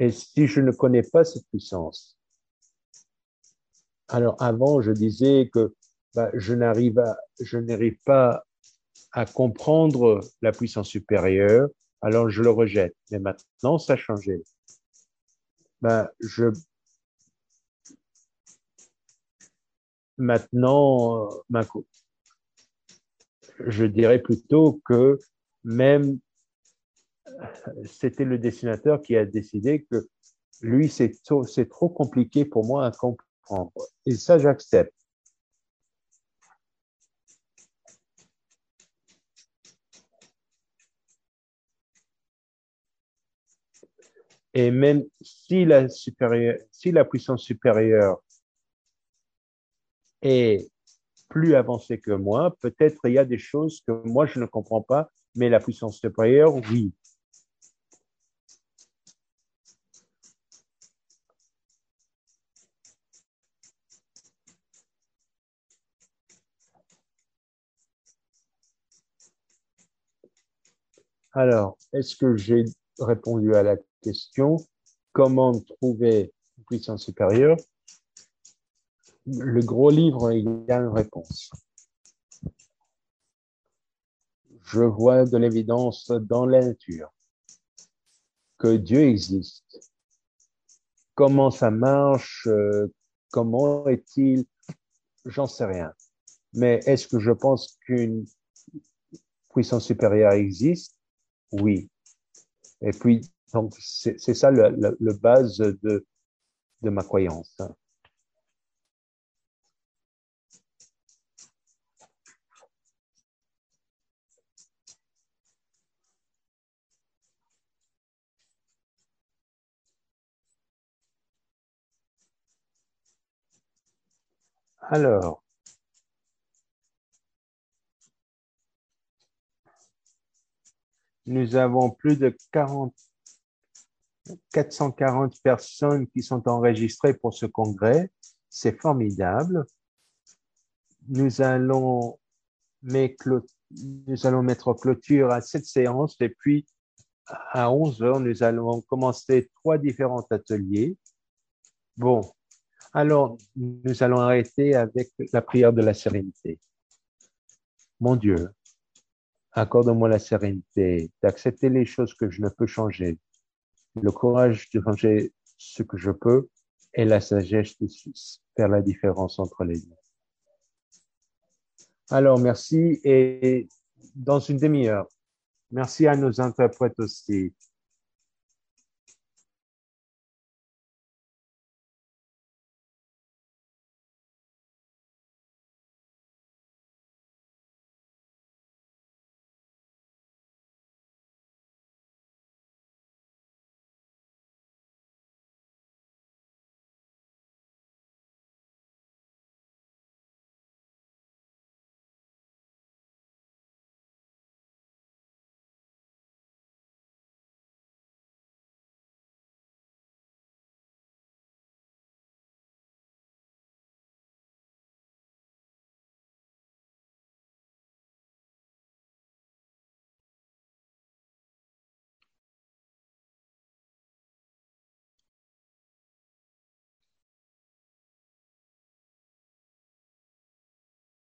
Et si je ne connais pas cette puissance, alors avant je disais que bah, je n'arrive pas à comprendre la puissance supérieure, alors je le rejette. Mais maintenant ça a changé. Je Maintenant, je dirais plutôt que même c'était le dessinateur qui a décidé que lui, c'est trop, compliqué pour moi à comprendre. Et ça, j'accepte. Et même si la, si la puissance supérieure est plus avancé que moi. Peut-être il y a des choses que moi je ne comprends pas, mais la puissance supérieure, oui. Alors, est-ce que j'ai répondu à la question? Comment trouver une puissance supérieure? Le gros livre, il y a une réponse. Je vois de l'évidence dans la nature que Dieu existe. Comment ça marche, euh, comment est-il, j'en sais rien. Mais est-ce que je pense qu'une puissance supérieure existe? Oui. Et puis, donc, c'est ça le, le, base de, de ma croyance. Alors, nous avons plus de 40, 440 personnes qui sont enregistrées pour ce congrès. C'est formidable. Nous allons, nous allons mettre clôture à cette séance et puis à 11 heures, nous allons commencer trois différents ateliers. Bon, alors, nous allons arrêter avec la prière de la sérénité. Mon Dieu, accorde-moi la sérénité d'accepter les choses que je ne peux changer, le courage de changer ce que je peux et la sagesse de faire la différence entre les deux. Alors, merci et dans une demi-heure, merci à nos interprètes aussi.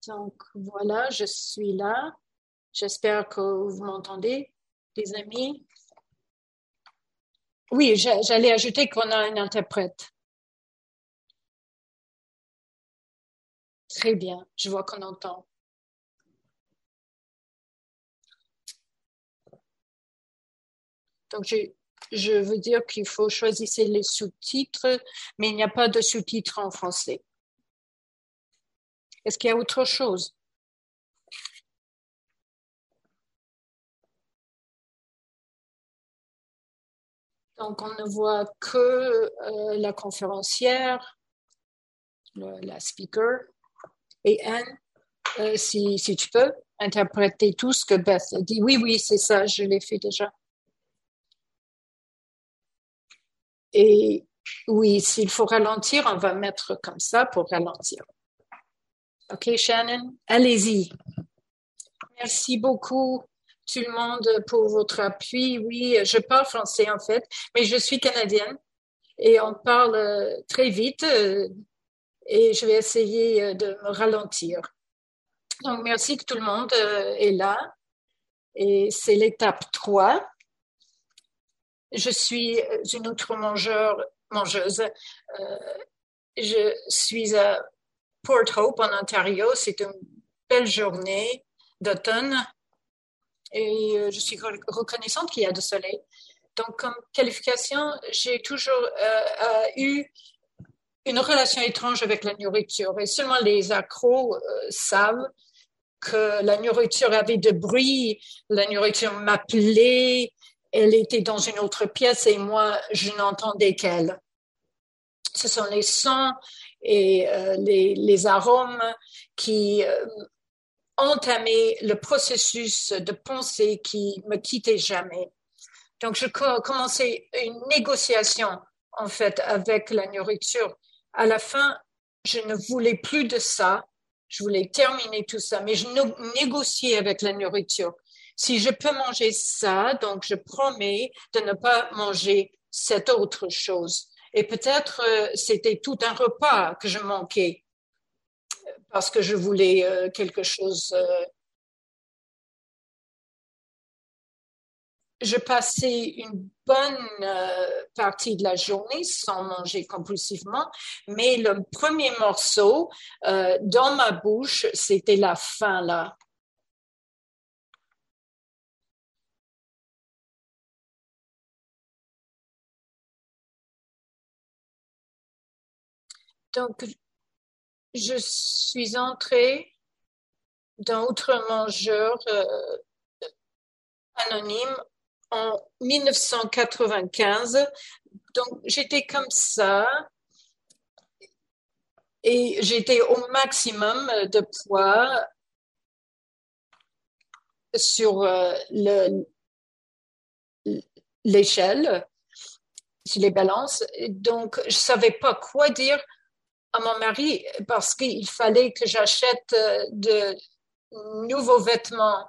Donc voilà, je suis là. J'espère que vous m'entendez, les amis. Oui, j'allais ajouter qu'on a un interprète. Très bien, je vois qu'on entend. Donc, je, je veux dire qu'il faut choisir les sous-titres, mais il n'y a pas de sous-titres en français. Est-ce qu'il y a autre chose? Donc, on ne voit que euh, la conférencière, la speaker. Et Anne, euh, si, si tu peux, interpréter tout ce que Beth a dit. Oui, oui, c'est ça, je l'ai fait déjà. Et oui, s'il faut ralentir, on va mettre comme ça pour ralentir. OK, Shannon, allez-y. Merci beaucoup tout le monde pour votre appui. Oui, je parle français en fait, mais je suis canadienne et on parle euh, très vite euh, et je vais essayer euh, de me ralentir. Donc, merci que tout le monde est là. Et c'est l'étape 3. Je suis une autre mangeur, mangeuse. je suis à Port Hope en Ontario. C'est une belle journée d'automne et euh, je suis reconnaissante qu'il y a du soleil. Donc, comme qualification, j'ai toujours euh, euh, eu une relation étrange avec la nourriture et seulement les accros savent que la nourriture avait de bruit, la nourriture m'appelait, elle était dans une autre pièce et moi, je n'entendais qu'elle. Ce sont les sons et les, les, arômes qui entamé le processus de pensée qui me quittait jamais. Donc, je commençais une négociation, en fait, avec la nourriture. À la fin, je ne voulais plus de ça. Je voulais terminer tout ça, mais je négociais avec la nourriture. Si je peux manger ça, donc je promets de ne pas manger cette autre chose. Et peut-être euh, c'était tout un repas que je manquais parce que je voulais euh, quelque chose. Euh, je passais une bonne partie de la journée sans manger compulsivement, mais le premier morceau dans ma bouche, c'était la faim là. Donc, je suis entrée dans Outre Mangeur euh, anonyme en 1995. Donc, j'étais comme ça et j'étais au maximum de poids sur euh, l'échelle, sur les balances. Donc, je savais pas quoi dire à mon mari parce qu'il fallait que j'achète euh, de nouveaux vêtements.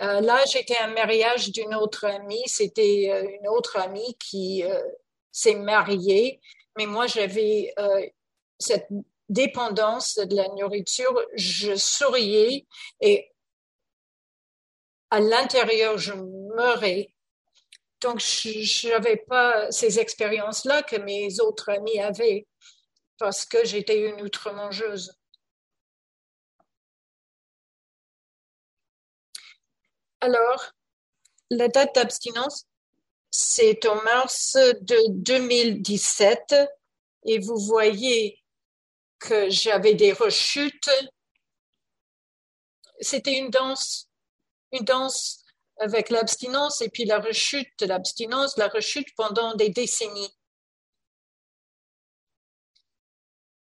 Euh, là, j'étais à un mariage d'une autre amie. C'était euh, une autre amie qui s'est mariée, mais moi, j'avais cette dépendance de la nourriture. Je souriais et à l'intérieur, je meurais. Donc, je n'avais pas ces expériences-là que mes autres amis avaient parce que j'étais une outre-mangeuse. Alors, la date d'abstinence, c'est en mars de 2017 et vous voyez que j'avais des rechutes. C'était une danse, une danse avec l'abstinence et puis la rechute l'abstinence, la rechute pendant des décennies.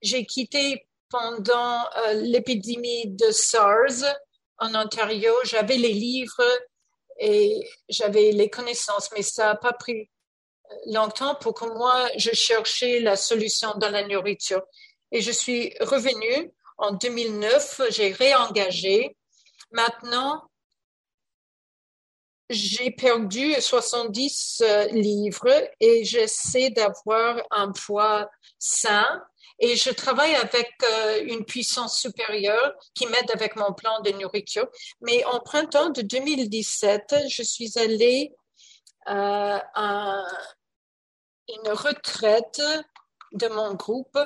J'ai quitté pendant euh, l'épidémie de SARS en Ontario. J'avais les livres et j'avais les connaissances, mais ça n'a pas pris euh, longtemps pour que moi, je cherchais la solution dans la nourriture. Et je suis revenue en 2009, j'ai réengagé. Maintenant, j'ai perdu 70 euh, livres et j'essaie d'avoir un poids sain et je travaille avec euh, une puissance supérieure qui m'aide avec mon plan de nourriture. Mais en printemps de 2017, je suis allée euh, à une retraite de mon groupe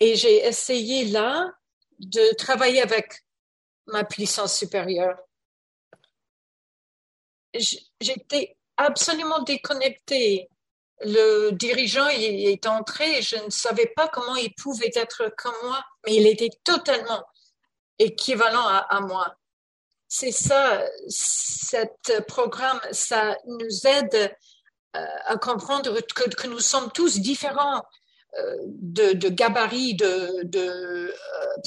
et j'ai essayé là de travailler avec ma puissance supérieure. J'étais absolument déconnectée le dirigeant est entré, je ne savais pas comment il pouvait être comme moi, mais il était totalement équivalent à, moi. C'est ça, cet programme, ça nous aide euh, à comprendre que, nous sommes tous différents euh, de, gabarit, de, de euh,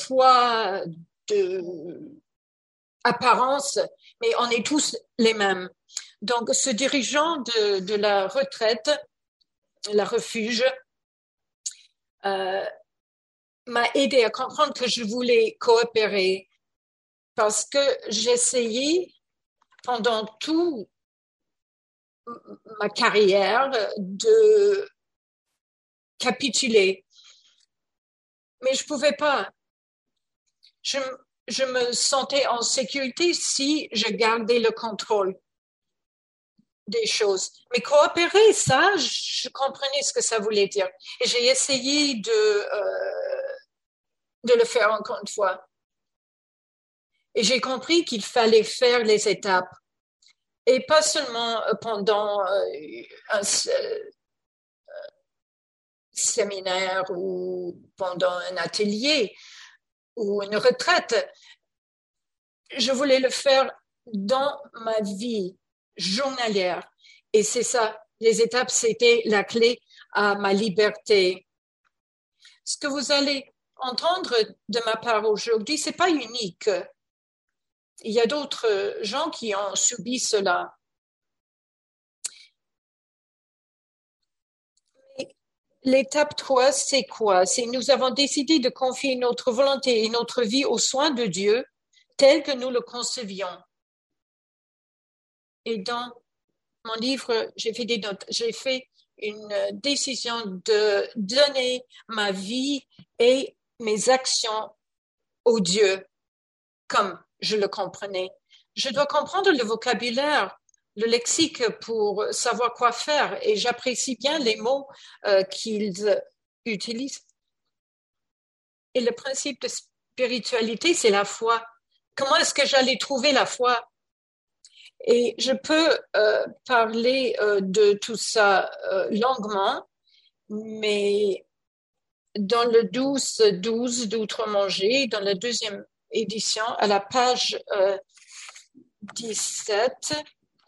poids, de apparence, mais on est tous les mêmes. Donc, ce dirigeant de la retraite, la refuge, euh, m'a aidé à comprendre que je voulais coopérer parce que j'essayais pendant toute ma carrière de capituler. Mais je pouvais pas. Je me sentais en sécurité si je gardais le contrôle des choses. Mais coopérer, ça, je comprenais ce que ça voulait dire. Et j'ai essayé de, euh, de le faire encore une fois. Et j'ai compris qu'il fallait faire les étapes. Et pas seulement euh, pendant euh, un séminaire ou pendant un atelier ou une retraite. Je voulais le faire dans ma vie journalière. Et c'est ça, les étapes, c'était la clé à ma liberté. Ce que vous allez entendre de ma part aujourd'hui, c'est pas unique. Il y a d'autres gens qui ont subi cela. L'étape 3, c'est quoi? C'est nous avons décidé de confier notre volonté et notre vie aux soins de Dieu tel que nous le concevions. Et dans mon livre, j'ai fait des notes. J'ai fait une décision de donner ma vie et mes actions au Dieu comme je le comprenais. Je dois comprendre le vocabulaire, le lexique pour savoir quoi faire et j'apprécie bien les mots euh, qu'ils utilisent. Et le principe de spiritualité, c'est la foi. Comment est-ce que j'allais trouver la foi? Et je peux euh, parler euh, de tout ça euh, longuement, mais dans le 12-12 d'Outre-Manger, dans la deuxième édition, à la page 17,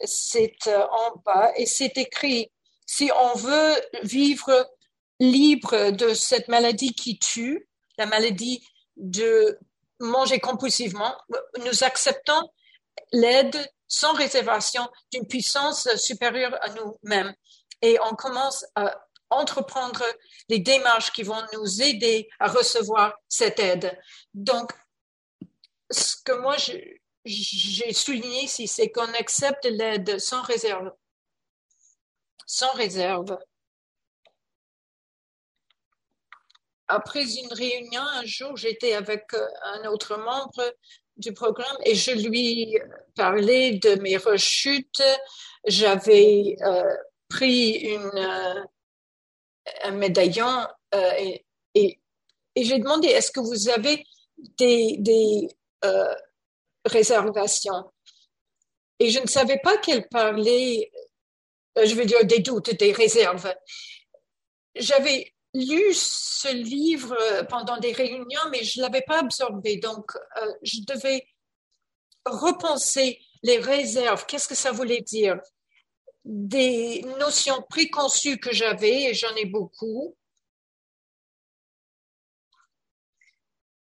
c'est en bas et c'est écrit, si on veut vivre libre de cette maladie qui tue, la maladie de manger compulsivement, nous acceptons l'aide sans réservation d'une puissance supérieure à nous-mêmes. Et on commence à entreprendre les démarches qui vont nous aider à recevoir cette aide. Donc, ce que moi, j'ai souligné ici, c'est qu'on accepte l'aide sans réserve. Sans réserve. Après une réunion, un jour, j'étais avec un autre membre du programme et je lui parlais de mes rechutes. J'avais euh, pris une, euh, un médaillon euh, et, et, et j'ai demandé est-ce que vous avez des, des réservations? Et je ne savais pas qu'elle parlait, je veux dire des doutes, des réserves. J'avais lu ce livre pendant des réunions, mais je ne l'avais pas absorbé. Donc, euh, je devais repenser les réserves. Qu'est-ce que ça voulait dire? Des notions préconçues que j'avais, et j'en ai beaucoup.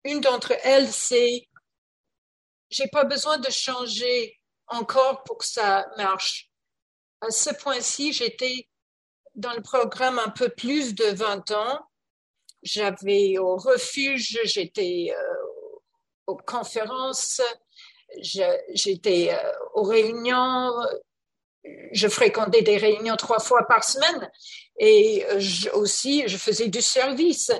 Une d'entre elles, c'est j'ai pas besoin de changer encore pour que ça marche. À ce point-ci, j'étais dans le programme un peu plus de 20 ans. J'avais au refuge, j'étais euh, aux conférences, j'étais euh, aux réunions, je fréquentais des réunions trois fois par semaine et euh, aussi je faisais du service.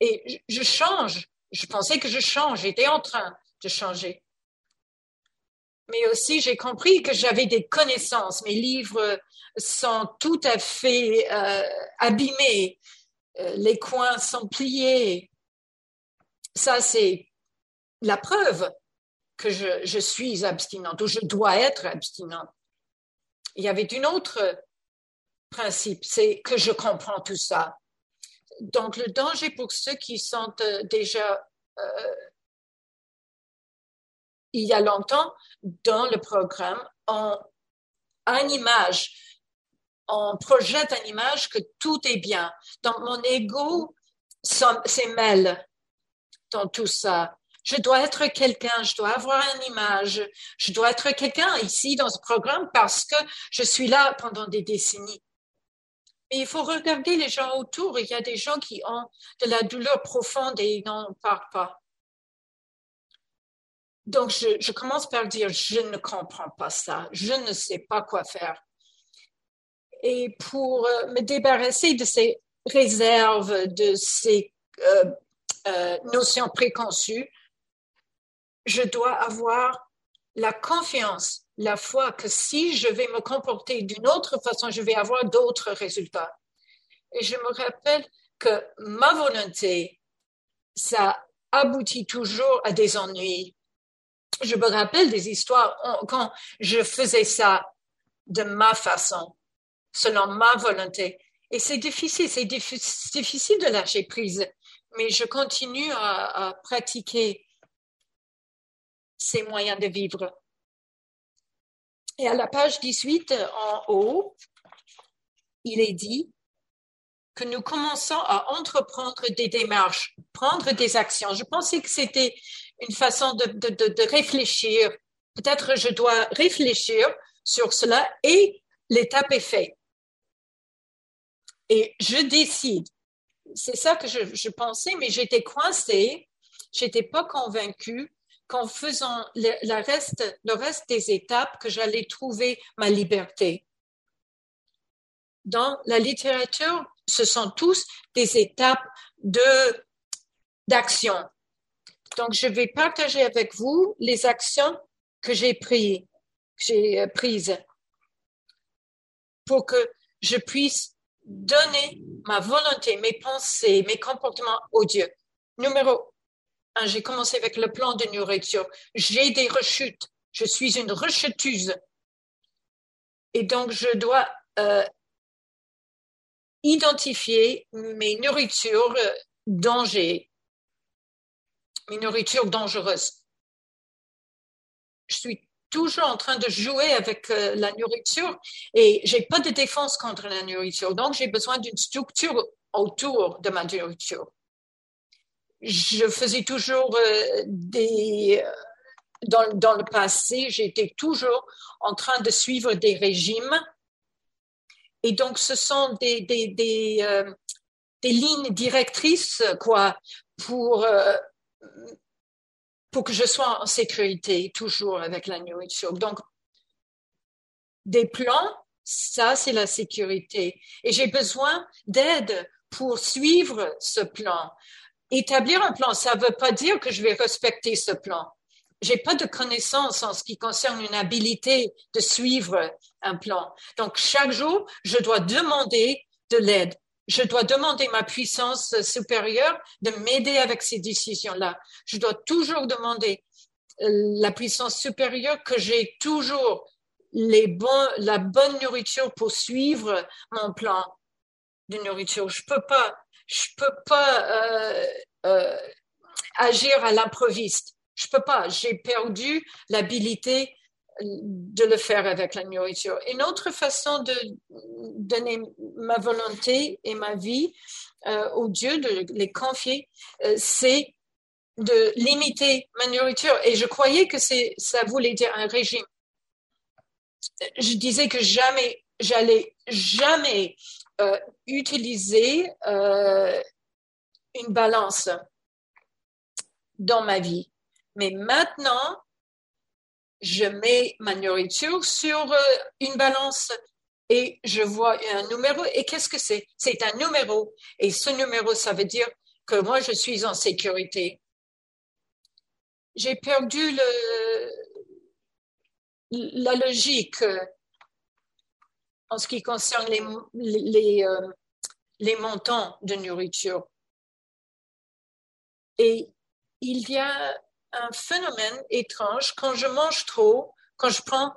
Et je change. Je pensais que je change. J'étais en train de changer. Mais aussi, j'ai compris que j'avais des connaissances. Mes livres sont tout à fait euh, abîmés. Euh, les coins sont pliés. Ça, c'est la preuve que je, suis abstinente ou je dois être abstinente. Il y avait une autre principe, c'est que je comprends tout ça. Donc, le danger pour ceux qui sont euh, déjà il y a longtemps dans le programme, a une image, on projette une image que tout est bien. Donc, mon ego mêle dans tout ça. Je dois être quelqu'un, je dois avoir une image, je dois être quelqu'un ici dans ce programme parce que je suis là pendant des décennies. Mais il faut regarder les gens autour. Il y a des gens qui ont de la douleur profonde et ils n'en parlent pas. Donc, je, commence par dire, je ne comprends pas ça, je ne sais pas quoi faire. Et pour euh, me débarrasser de ces réserves, de ces euh, euh, notions préconçues, je dois avoir la confiance, la foi que si je vais me comporter d'une autre façon, je vais avoir d'autres résultats. Et je me rappelle que ma volonté, ça aboutit toujours à des ennuis. Je me rappelle des histoires quand je faisais ça de ma façon, selon ma volonté. Et c'est difficile, c'est difficile de lâcher prise, mais je continue à, pratiquer ces moyens de vivre. Et à la page 18 en haut, il est dit que nous commençons à entreprendre des démarches, prendre des actions. Je pensais que c'était une façon de, de, de, réfléchir. Peut-être je dois réfléchir sur cela et l'étape est faite. Et je décide. C'est ça que je, pensais, mais j'étais coincée, j'étais pas convaincue qu'en faisant le, reste, le reste des étapes, que j'allais trouver ma liberté. Dans la littérature, ce sont tous des étapes de d'action. Donc, je vais partager avec vous les actions que j'ai euh, prises pour que je puisse donner ma volonté, mes pensées, mes comportements au Dieu. Numéro Hein, j'ai commencé avec le plan de nourriture. J'ai des rechutes. Je suis une rechuteuse. Et donc, je dois euh, identifier mes nourritures euh, mes nourritures dangereuses. Je suis toujours en train de jouer avec euh, la nourriture et j'ai pas de défense contre la nourriture. Donc, j'ai besoin d'une structure autour de ma nourriture je faisais toujours euh, des... Euh, dans, dans le passé, j'étais toujours en train de suivre des régimes. Et donc, ce sont des, des, des, des lignes directrices, quoi, pour, pour que je sois en sécurité, toujours avec la nourriture. Donc, des plans, ça, c'est la sécurité. Et j'ai besoin d'aide pour suivre ce plan établir un plan, ça ne veut pas dire que je vais respecter ce plan. J'ai pas de connaissances en ce qui concerne une habilité de suivre un plan. Donc, chaque jour, je dois demander de l'aide. Je dois demander ma puissance supérieure de m'aider avec ces décisions-là. Je dois toujours demander euh, la puissance supérieure que j'ai toujours les bons, la bonne nourriture pour suivre mon plan de nourriture. Je peux pas je peux pas euh, euh, agir à l'improviste. Je peux pas. J'ai perdu l'habilité de le faire avec la nourriture. Une autre façon de donner ma volonté et ma vie euh, au Dieu, de les confier, c'est de limiter ma nourriture. Et je croyais que ça voulait dire un régime. Je disais que jamais, j'allais jamais euh, utiliser euh, une balance dans ma vie. Mais maintenant, je mets ma nourriture sur euh, une balance et je vois un numéro. Et qu'est-ce que c'est? C'est un numéro. Et ce numéro, ça veut dire que moi je suis en sécurité. J'ai perdu la logique en ce qui concerne euh, les montants de nourriture. Et il y a un phénomène étrange. Quand je mange trop, quand je prends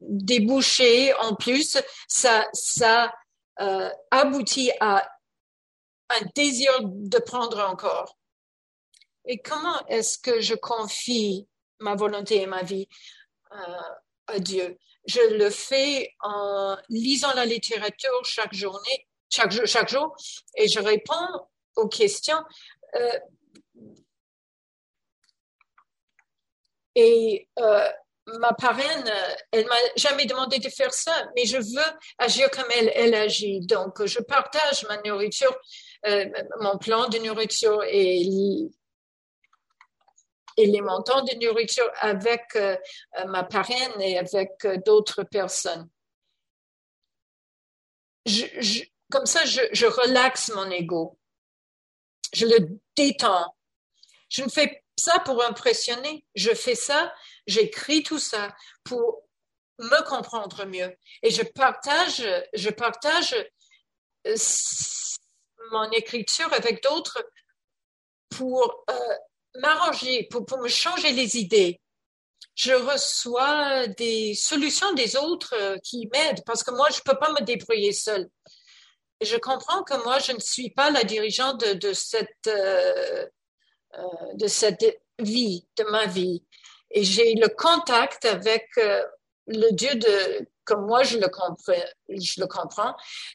des bouchées en plus, ça, ça euh, aboutit à un désir de prendre encore. Et comment est-ce que je confie ma volonté et ma vie euh, à Dieu? Je le fais en lisant la littérature chaque journée, chaque chaque jour et je réponds aux questions. Euh, et euh, ma parraine, elle m'a jamais demandé de faire ça, mais je veux agir comme elle, elle agit. Donc, je partage ma nourriture, euh, mon plan de nourriture et, les montants de nourriture avec euh, ma parraine et avec euh, d'autres personnes. Comme ça, je, je relaxe mon ego. Je le détends. Je ne fais ça pour impressionner. Je fais ça J'écris tout ça pour me comprendre mieux. Et je partage, je partage euh, mon écriture avec d'autres pour euh, m'arranger, pour, me changer les idées. Je reçois des solutions des autres euh, qui m'aident parce que moi, je peux pas me débrouiller seule. Je comprends que moi, je ne suis pas la dirigeante de, cette, de cette vie, de ma vie et j'ai le contact avec euh, le Dieu de, comme moi je le comprends, je le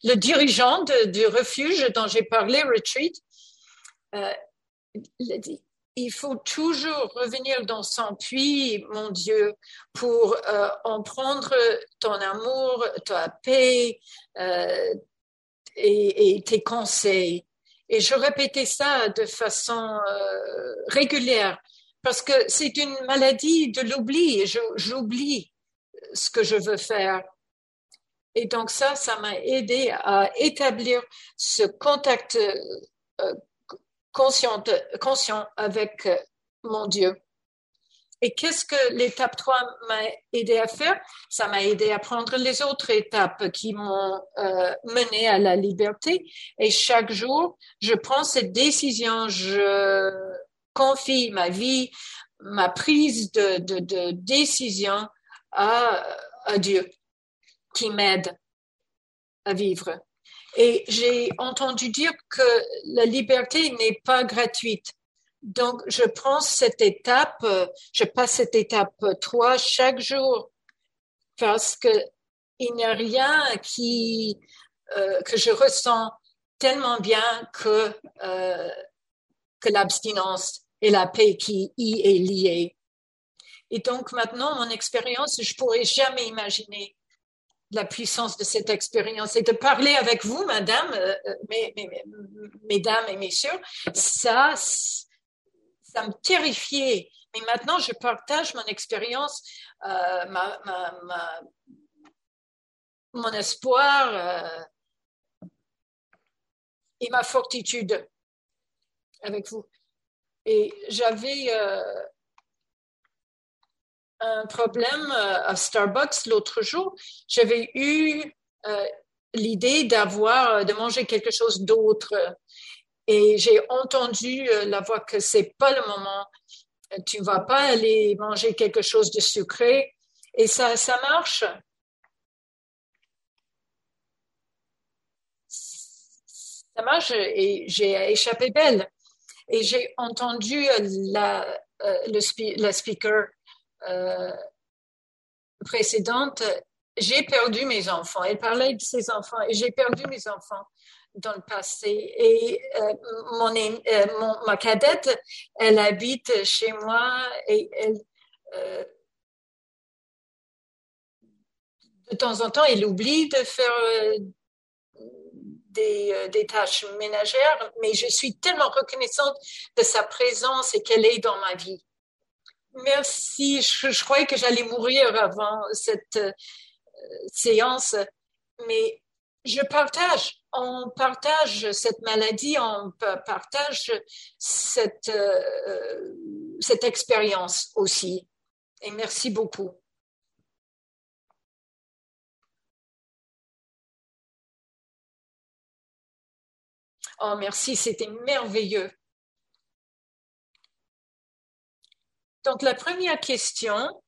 le dirigeant du refuge dont j'ai parlé, Retreat, euh, il faut toujours revenir dans son puits, mon Dieu, pour euh, en prendre ton amour, ta paix euh, et, tes conseils. Et je répétais ça de façon euh, régulière parce que c'est une maladie de l'oubli. J'oublie ce que je veux faire. Et donc ça, ça m'a aidé à établir ce contact euh, conscient, conscient avec mon Dieu. Et qu'est-ce que l'étape 3 m'a aidé à faire? Ça m'a aidé à prendre les autres étapes qui m'ont euh, mené à la liberté. Et chaque jour, je prends cette décision. Je confie ma vie, ma prise de, de, décision à, à Dieu qui m'aide à vivre. Et j'ai entendu dire que la liberté n'est pas gratuite. Donc, je prends cette étape, je passe cette étape 3 chaque jour parce que il n'y a rien qui, euh, que je ressens tellement bien que, euh, que l'abstinence et la paix qui y est liée. Et donc maintenant, mon expérience, je pourrais jamais imaginer la puissance de cette expérience et de parler avec vous, madame, euh, euh, mes, mesdames et messieurs, ça, ça me terrifiait. Mais maintenant, je partage mon expérience, euh, mon espoir euh, et ma fortitude avec vous. Et j'avais euh, un problème à Starbucks l'autre jour. J'avais eu l'idée d'avoir, de manger quelque chose d'autre. Et j'ai entendu la voix que c'est pas le moment. Tu vas pas aller manger quelque chose de sucré. Et ça, ça marche? Ça marche et j'ai échappé belle et j'ai entendu la, euh, la speaker euh, précédente, j'ai perdu mes enfants. Elle parlait de ses enfants et j'ai perdu mes enfants dans le passé. Et euh, euh, mon, ma cadette, elle habite chez moi et elle, euh, de temps en temps, elle oublie de faire euh, des, tâches ménagères, mais je suis tellement reconnaissante de sa présence et qu'elle est dans ma vie. Merci. Je, croyais que j'allais mourir avant cette séance, mais je partage, on partage cette maladie, on partage cette, euh, cette expérience aussi. Et merci beaucoup. Oh, merci, c'était merveilleux. Donc, la première question,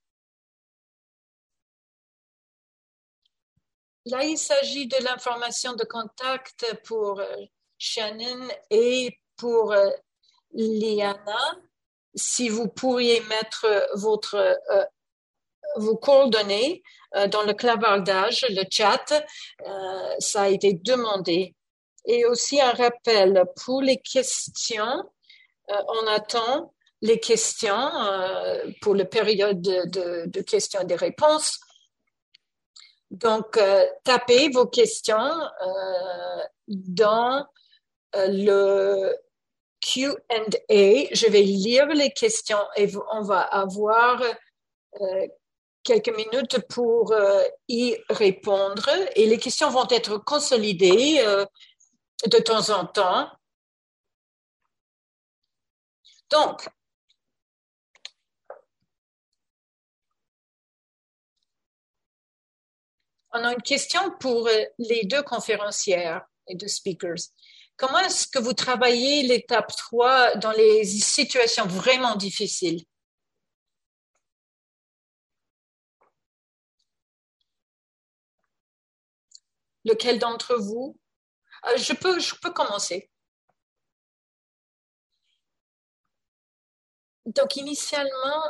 Là, il s'agit de l'information de contact pour euh, Shannon et pour euh, Liana. Si vous pourriez mettre votre, euh, vos coordonnées dans le clavardage, le chat, ça a été demandé. Et aussi un rappel pour les questions, on attend les questions pour la période de, de questions et des réponses donc, euh, tapez vos questions euh, dans euh, le Q&A. Je vais lire les questions et on va avoir quelques minutes pour y répondre. Et les questions vont être consolidées de temps en temps. Donc, On a une question pour euh, les deux conférencières et deux speakers. Comment est-ce que vous travaillez l'étape 3 dans les situations vraiment difficiles? Lequel d'entre vous? Euh, je peux, je peux commencer. Donc, initialement,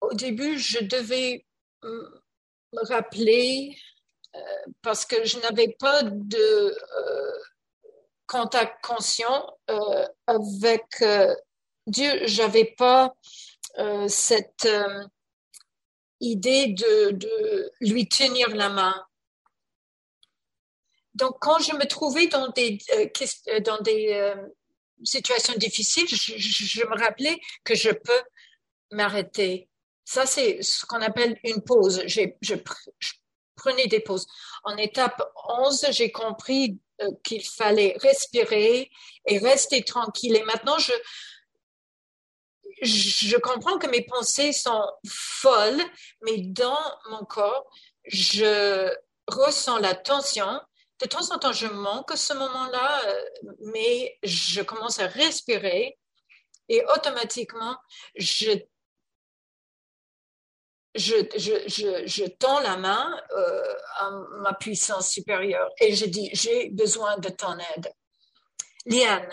au début, je devais me rappeler euh, parce que je n'avais pas de euh, contact conscient euh, avec Dieu. J'avais pas cette idée de, lui tenir la main. Donc, quand je me trouvais dans des, dans des situations difficiles, je, me rappelais que je peux m'arrêter ça, c'est ce qu'on appelle une pause. Je, prenais des pauses. En étape 11, j'ai compris euh, qu'il fallait respirer et rester tranquille. Et maintenant, je, je comprends que mes pensées sont folles, mais dans mon corps, je ressens la tension. De temps en temps, je manque ce moment-là, euh, mais je commence à respirer et automatiquement, je je, tends la main euh, à ma puissance supérieure et je dis, j'ai besoin de ton aide. Liane,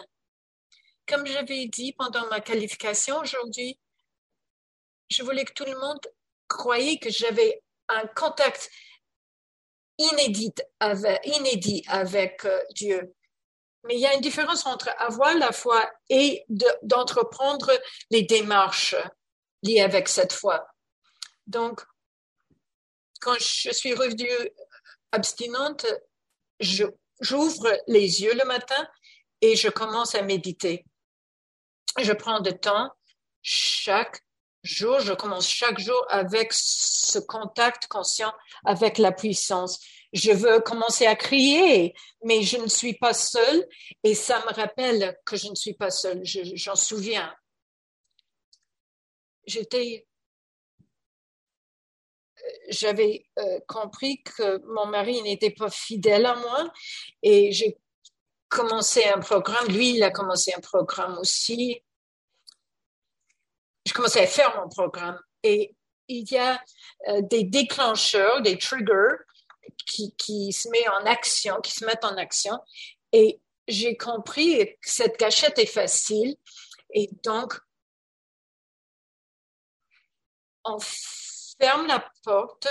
comme j'avais dit pendant ma qualification aujourd'hui, je voulais que tout le monde croyait que j'avais un contact inédit avec, inédit avec euh, Dieu. Mais il y a une différence entre avoir la foi et d'entreprendre les démarches liées avec cette foi. Donc, quand je suis revenue abstinente, j'ouvre les yeux le matin et je commence à méditer. Je prends du temps chaque jour, je commence chaque jour avec ce contact conscient avec la puissance. Je veux commencer à crier, mais je ne suis pas seule et ça me rappelle que je ne suis pas seule. J'en souviens. J'étais j'avais euh, compris que mon mari n'était pas fidèle à moi et j'ai commencé un programme. Lui, il a commencé un programme aussi. Je commençais à faire mon programme et il y a euh, des déclencheurs, des triggers qui, qui se mettent en action, qui se mettent en action. Et j'ai compris que cette cachette est facile et donc en ferme la porte,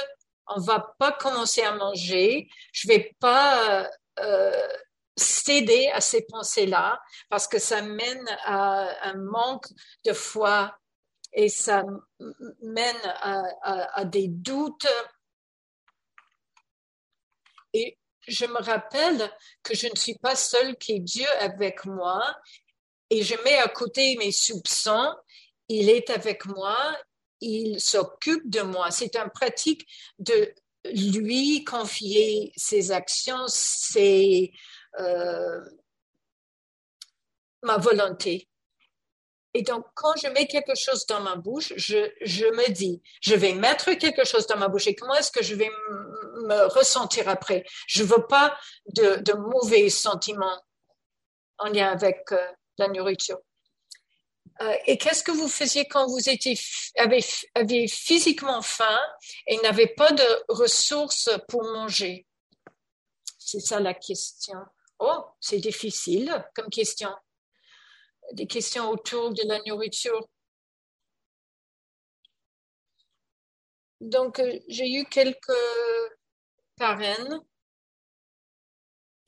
on va pas commencer à manger, je vais pas euh, céder à ces pensées-là parce que ça mène à un manque de foi et ça mène à, des doutes. Et je me rappelle que je ne suis pas seule, est Dieu avec moi et je mets à côté mes soupçons. Il est avec moi il s'occupe de moi. C'est une pratique de lui confier ses actions, c'est euh, ma volonté. Et donc, quand je mets quelque chose dans ma bouche, je, me dis, je vais mettre quelque chose dans ma bouche et comment est-ce que je vais me ressentir après? Je veux pas de, de mauvais sentiments en lien avec euh, la nourriture. Euh, et qu'est-ce que vous faisiez quand vous étiez, avez, physiquement faim et n'avez pas de ressources pour manger? C'est ça la question. Oh, c'est difficile comme question des questions autour de la nourriture. Donc, euh, j'ai eu quelques parraines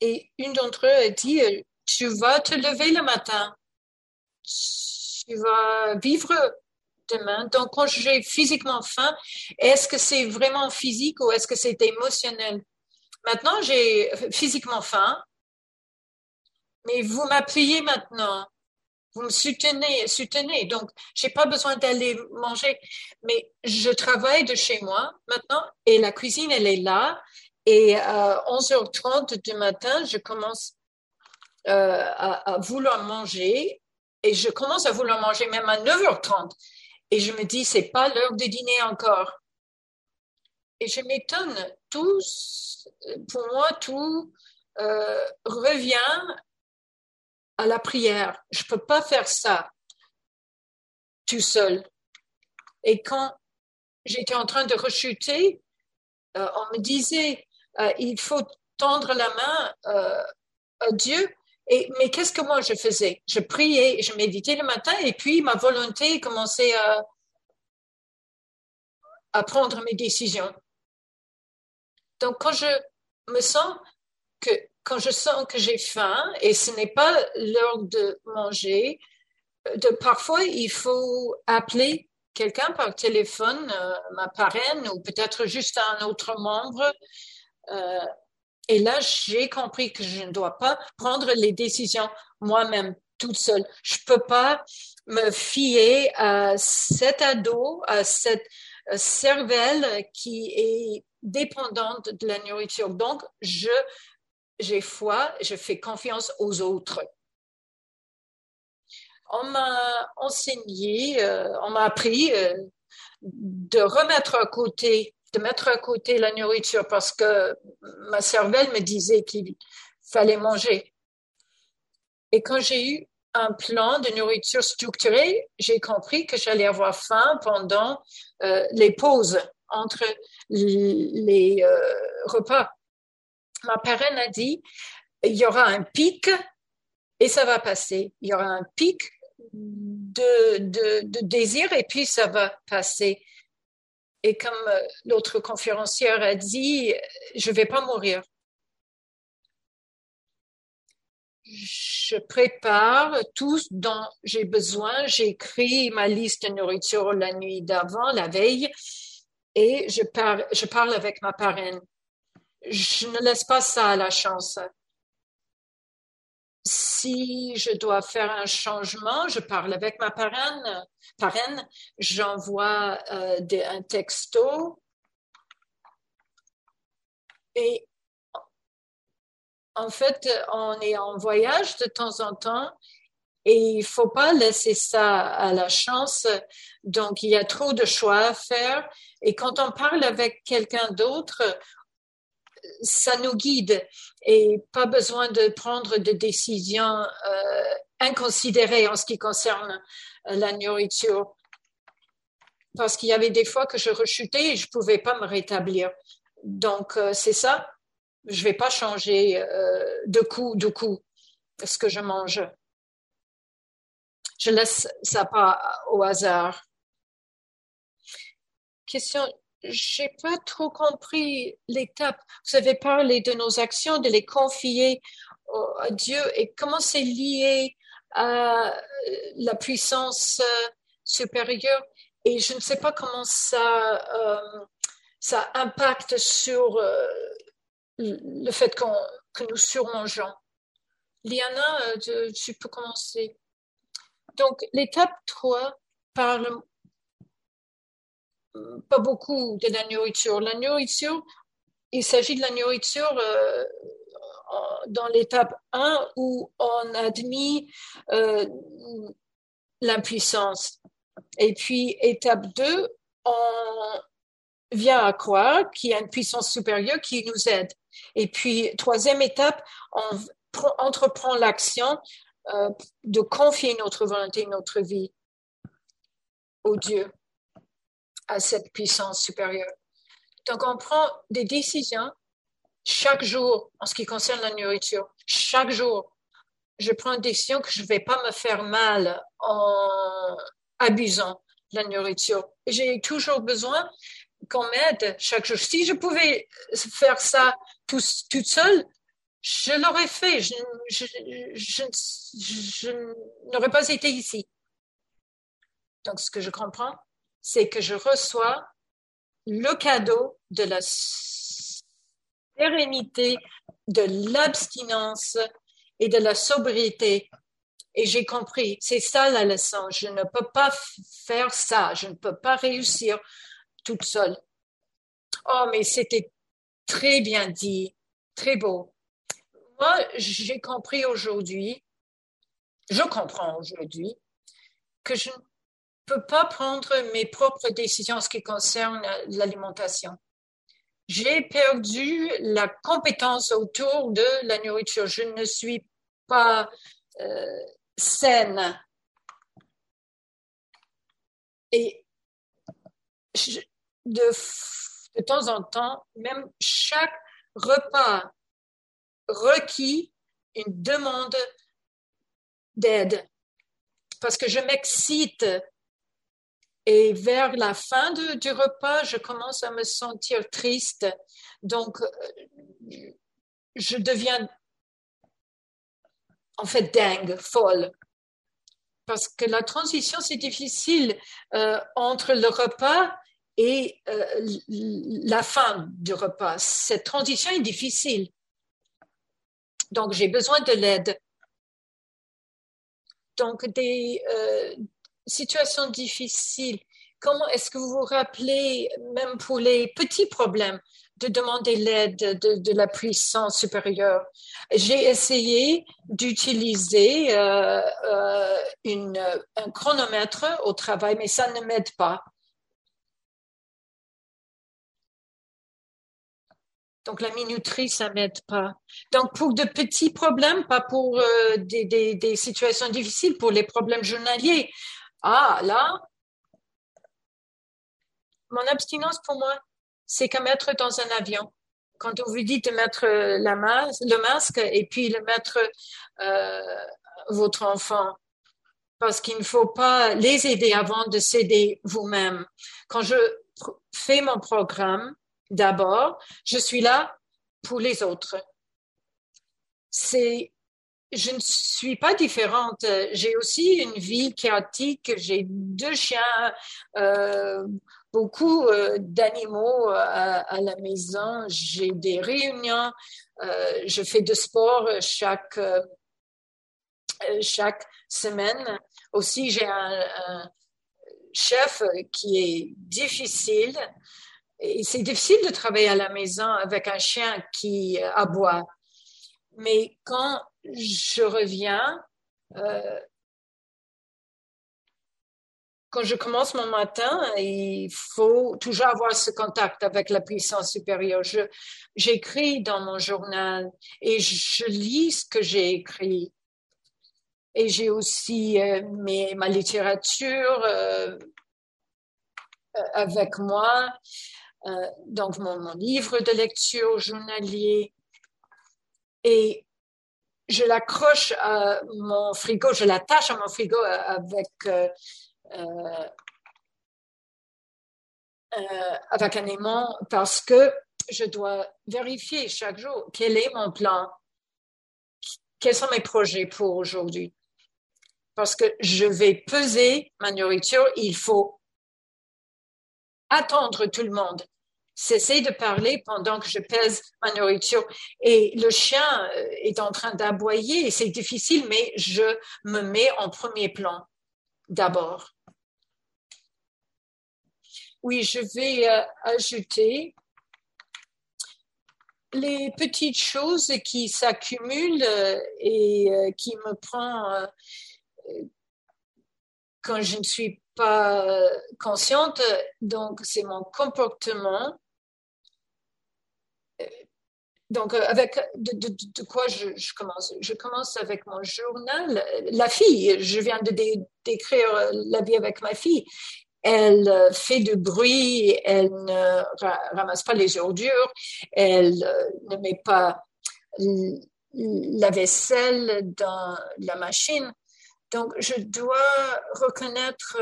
et une d'entre eux a dit, euh, tu vas te lever le matin, tu vas vivre demain. Donc, quand j'ai physiquement faim, est-ce que c'est vraiment physique ou est-ce que c'est émotionnel? Maintenant, j'ai physiquement faim, mais vous m'appuyez maintenant vous me soutenez, soutenez. Donc, j'ai pas besoin d'aller manger, mais je travaille de chez moi maintenant et la cuisine, elle est là. Et à 11h30 du matin, je commence euh, à, vouloir manger et je commence à vouloir manger même à 9h30. Et je me dis, c'est pas l'heure de dîner encore. Et je m'étonne, tout, pour moi, tout euh, revient à la prière. Je peux pas faire ça tout seul. Et quand j'étais en train de rechuter, euh, on me disait, euh, il faut tendre la main à Dieu. Mais qu'est-ce que moi je faisais? Je priais, je méditais le matin et puis ma volonté commençait à, prendre mes décisions. Donc quand je me sens que quand je sens que j'ai faim et ce n'est pas l'heure de manger, de, parfois il faut appeler quelqu'un par téléphone, euh, ma parraine ou peut-être juste un autre membre. Euh, et là, j'ai compris que je ne dois pas prendre les décisions moi-même toute seule. Je peux pas me fier à cet ado, à cette cervelle qui est dépendante de la nourriture. Donc, je j'ai foi, je fais confiance aux autres. On m'a enseigné, euh, on m'a appris euh, de remettre à côté, de mettre à côté la nourriture parce que ma cervelle me disait qu'il fallait manger. Et quand j'ai eu un plan de nourriture structurée, j'ai compris que j'allais avoir faim pendant euh, les pauses entre les repas ma parraine a dit, il y aura un pic et ça va passer. Il y aura un pic de, de, désir et puis ça va passer. Et comme euh, l'autre conférencière a dit, je vais pas mourir. Je prépare tout ce dont j'ai besoin. J'écris ma liste de nourriture la nuit d'avant, la veille, et je je parle avec ma parraine je ne laisse pas ça à la chance. Si je dois faire un changement, je parle avec ma parraine, parraine j'envoie euh, un texto et en fait, on est en voyage de temps en temps et il faut pas laisser ça à la chance. Donc, il y a trop de choix à faire. Et quand on parle avec quelqu'un d'autre, ça nous guide et pas besoin de prendre de décisions euh, inconsidérées en ce qui concerne euh, la nourriture. Parce qu'il y avait des fois que je rechutais et je pouvais pas me rétablir. Donc, euh, c'est ça. Je vais pas changer de coup, de coup, ce que je mange. Je laisse ça pas au hasard. Question j'ai pas trop compris l'étape. Vous avez parlé de nos actions, de les confier à Dieu et comment c'est lié à la puissance euh, supérieure? Et je ne sais pas comment ça, euh, impacte sur euh, le fait que nous surmangeons. Liana, tu peux commencer. Donc, l'étape 3 parle pas beaucoup de la nourriture. La nourriture il s'agit de la nourriture euh, dans l'étape 1 où on admet euh, l'impuissance. Et puis, étape 2, on vient à croire qu'il y a une puissance supérieure qui nous aide. Et puis, troisième étape, on entreprend l'action euh, de confier notre volonté, notre vie au Dieu, à cette puissance supérieure. Donc, on prend des décisions chaque jour en ce qui concerne la nourriture. Chaque jour, je prends une décision que je ne vais pas me faire mal en abusant de la nourriture. J'ai toujours besoin qu'on m'aide chaque jour. Si je pouvais faire ça tout, toute seule, je l'aurais fait. Je n'aurais pas été ici. Donc, ce que je comprends, c'est que je reçois le cadeau de la sérénité, de l'abstinence et de la sobriété. Et j'ai compris, c'est ça la leçon. Je ne peux pas faire ça, je ne peux pas réussir toute seule. Oh, mais c'était très bien dit, très beau. Moi, j'ai compris aujourd'hui, je comprends aujourd'hui que je ne peux pas prendre mes propres décisions en ce qui concerne l'alimentation. J'ai perdu la compétence autour de la nourriture. Je ne suis pas euh, saine. Et de, de temps en temps, même chaque repas requis une demande d'aide parce que je m'excite et vers la fin du repas, je commence à me sentir triste. Donc, euh, je deviens en fait dingue, folle. Parce que la transition, c'est difficile euh, entre le repas et euh, la fin du repas. Cette transition est difficile. Donc, j'ai besoin de l'aide. Donc, des, situation difficile, comment est-ce que vous vous rappelez, même pour les petits problèmes, de demander l'aide de, la puissance supérieure? J'ai essayé d'utiliser euh, euh, un chronomètre au travail, mais ça ne m'aide pas. Donc la minuterie, ça m'aide pas. Donc pour de petits problèmes, pas pour euh, des, des, situations difficiles, pour les problèmes journaliers, ah, là, mon abstinence pour moi, c'est comme être dans un avion. Quand on vous dit de mettre la le masque et puis de mettre euh, votre enfant, parce qu'il ne faut pas les aider avant de s'aider vous-même. Quand je fais mon programme, d'abord, je suis là pour les autres. C'est je ne suis pas différente. J'ai aussi une vie chaotique. J'ai deux chiens, euh, beaucoup euh, d'animaux à, la maison. J'ai des réunions. Euh, je fais de sport chaque chaque semaine. Aussi, j'ai un, un, chef qui est difficile. Et c'est difficile de travailler à la maison avec un chien qui aboie. Mais quand je reviens, euh, quand je commence mon matin, il faut toujours avoir ce contact avec la puissance supérieure. j'écris dans mon journal et je lis ce que j'ai écrit. Et j'ai aussi euh, ma littérature euh, avec moi, donc mon, livre de lecture journalier. Et je l'accroche à mon frigo, je l'attache à mon frigo euh, avec, euh, euh, avec un aimant parce que je dois vérifier chaque jour quel est mon plan, quels sont mes projets pour aujourd'hui. Parce que je vais peser ma nourriture, il faut attendre tout le monde cesser de parler pendant que je pèse ma nourriture. Et le chien euh, est en train d'aboyer c'est difficile, mais je me mets en premier plan d'abord. Oui, je vais euh, ajouter les petites choses qui s'accumulent euh, et qui me prend quand je ne suis pas consciente. Donc, c'est mon comportement. Donc, avec de, quoi je, commence? Je commence avec mon journal. La fille, je viens de décrire la vie avec ma fille elle euh, fait du bruit, elle ne ramasse pas les ordures, elle euh, ne met pas la vaisselle dans la machine. Donc, je dois reconnaître,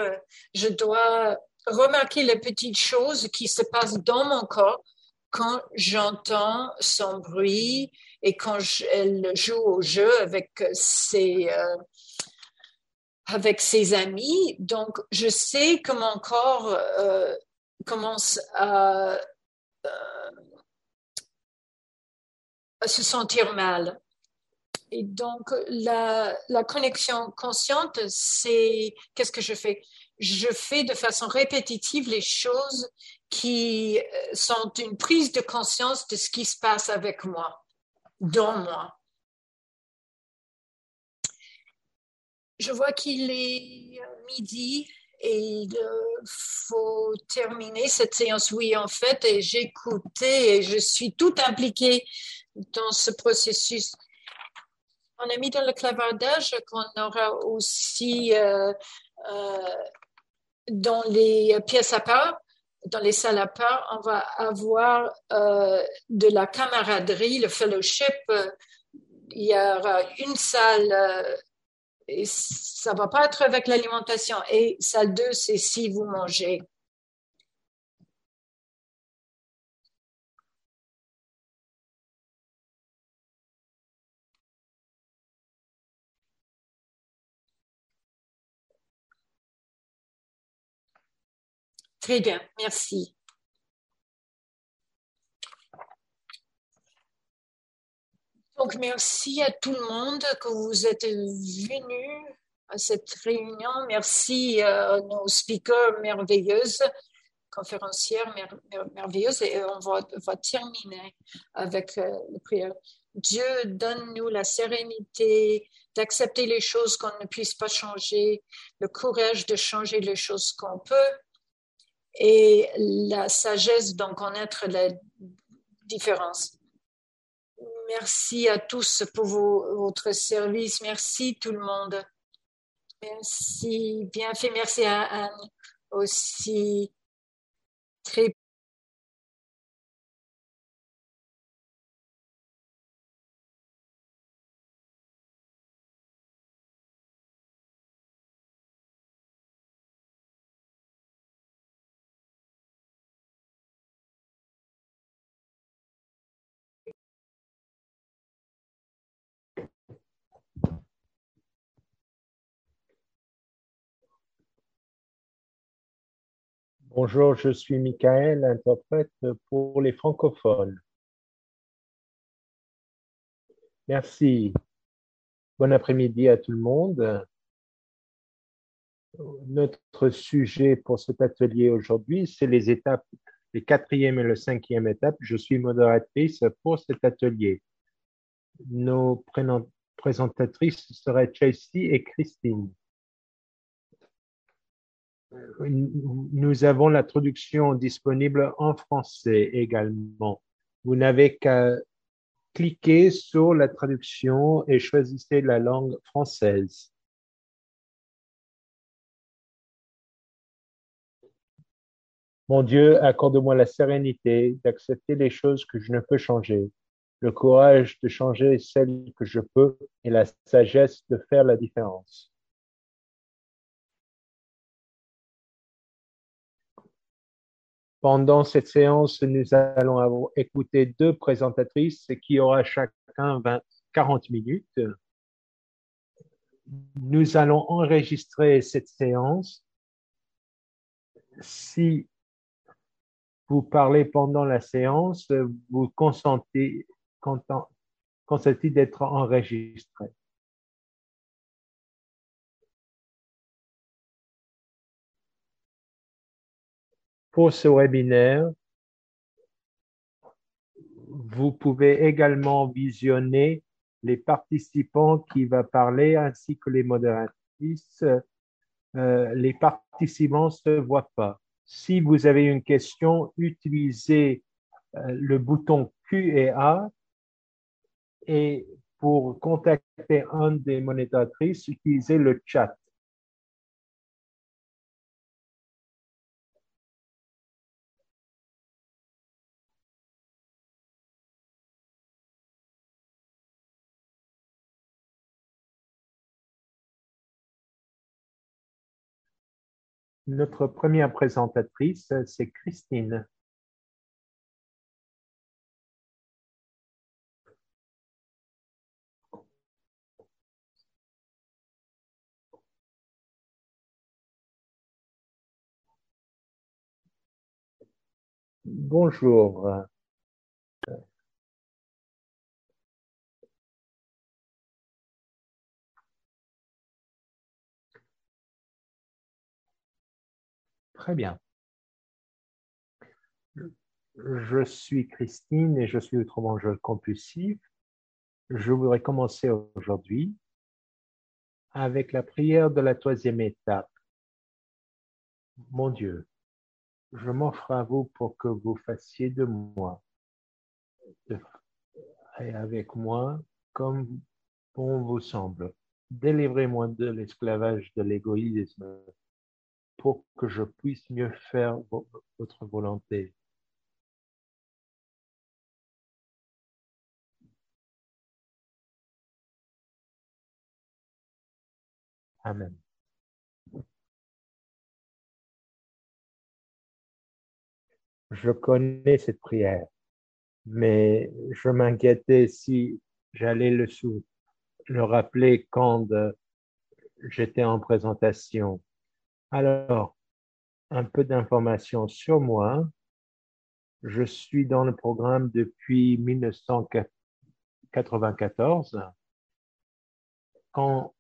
je dois remarquer les petites choses qui se passent dans mon corps quand j'entends son bruit et quand elle joue au jeu avec ses, euh, avec ses amis. Donc, je sais que mon corps euh, commence à, euh, à, se sentir mal. Et donc, la, la connexion consciente, c'est qu'est-ce que je fais? Je fais de façon répétitive les choses qui euh, sont une prise de conscience de ce qui se passe avec moi, dans moi. Je vois qu'il est midi et il faut terminer cette séance. Oui, en fait, et j'écoutais et je suis tout impliquée dans ce processus. On a mis dans le clavardage qu'on aura aussi euh, euh, dans les pièces à part, dans les salles à part, on va avoir euh, de la camaraderie, le fellowship. Il y aura une salle et ça va pas être avec l'alimentation. Et salle 2, c'est si vous mangez. Très bien, merci. Donc, merci à tout le monde que vous êtes venus à cette réunion. Merci à nos speakers merveilleuses, conférencières merveilleuses. Et on va, terminer avec euh, la prière. Dieu, donne-nous la sérénité d'accepter les choses qu'on ne puisse pas changer, le courage de changer les choses qu'on peut et la sagesse d'en connaître la différence. Merci à tous pour votre service. Merci tout le monde. Merci. Bien fait. Merci à Anne aussi. Très Bonjour, je suis Michael, interprète pour les francophones. Merci. Bon après-midi à tout le monde. Notre sujet pour cet atelier aujourd'hui, c'est les étapes, les quatrième et le cinquième étapes. Je suis modératrice pour cet atelier. Nos présentatrices seraient Chelsea et Christine. Nous avons la traduction disponible en français également. Vous n'avez qu'à cliquer sur la traduction et choisissez la langue française. Mon Dieu, accorde-moi la sérénité d'accepter les choses que je ne peux changer, le courage de changer celles que je peux et la sagesse de faire la différence. Pendant cette séance, nous allons écouter deux présentatrices qui aura chacun 20, 40 minutes. Nous allons enregistrer cette séance. Si vous parlez pendant la séance, vous consentez, consentez d'être enregistré. Pour ce webinaire, Vous pouvez également visionner les participants qui vont parler ainsi que les modératrices. Euh, les participants ne se voient pas. Si vous avez une question, utilisez euh, le bouton Q et A et pour contacter un des modératrices, utilisez le chat. Notre première présentatrice, c'est Christine. Bonjour. Très bien. Je suis Christine et je suis outre-mangeur compulsif. Je voudrais commencer aujourd'hui avec la prière de la troisième étape. Mon Dieu, je m'offre à vous pour que vous fassiez de moi et avec moi comme bon vous semble. Délivrez-moi de l'esclavage de l'égoïsme pour que je puisse mieux faire votre volonté. Amen. Je connais cette prière, mais je m'inquiétais si j'allais le, le rappeler quand euh, j'étais en présentation. Alors, un peu d'informations sur moi. Je suis dans le programme depuis 1994. Quand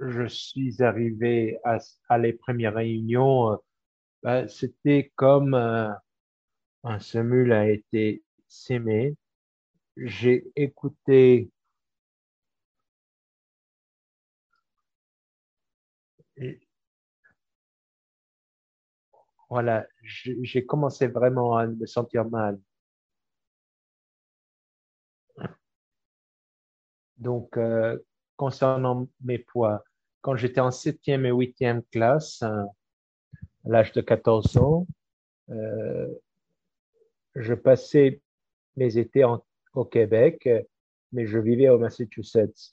je suis arrivé à, les premières réunions, euh, ben, c'était comme euh, un semule a été sémé. J'ai écouté voilà, j'ai commencé vraiment à me sentir mal. Donc, euh, concernant mes poids, quand j'étais en septième et huitième classe, à l'âge de 14 ans, euh, je passais mes étés au Québec, mais je vivais au Massachusetts.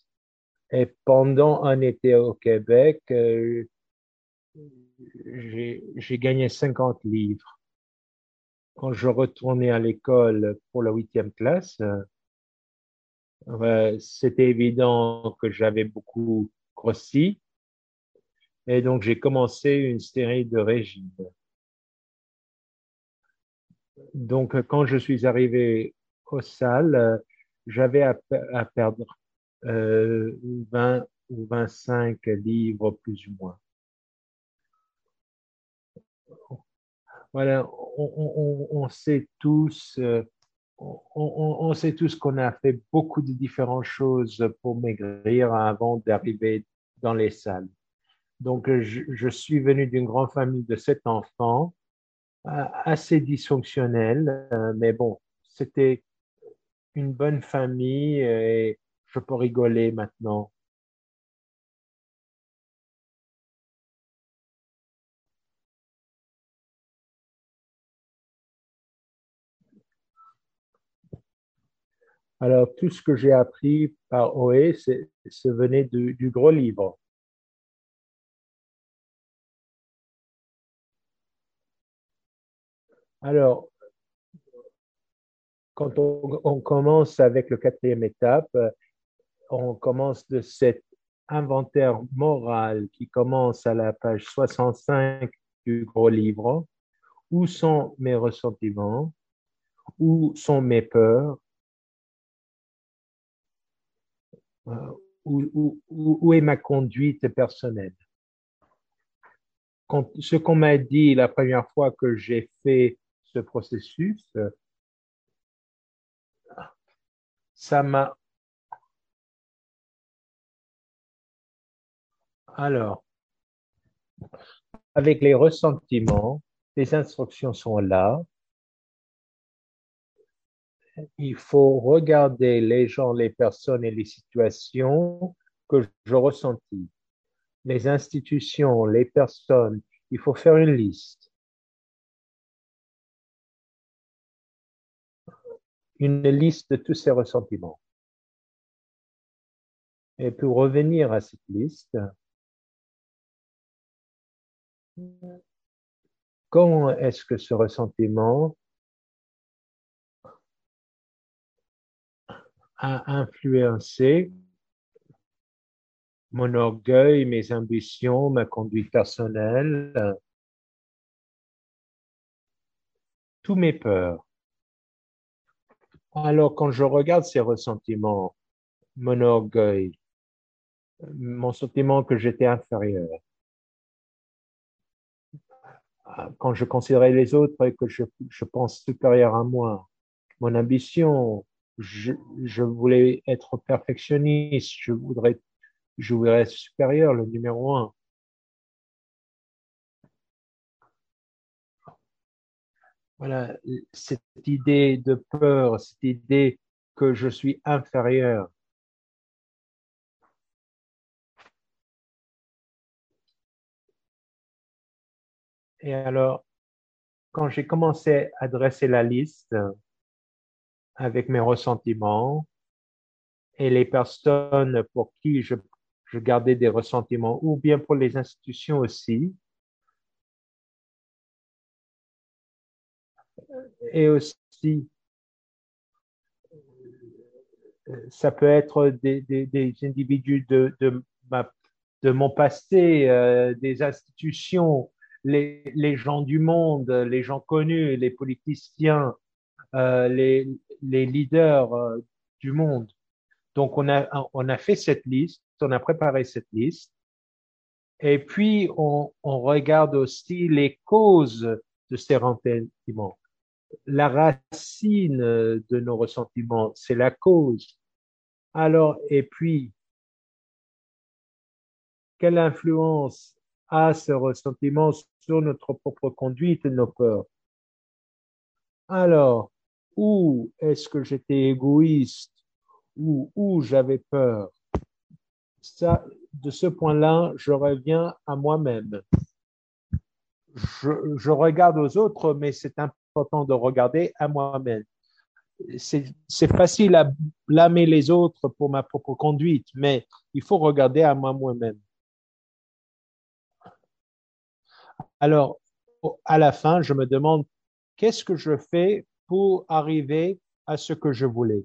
Et pendant un été au Québec, euh, j'ai gagné 50 livres. Quand je retournais à l'école pour la huitième classe, euh, c'était évident que j'avais beaucoup grossi. Et donc, j'ai commencé une série de régimes. Donc, quand je suis arrivé aux salles, j'avais à, perdre euh, 20 ou 25 livres plus ou moins. Voilà, on, sait tous, euh, on, sait tous qu'on a fait beaucoup de différentes choses pour maigrir avant d'arriver dans les salles. Donc, je, suis venu d'une grande famille de sept enfants, assez dysfonctionnelle, euh, mais bon, c'était une bonne famille et je peux rigoler maintenant. Alors, tout ce que j'ai appris par OE, c'est, venait du, gros livre. Alors, quand on, commence avec le quatrième étape, on commence de cet inventaire moral qui commence à la page 65 du gros livre. Où sont mes ressentiments? Où sont mes peurs? Euh, où, est ma conduite personnelle? ce qu'on m'a dit la première fois que j'ai fait ce processus, ça m'a... Alors, avec les ressentiments, les instructions sont là. Il faut regarder les gens, les personnes et les situations que je ressentis. Les institutions, les personnes, il faut faire une liste. Une liste de tous ces ressentiments. Et pour revenir à cette liste, comment est-ce que ce ressentiment a influencé mon orgueil, mes ambitions, ma conduite personnelle, tous mes peurs. Alors quand je regarde ces ressentiments, mon orgueil, mon sentiment que j'étais inférieur, quand je considérais les autres et que je, je pense supérieur à moi, mon ambition, je, je, voulais être perfectionniste, je voudrais je voudrais être supérieur, le numéro un. Voilà, cette idée de peur, cette idée que je suis inférieur. Et alors, quand j'ai commencé à dresser la liste avec mes ressentiments et les personnes pour qui je gardais des ressentiments, ou bien pour les institutions aussi. Et aussi, ça peut être des, individus de, de mon passé, euh, des institutions, les, les, gens du monde, les gens connus, les politiciens, euh, les, les leaders euh, du monde. Donc, on a, on a fait cette liste on a préparé cette liste. Et puis, on, regarde aussi les causes de ces ressentiments. La racine de nos ressentiments, c'est la cause. Alors, et puis, quelle influence a ce ressentiment sur notre propre conduite et nos peurs? Alors, où est-ce que j'étais égoïste? Ou où j'avais peur? ça, de ce point-là, je reviens à moi-même. Je, je, regarde aux autres, mais c'est important de regarder à moi-même. C'est facile à blâmer les autres pour ma propre conduite, mais il faut regarder à moi-même. Alors, à la fin, je me demande qu'est-ce que je fais pour arriver à ce que je voulais.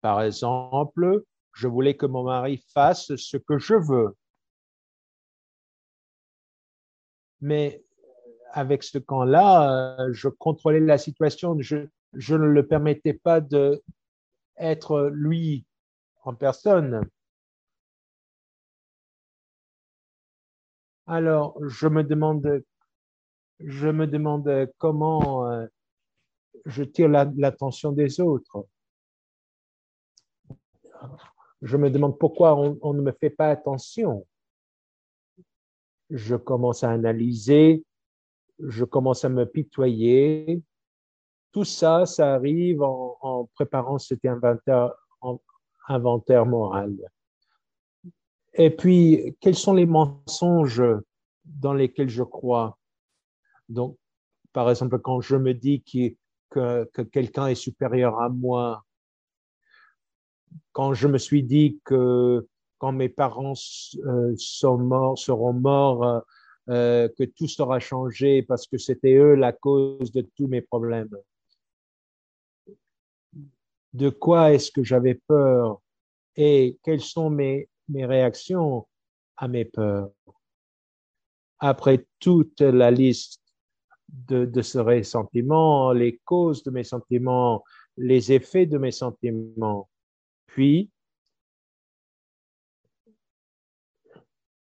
Par exemple, je voulais que mon mari fasse ce que je veux. Mais avec ce camp-là, je contrôlais la situation. Je, je ne le permettais pas de être lui en personne. Alors, je me demande, je me demande comment euh, je tire l'attention des autres je me demande pourquoi on, ne me fait pas attention. Je commence à analyser, je commence à me pitoyer. Tout ça, ça arrive en, préparant cet inventaire moral. Et puis, quels sont les mensonges dans lesquels je crois? Donc, par exemple, quand je me dis que, que quelqu'un est supérieur à moi, quand je me suis dit que quand mes parents euh, sont morts, seront morts, euh, euh, que tout sera changé parce que c'était eux la cause de tous mes problèmes. De quoi est-ce que j'avais peur et quelles sont mes, mes réactions à mes peurs? Après toute la liste de, ce ressentiment, les causes de mes sentiments, les effets de mes sentiments, puis,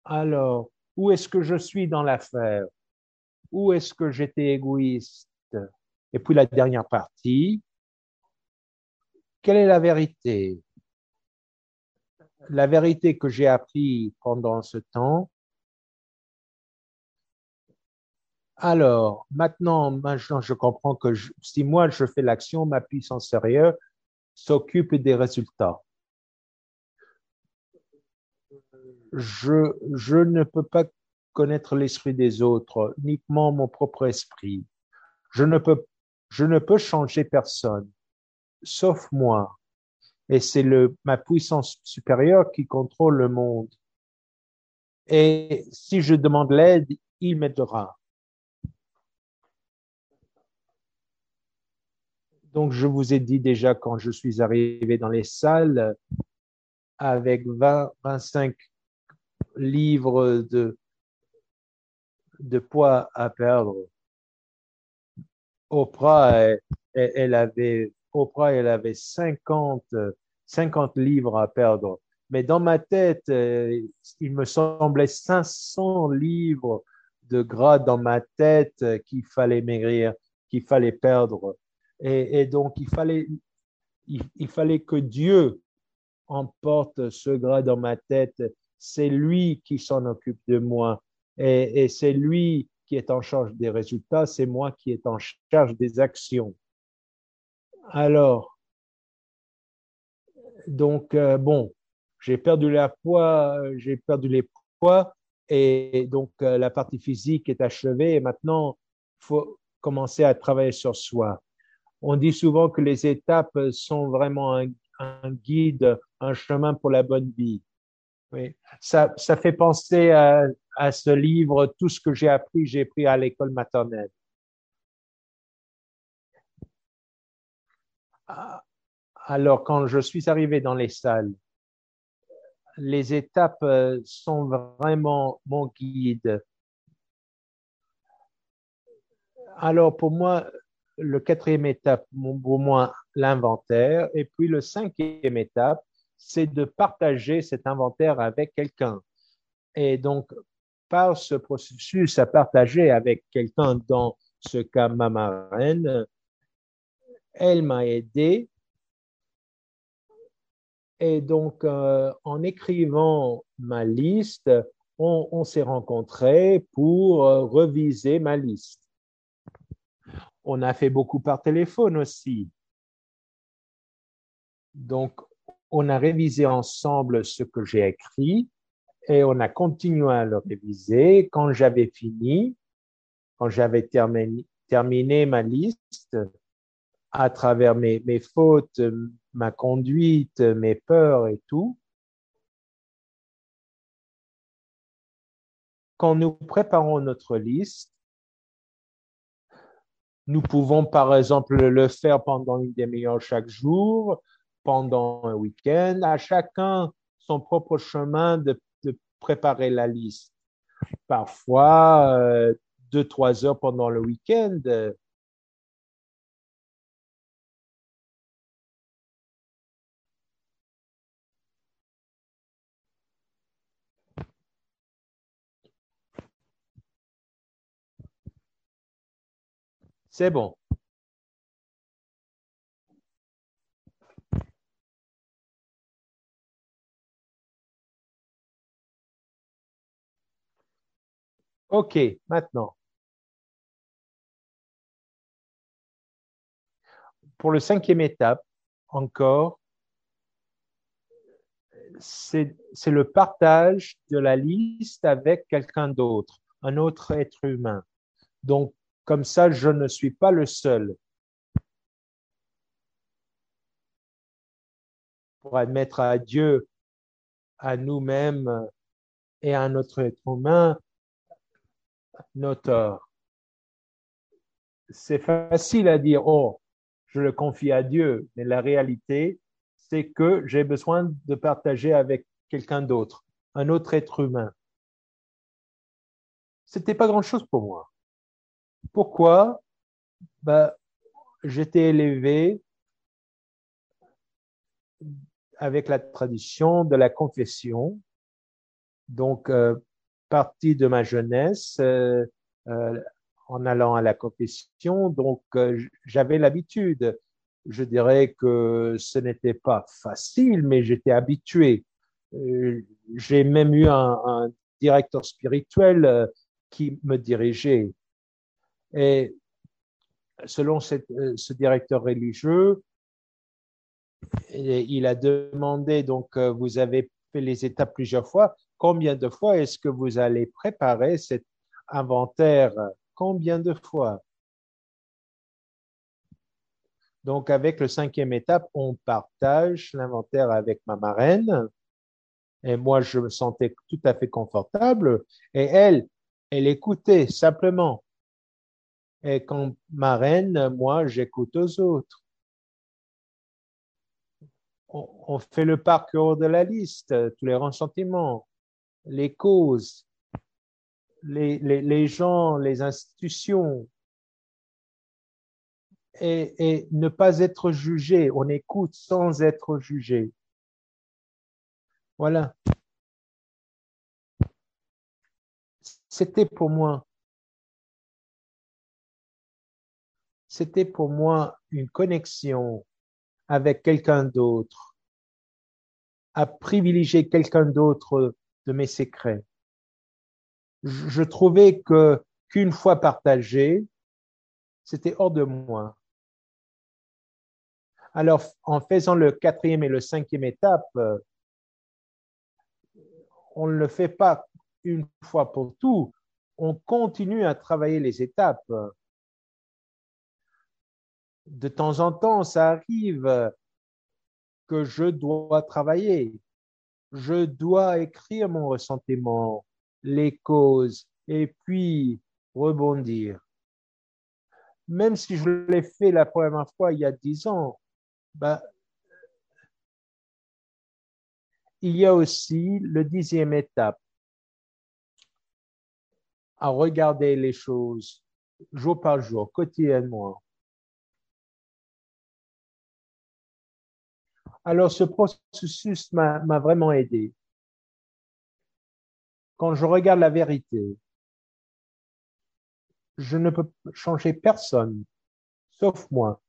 alors, où est-ce que je suis dans l'affaire? Où est-ce que j'étais égoïste? Et puis la dernière partie, quelle est la vérité? La vérité que j'ai appris pendant ce temps. Alors, maintenant, maintenant, je comprends que si moi je fais l'action, ma puissance intérieure s'occupe des résultats. Je, je ne peux pas connaître l'esprit des autres, uniquement mon propre esprit. Je ne peux, je ne peux changer personne, sauf moi. Et c'est le, ma puissance supérieure qui contrôle le monde. Et si je demande l'aide, il m'aidera. Donc, je vous ai dit déjà quand je suis arrivé dans les salles avec 20, 25 livres de, de poids à perdre. Oprah, elle, elle avait, Oprah, elle avait 50, 50 livres à perdre. Mais dans ma tête, euh, il me semblait 500 livres de gras dans ma tête qu'il fallait maigrir, qu'il fallait perdre. Et, donc, il fallait, il, fallait que Dieu emporte ce gras dans ma tête. C'est lui qui s'en occupe de moi. Et, et c'est lui qui est en charge des résultats, c'est moi qui est en charge des actions. Alors, donc, euh, bon, j'ai perdu la poids, j'ai perdu les poids, et donc euh, la partie physique est achevée, et maintenant, il faut commencer à travailler sur soi. On dit souvent que les étapes sont vraiment un, guide, un chemin pour la bonne vie. Oui. Ça, ça fait penser à, à ce livre, tout ce que j'ai appris, j'ai pris à l'école maternelle. Ah, alors, quand je suis arrivé dans les salles, les étapes euh, sont vraiment mon guide. Alors, pour moi, le quatrième étape, pour moi, l'inventaire. Et puis, le cinquième étape, c'est de partager cet inventaire avec quelqu'un. Et donc, par ce processus à partager avec quelqu'un, dans ce cas ma marraine, elle m'a aidé. Et donc, euh, en écrivant ma liste, on, on s'est rencontrés pour euh, reviser ma liste. On a fait beaucoup par téléphone aussi. Donc, on a révisé ensemble ce que j'ai écrit et on a continué à le réviser. Quand j'avais fini, quand j'avais terminé, ma liste, à travers mes fautes, ma conduite, mes peurs et tout, quand nous préparons notre liste, nous pouvons par exemple le faire pendant une demi-heure chaque jour, pendant un week-end, à chacun son propre chemin de, préparer la liste. Parfois, euh, deux, trois heures pendant le week-end. C'est bon. OK, maintenant. Pour le cinquième étape, encore, c'est le partage de la liste avec quelqu'un d'autre, un autre être humain. Donc, comme ça, je ne suis pas le seul. Pour admettre à Dieu, à nous-mêmes et à notre être humain notre C'est facile à dire, oh, je le confie à Dieu, mais la réalité, c'est que j'ai besoin de partager avec quelqu'un d'autre, un autre être humain. C'était pas grand chose pour moi. Pourquoi? Ben, j'étais élevé avec la tradition de la confession. Donc, euh, partie de ma jeunesse euh, euh, en allant à la confession. Donc, j'avais l'habitude. je dirais que ce n'était pas facile, mais j'étais habitué. J'ai même eu un, directeur spirituel qui me dirigeait. Et selon euh, ce directeur religieux, il a demandé, donc vous avez fait les étapes plusieurs fois, combien de fois est-ce que vous allez préparer cet inventaire? Combien de fois? Donc, avec le cinquième étape, on partage l'inventaire avec ma marraine. Et moi, je me sentais tout à fait confortable. Et elle, elle écoutait simplement. Et quand marraine, moi, j'écoute aux autres. On, fait le parcours de la liste, tous les ressentiments, les causes, les gens, les institutions, et, ne pas être jugé. On écoute sans être jugé. Voilà. C'était pour moi. C'était pour moi une connexion avec quelqu'un d'autre, à privilégier quelqu'un d'autre de mes secrets. Je trouvais que qu'une fois partagé, c'était hors de moi. Alors, en faisant le quatrième et le cinquième étape, euh, on ne le fait pas une fois pour tout. On continue à travailler les étapes. De temps en temps, ça arrive que je dois travailler. Je dois écrire mon ressentiment, les causes, et puis rebondir. Même si je l'ai fait la première fois il y a dix ans, bah, il y a aussi le dixième étape à regarder les choses jour par jour, quotidiennement. Alors ce processus m'a vraiment aidé. Quand je regarde la vérité, je ne peux changer personne, sauf moi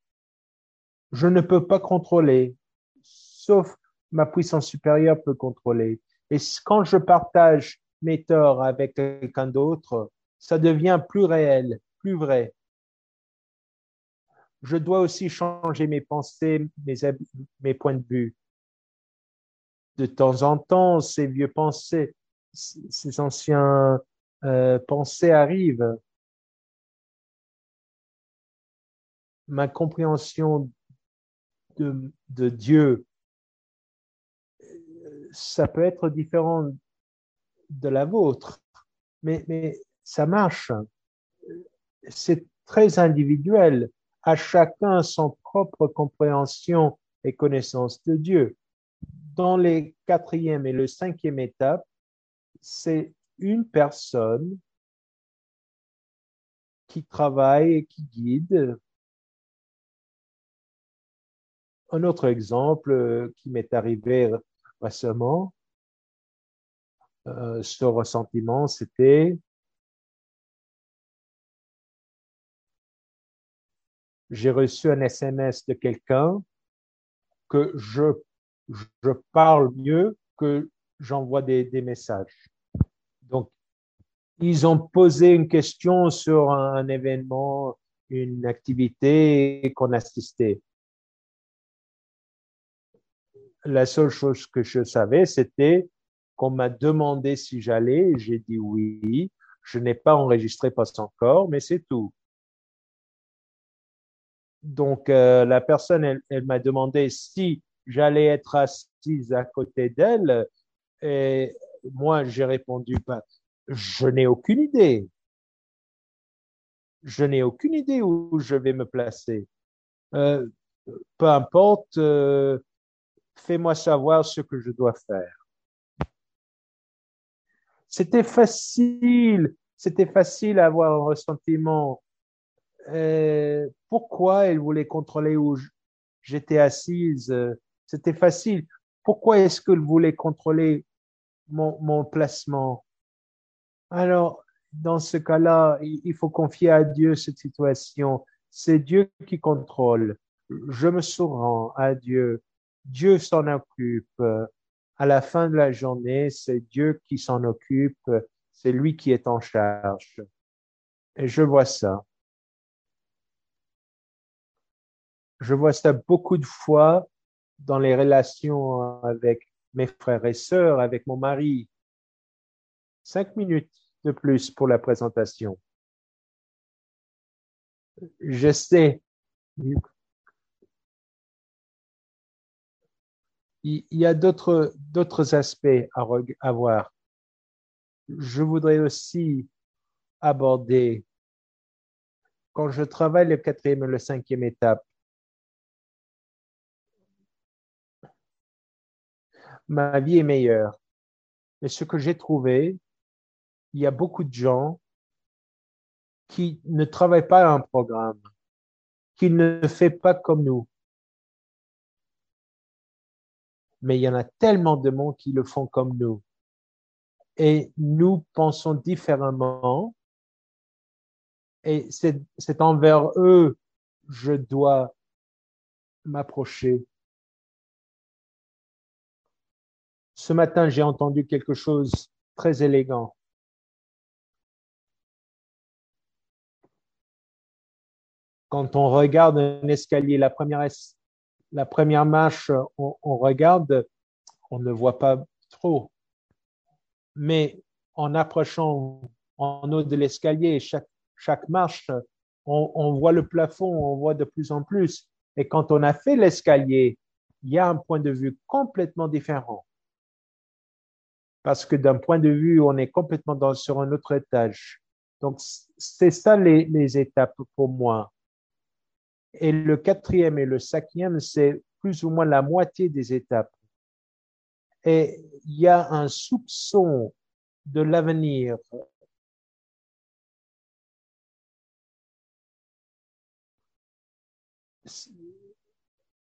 je ne peux pas contrôler, sauf ma puissance supérieure peut contrôler. Et quand je partage mes torts avec quelqu'un d'autre, ça devient plus réel, plus vrai. Je dois aussi changer mes pensées, mes, points de vue. De temps en temps, ces vieux pensées, ces anciens euh, pensées arrivent. Ma compréhension de, Dieu, ça peut être différent de la vôtre, mais, mais ça marche. C'est très individuel. À chacun son propre compréhension et connaissance de Dieu. Dans les quatrième et le cinquième étape, c'est une personne qui travaille et qui guide un autre exemple euh, qui m'est arrivé récemment, euh, ce ressentiment, c'était j'ai reçu un SMS de quelqu'un que je, je parle mieux que j'envoie des, des messages. Donc, ils ont posé une question sur un événement, une activité qu'on assistait la seule chose que je savais, c'était qu'on m'a demandé si j'allais, j'ai dit oui. Je n'ai pas enregistré pas encore, mais c'est tout. Donc, euh, la personne, elle, m'a demandé si j'allais être assise à côté d'elle. Et moi, j'ai répondu, bah, je n'ai aucune idée. Je n'ai aucune idée où je vais me placer. Euh, peu importe, euh, fais-moi savoir ce que je dois faire. C'était facile, c'était facile à avoir un ressentiment. Euh, pourquoi elle voulait contrôler où j'étais assise C'était facile. Pourquoi est-ce qu'elle voulait contrôler mon, mon placement? Alors, dans ce cas-là, il faut confier à Dieu cette situation. C'est Dieu qui contrôle. je me sourends à Dieu. Dieu s'en occupe. À la fin de la journée, c'est Dieu qui s'en occupe. C'est lui qui est en charge. Et je vois ça. Je vois ça beaucoup de fois dans les relations avec mes frères et sœurs, avec mon mari. Cinq minutes de plus pour la présentation. Je sais. Il y a d'autres, d'autres aspects à, à voir. Je voudrais aussi aborder, quand je travaille le quatrième et le cinquième étape, ma vie est meilleure. Mais ce que j'ai trouvé, il y a beaucoup de gens qui ne travaillent pas un programme, qui ne fait pas comme nous. Mais il y en a tellement de monde qui le font comme nous. Et nous pensons différemment. Et c'est envers eux je dois m'approcher. Ce matin, j'ai entendu quelque chose très élégant. Quand on regarde un escalier, la première, la première marche, on, on regarde, on ne voit pas trop. Mais en approchant en haut de l'escalier, chaque, chaque marche, on voit le plafond, on voit de plus en plus. Et quand on a fait l'escalier, il y a un point de vue complètement différent parce que d'un point de vue, on est complètement sur un autre étage. Donc, c'est ça les, les, étapes pour moi. Et le quatrième et le cinquième, c'est plus ou moins la moitié des étapes. Et il y a un soupçon de l'avenir.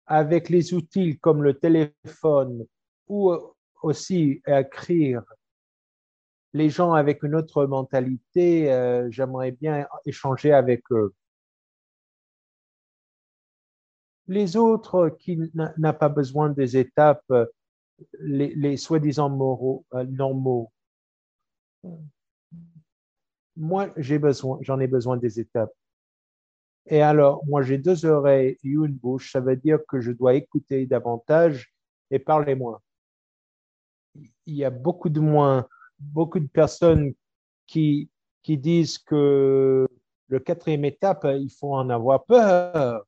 Avec les outils comme le téléphone ou aussi écrire les gens avec une autre mentalité, euh, j'aimerais bien échanger avec eux. Les autres qui n'ont pas besoin des étapes, les, soi-disant moraux, euh, normaux. Moi, j'ai besoin, j'en ai besoin des étapes. Et alors, moi, j'ai deux oreilles et une bouche. Ça veut dire que je dois écouter davantage et parler moins il y a beaucoup de moins, beaucoup de personnes qui, qui disent que le quatrième étape, il faut en avoir peur.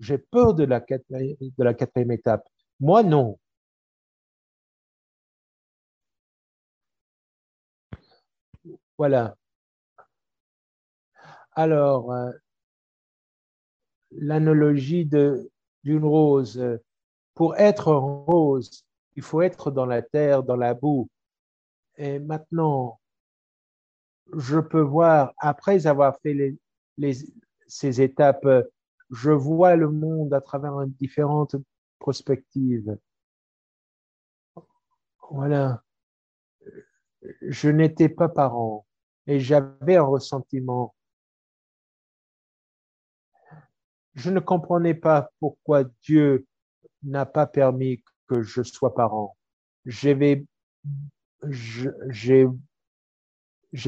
J'ai peur de la, de la quatrième étape. Moi, non. Voilà. Alors, euh, l'analogie d'une rose. Pour être rose, il faut être dans la terre, dans la boue. Et maintenant, je peux voir, après avoir fait ces étapes, je vois le monde à travers différentes perspectives. Voilà. Je n'étais pas parent et j'avais un ressentiment. Je ne comprenais pas pourquoi Dieu n'a pas permis que je sois parent. J'ai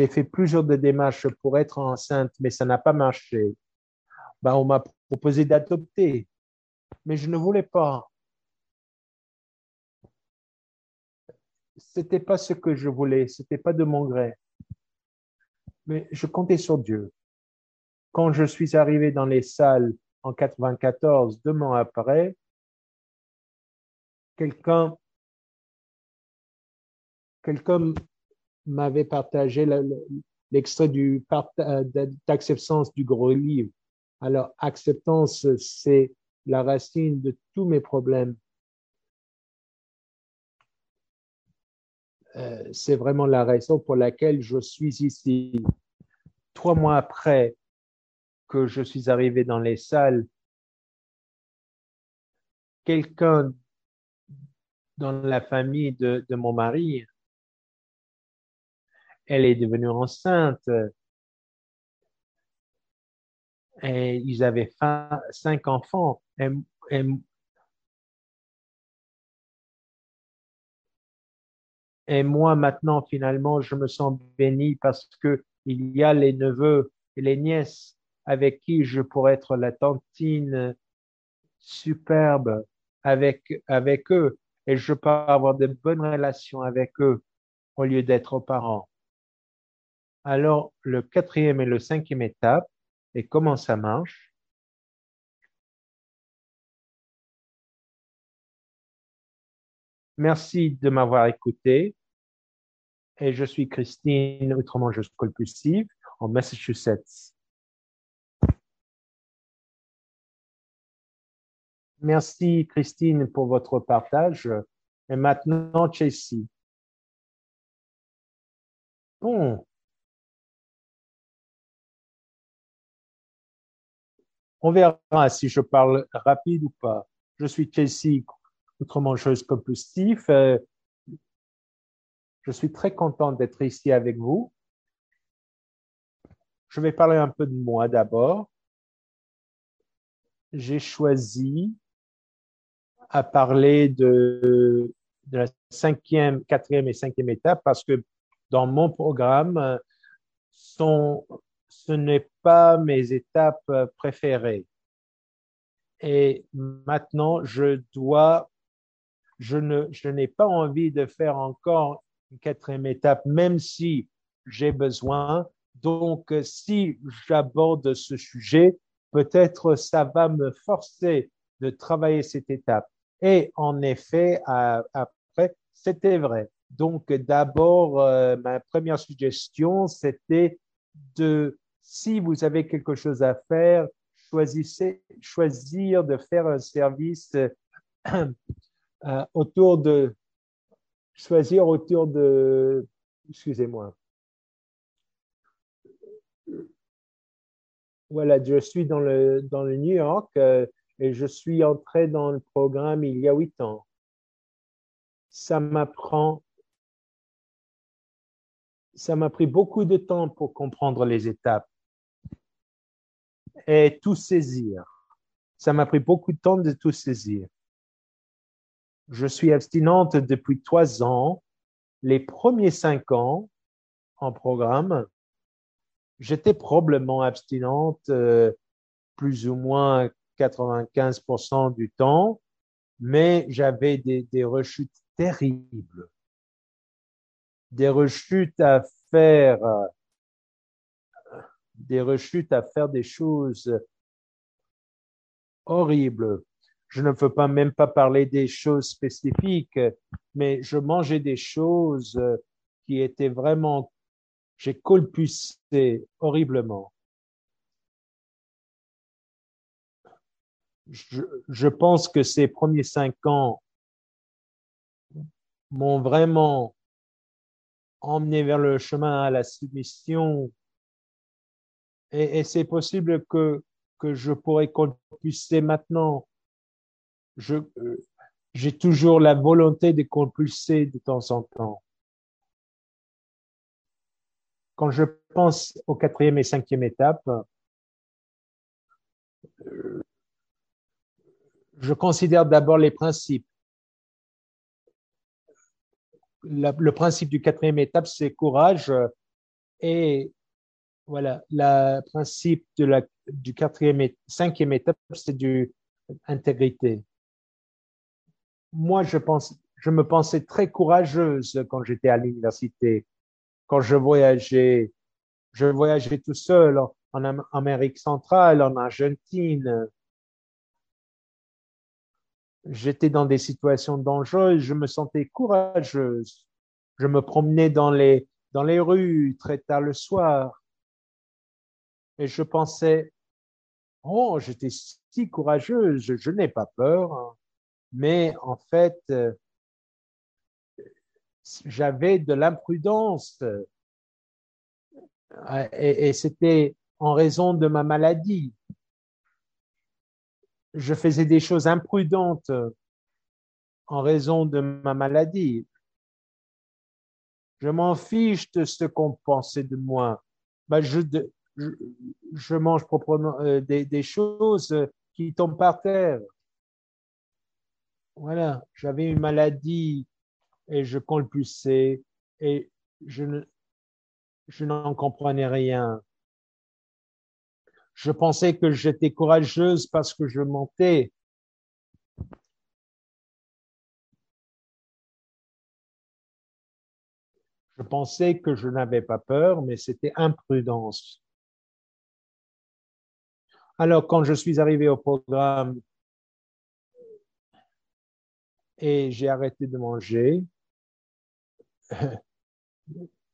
fait plusieurs démarches pour être enceinte, mais ça n'a pas marché. Ben, on m'a proposé d'adopter, mais je ne voulais pas. C'était pas ce que je voulais, c'était pas de mon gré. Mais je comptais sur Dieu. Quand je suis arrivé dans les salles en 94, deux mois après, quelqu'un quelqu'un m'avait partagé l'extrait du euh, d'acceptance du gros livre. Alors, acceptance, c'est la racine de tous mes problèmes. Euh, c'est vraiment la raison pour laquelle je suis ici. Trois mois après que je suis arrivé dans les salles, quelqu'un dans la famille de, mon mari. Elle est devenue enceinte. Et ils avaient cinq enfants. Et, et, moi, maintenant, finalement, je me sens béni parce que il y a les neveux et les nièces avec qui je pourrais être la tantine superbe avec, avec eux et je peux avoir de bonnes relations avec eux au lieu d'être parents. Alors, le quatrième et le cinquième étape, et comment ça marche? Merci de m'avoir écouté. Et je suis Christine, autrement je suis compulsive, en Massachusetts. Merci Christine pour votre partage. Et maintenant, Chelsea. Bon. On verra si je parle rapide ou pas. Je suis Chelsea, autrement chose compulsif. Euh, je suis très content d'être ici avec vous. Je vais parler un peu de moi d'abord. J'ai choisi à parler de, la cinquième, quatrième et cinquième étape parce que dans mon programme, sont, ce n'est pas mes étapes préférées. Et maintenant, je dois, je ne, je n'ai pas envie de faire encore une quatrième étape, même si j'ai besoin. Donc, si j'aborde ce sujet, peut-être ça va me forcer de travailler cette étape. Et en effet, après, c'était vrai. Donc, d'abord, euh, ma première suggestion, c'était de, si vous avez quelque chose à faire, choisissez, choisir de faire un service euh, *clears throat* autour de, choisir autour de, excusez-moi. Voilà, je suis dans le, dans le New York. Et je suis entré dans le programme il y a huit ans. Ça m'apprend, ça m'a pris beaucoup de temps pour comprendre les étapes et tout saisir. Ça m'a pris beaucoup de temps de tout saisir. Je suis abstinente depuis trois ans. Les premiers cinq ans en programme, j'étais probablement abstinente euh, plus ou moins 95% du temps, mais j'avais des, rechutes terribles, des rechutes à faire, des rechutes à faire des choses horribles. Je ne veux pas même pas parler des choses spécifiques, mais je mangeais des choses qui étaient vraiment, j'ai colpussé horriblement. Je, pense que ces premiers cinq ans m'ont vraiment emmené vers le chemin à la submission. Et, c'est possible que, que je pourrais compulser maintenant. Je, j'ai toujours la volonté de compulser de temps en temps. Quand je pense aux quatrième et cinquième étape, je considère d'abord les principes. le principe du quatrième étape, c'est courage. Et voilà, le principe de la, du quatrième et cinquième étape, c'est du intégrité. Moi, je pense, je me pensais très courageuse quand j'étais à l'université, quand je voyageais, je voyageais tout seul en Amérique centrale, en Argentine, j'étais dans des situations dangereuses, je me sentais courageuse. Je me promenais dans les, dans les rues très tard le soir. Et je pensais, oh, j'étais si courageuse, je, n'ai pas peur, mais en fait, j'avais de l'imprudence. Et c'était en raison de ma maladie je faisais des choses imprudentes en raison de ma maladie. Je m'en fiche de ce qu'on pensait de moi. Ben, je, mange proprement euh, des, choses qui tombent par terre. Voilà, j'avais une maladie et je compulsais et je je n'en comprenais rien. Je pensais que j'étais courageuse parce que je mentais. Je pensais que je n'avais pas peur, mais c'était imprudence. Alors, quand je suis arrivé au programme et j'ai arrêté de manger, *laughs*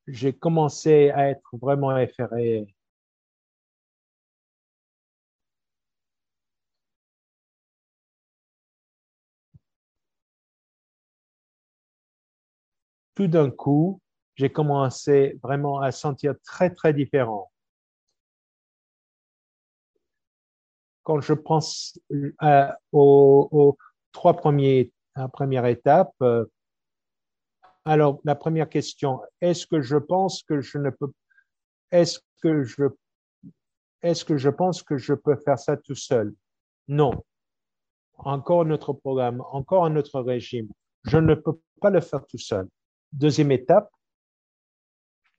j'ai commencé à être vraiment effrayé. Tout d'un coup, j'ai commencé vraiment à sentir très, très différent. Quand je pense euh, aux, trois premiers, étape, euh, alors la première question, est-ce que je pense que je ne peux, est-ce que je, est-ce que je pense que je peux faire ça tout seul? Non. Encore notre programme, encore un autre régime. Je ne peux pas le faire tout seul. Deuxième étape,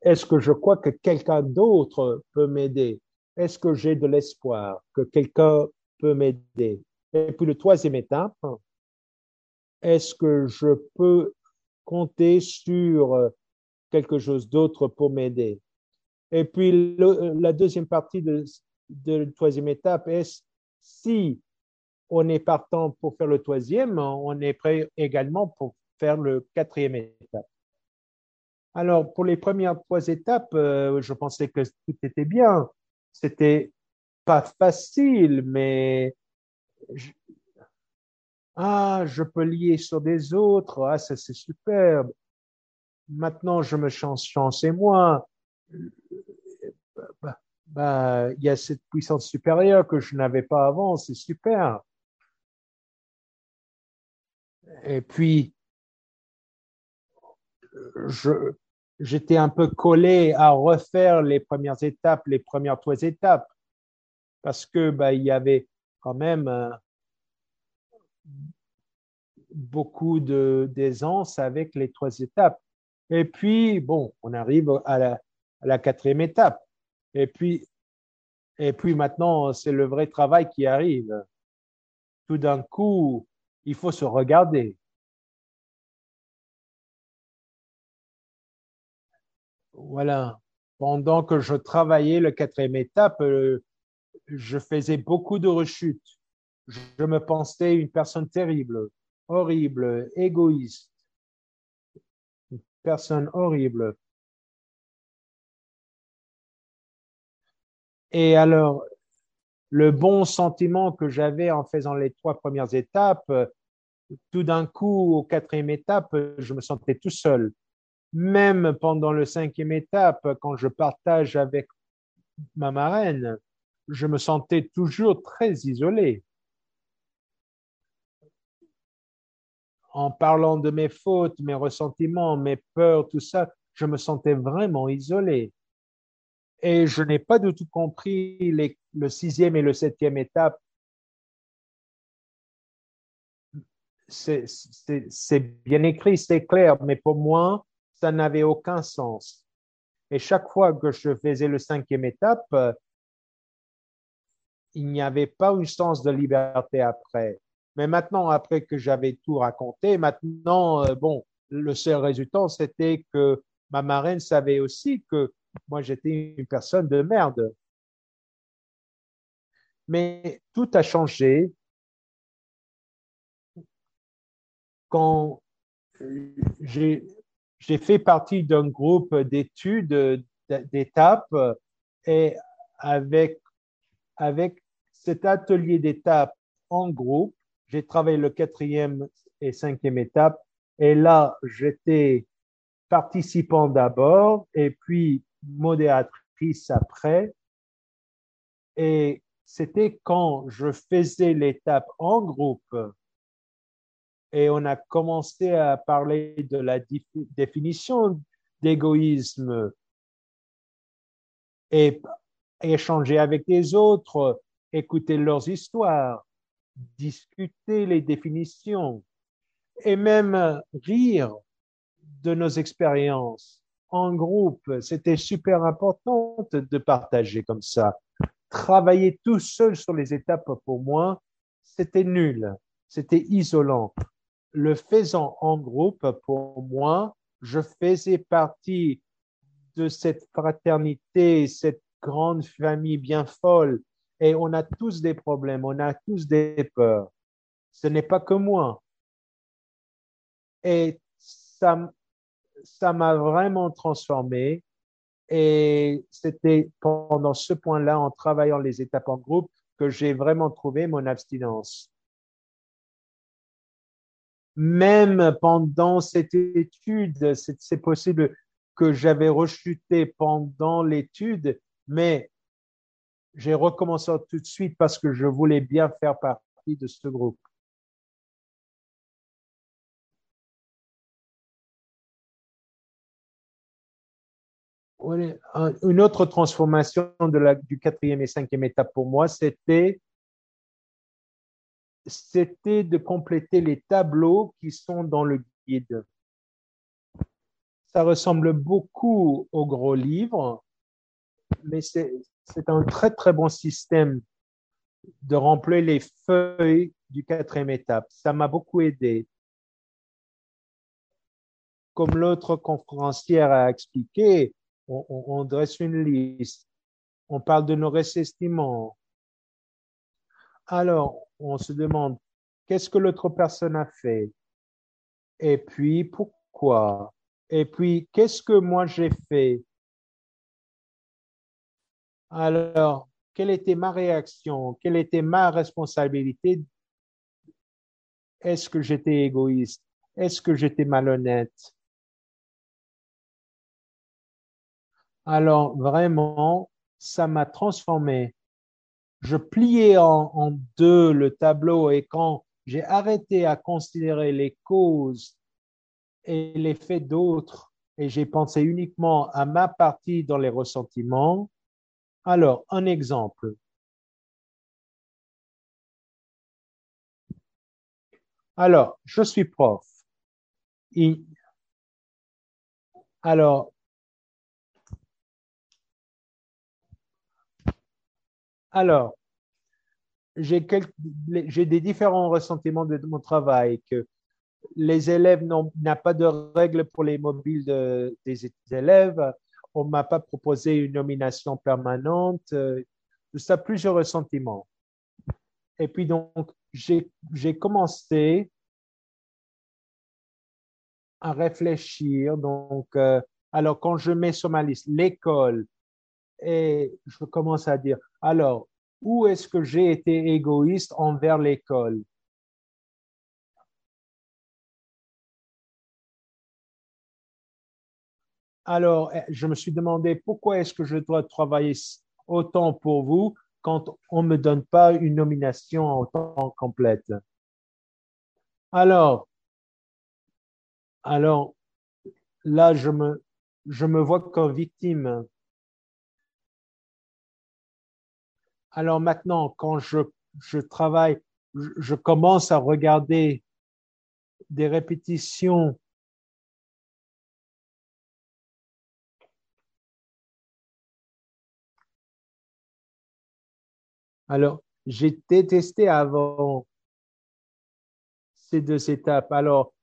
est-ce que je crois que quelqu'un d'autre peut m'aider? Est-ce que j'ai de l'espoir que quelqu'un peut m'aider? Et puis le troisième étape, est-ce que je peux compter sur quelque chose d'autre pour m'aider? Et puis la deuxième partie de, la troisième étape est si on est partant pour faire le troisième, on est prêt également pour faire le quatrième étape? Alors, pour les premières trois étapes, euh, je pensais que tout était bien. C'était pas facile, mais ah, je peux lier sur des autres. Ah, ça c'est superbe. Maintenant, je me chance, chance et moi. Bah, bah, il y a cette puissance supérieure que je n'avais pas avant. C'est super. Et puis, je, j'étais un peu collé à refaire les premières étapes, les premières trois étapes, parce que bah, il y avait quand même euh, beaucoup d'aisance avec les trois étapes. Et puis bon, on arrive à la, à la quatrième étape. Et puis et puis maintenant, c'est le vrai travail qui arrive. Tout d'un coup, il faut se regarder. Voilà. Pendant que je travaillais le quatrième étape, euh, je faisais beaucoup de rechutes. Je me pensais une personne terrible, horrible, égoïste. Une personne horrible. Et alors, le bon sentiment que j'avais en faisant les trois premières étapes, tout d'un coup, au quatrième étape, je me sentais tout seul même pendant le cinquième étape, quand je partage avec ma marraine, je me sentais toujours très isolé. En parlant de mes fautes, mes ressentiments, mes peurs, tout ça, je me sentais vraiment isolé. Et je n'ai pas du tout compris les, le sixième et le septième étape. C'est bien écrit, c'est clair, mais pour moi, ça n'avait aucun sens. Et chaque fois que je faisais le cinquième étape, euh, il n'y avait pas eu sens de liberté après. Mais maintenant, après que j'avais tout raconté, maintenant, euh, bon, le seul résultat, c'était que ma marraine savait aussi que moi, j'étais une personne de merde. Mais tout a changé quand j'ai j'ai fait partie d'un groupe d'études, d'étapes, et avec, avec cet atelier d'étapes en groupe, j'ai travaillé le quatrième et cinquième étape, et là, j'étais participant d'abord, et puis modératrice après. Et c'était quand je faisais l'étape en groupe et on a commencé à parler de la définition d'égoïsme. Et, échanger avec les autres, écouter leurs histoires, discuter les définitions et même rire de nos expériences en groupe. C'était super important de partager comme ça. Travailler tout seul sur les étapes pour moi, c'était nul, c'était isolant. Le faisant en groupe, pour moi, je faisais partie de cette fraternité, cette grande famille bien folle. Et on a tous des problèmes, on a tous des peurs. Ce n'est pas que moi. Et ça, ça m'a vraiment transformé. Et c'était pendant ce point-là, en travaillant les étapes en groupe, que j'ai vraiment trouvé mon abstinence. Même pendant cette étude, c'est possible que j'avais rechuté pendant l'étude, mais j'ai recommencé tout de suite parce que je voulais bien faire partie de ce groupe. Une autre transformation du quatrième et cinquième étape pour moi, c'était c'était de compléter les tableaux qui sont dans le guide. Ça ressemble beaucoup au gros livre, mais c'est un très très bon système de remplir les feuilles du quatrième étape. Ça m'a beaucoup aidé. Comme l'autre conférencière a expliqué, on, on, dresse une liste, on parle de nos ressentiments. Alors, on se demande qu'est-ce que l'autre personne a fait? Et puis pourquoi? Et puis qu'est-ce que moi j'ai fait? Alors quelle était ma réaction? Quelle était ma responsabilité? Est-ce que j'étais égoïste? Est-ce que j'étais malhonnête? Alors vraiment ça m'a transformé je pliais en, deux le tableau et quand j'ai arrêté à considérer les causes et les faits d'autres et j'ai pensé uniquement à ma partie dans les ressentiments, alors un exemple. Alors, je suis prof. Alors, Alors, j'ai des différents ressentiments de, mon travail, que les élèves n'ont pas de règles pour les mobiles des élèves, on m'a pas proposé une nomination permanente, euh, tout ça, plusieurs ressentiments. Et puis donc, j'ai commencé à réfléchir. Donc, euh, alors quand je mets sur ma liste l'école, et je commence à dire, alors, où est-ce que j'ai été égoïste envers l'école? Alors, eh, je me suis demandé pourquoi est-ce que je dois travailler autant pour vous quand on ne me donne pas une nomination en temps complète? Alors, là, je me vois comme victime Alors maintenant, quand je, je travaille, je, commence à regarder des répétitions Alors, j'ai détesté avant ces deux étapes. Alors,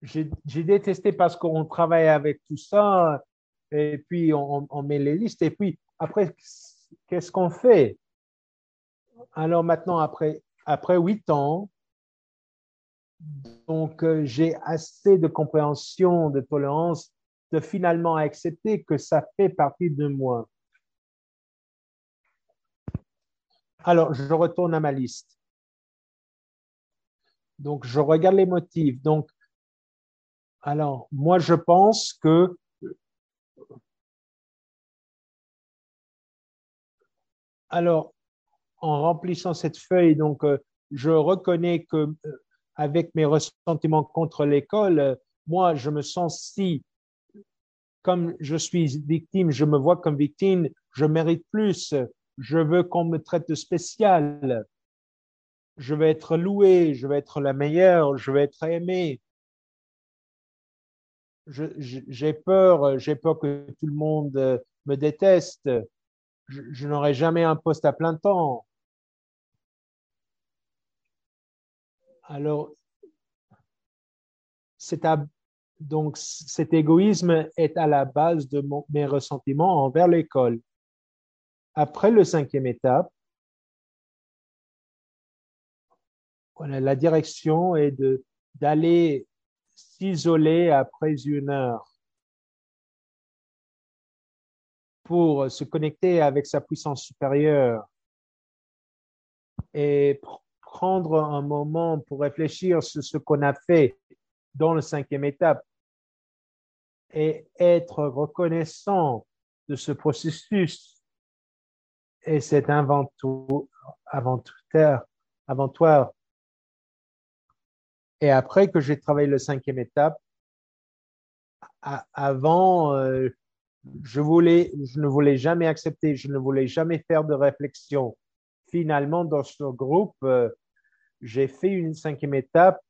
j'ai détesté parce qu'on travaille avec tout ça, et puis on, met les listes, et puis après, qu'est-ce qu'on fait? Alors maintenant, après, après huit ans, donc euh, j'ai assez de compréhension, de tolérance, de finalement accepter que ça fait partie de moi. Alors, je retourne à ma liste. Donc, je regarde les motifs. Donc, alors, moi, je pense que Alors, en remplissant cette feuille, donc, euh, je reconnais que euh, avec mes ressentiments contre l'école, euh, moi, je me sens si comme je suis victime, je me vois comme victime, je mérite plus, je veux qu'on me traite de spécial, je vais être loué, je vais être la meilleure, je vais être aimé. J'ai peur, j'ai peur que tout le monde me déteste. Je, je n'aurai jamais un poste à plein temps. Alors, donc cet égoïsme est à la base de mes ressentiments envers l'école. Après le cinquième étape, la direction est d'aller s'isoler après une heure pour se connecter avec sa puissance supérieure et prendre un moment pour réfléchir sur ce qu'on a fait dans la cinquième étape et être reconnaissant de ce processus et cet inventoire, aventoire. Et après que j'ai travaillé la cinquième étape, avant, euh, je voulais, je ne voulais jamais accepter, je ne voulais jamais faire de réflexion. Finalement, dans ce groupe, euh, j'ai fait une cinquième étape.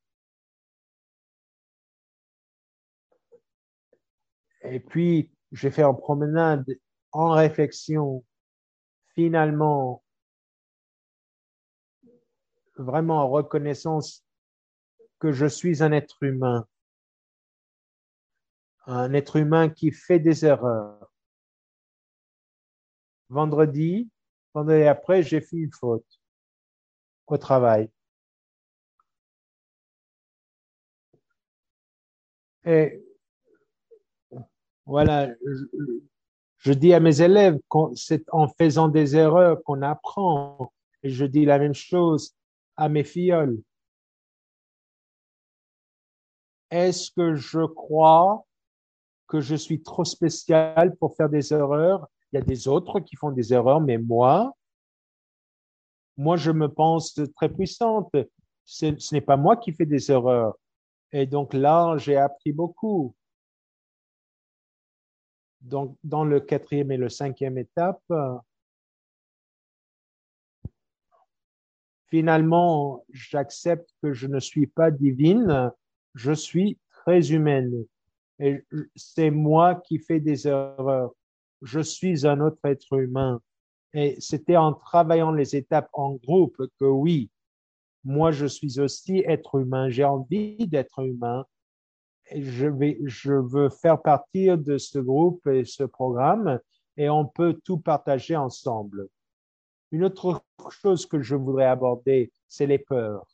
Et puis j'ai fait en promenade en réflexion. Finalement vraiment en reconnaissance que je suis un être humain un être humain qui fait des erreurs vendredi vendredi après j'ai fait une faute au travail Et voilà, je, dis à mes élèves c'est en faisant des erreurs qu'on apprend. Et je dis la même chose à mes filles. Est-ce que je crois que je suis trop spécial pour faire des erreurs? Il y a des autres qui font des erreurs, mais moi, moi, je me pense très puissante. Ce n'est pas moi qui fais des erreurs. Et donc là, j'ai appris beaucoup. Donc, dans le quatrième et le cinquième étape, finalement, j'accepte que je ne suis pas divine, je suis très humaine. C'est moi qui fais des erreurs. Je suis un autre être humain. Et c'était en travaillant les étapes en groupe que oui, moi, je suis aussi être humain. J'ai envie d'être humain. Et je, vais, je veux faire partie de ce groupe et ce programme et on peut tout partager ensemble. Une autre chose que je voudrais aborder, c'est les peurs.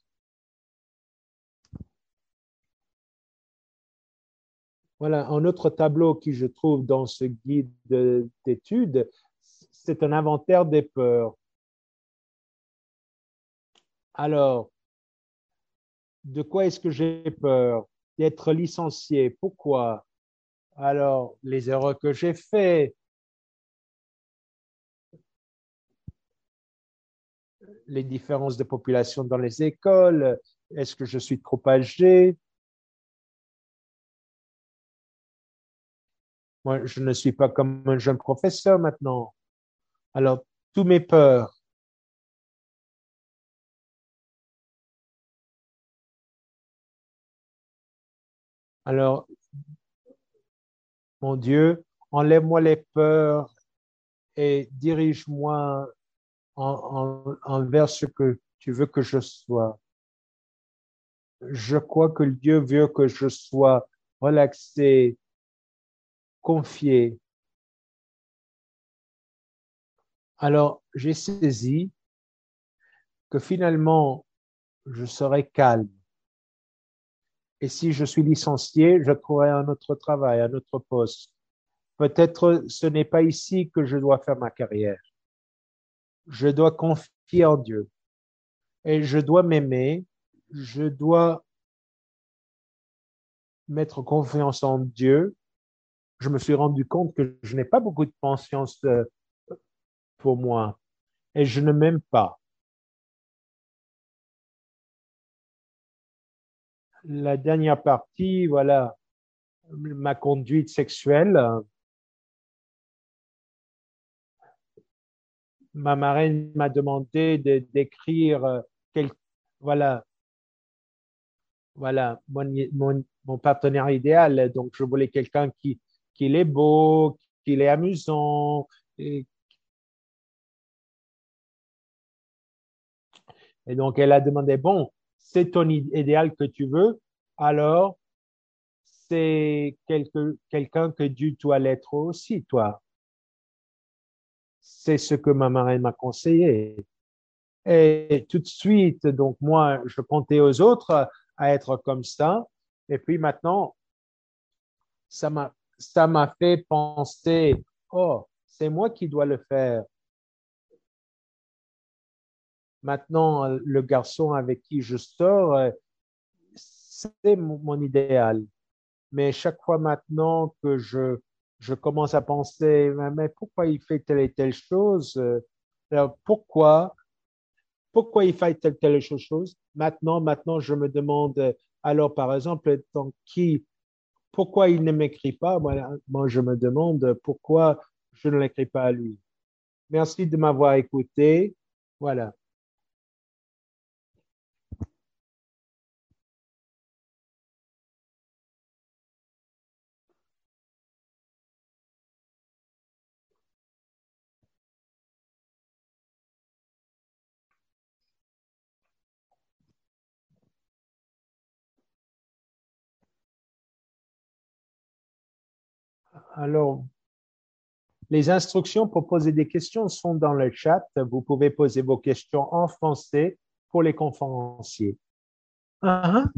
Voilà, un autre tableau qui je trouve dans ce guide d'études, c'est un inventaire des peurs. Alors, de quoi est-ce que j'ai peur? D'être licencié. Pourquoi? Alors, les erreurs que j'ai faites, les différences de population dans les écoles, est-ce que je suis trop âgé? Moi, je ne suis pas comme un jeune professeur maintenant. Alors, tous mes peurs, Alors, mon Dieu, enlève-moi les peurs et dirige-moi en, vers ce que tu veux que je sois. Je crois que Dieu veut que je sois relaxé, confié. Alors, j'ai saisi que finalement, je serai calme et si je suis licencié, je trouverai un autre travail, un autre poste. Peut-être ce n'est pas ici que je dois faire ma carrière. Je dois confier en Dieu. Et je dois m'aimer. Je dois mettre confiance en Dieu. Je me suis rendu compte que je n'ai pas beaucoup de conscience euh, pour moi. Et je ne m'aime pas. la dernière partie, voilà, ma conduite sexuelle. Ma marraine m'a demandé d'écrire quel, voilà, voilà mon, mon, partenaire idéal. Donc, je voulais quelqu'un qui, qui est beau, qui est amusant. Et, et donc, elle a demandé, bon, c'est ton idéal que tu veux, alors c'est quelqu'un que Dieu doit l'être aussi, toi. C'est ce que ma marraine m'a conseillé. Et tout de suite, donc moi, je comptais aux autres à être comme ça. Et puis maintenant, ça m'a, ça m'a fait penser, oh, c'est moi qui dois le faire. Maintenant, le garçon avec qui je sors, c'est mon idéal. Mais chaque fois maintenant que je, je commence à penser, mais pourquoi il fait telle et telle chose? Euh, alors pourquoi? Pourquoi il fait telle telle chose? Maintenant, maintenant, je me demande, alors par exemple, dans qui, pourquoi il ne m'écrit pas? Moi, je me demande pourquoi je ne l'écris pas à lui. Merci de m'avoir écouté. Voilà. Alors, les instructions pour poser des questions sont dans le chat. Vous pouvez poser vos questions en français pour les conférenciers. Uh-huh.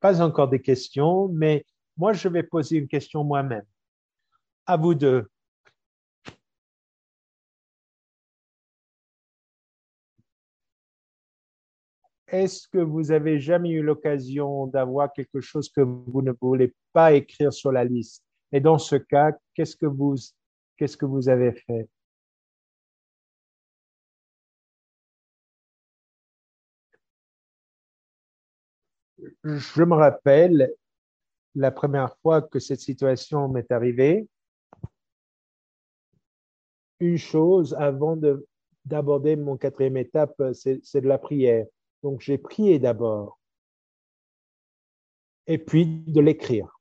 Pas encore des questions, mais moi, je vais poser une question moi-même à vous deux. Est-ce que vous avez jamais eu l'occasion d'avoir quelque chose que vous ne voulez pas écrire sur la liste? Et dans ce cas, qu'est-ce que vous, qu'est-ce que vous avez fait? Je me rappelle la première fois que cette situation m'est arrivée, une chose avant d'aborder mon quatrième étape, c'est de la prière. Donc j'ai prié d'abord et puis de l'écrire.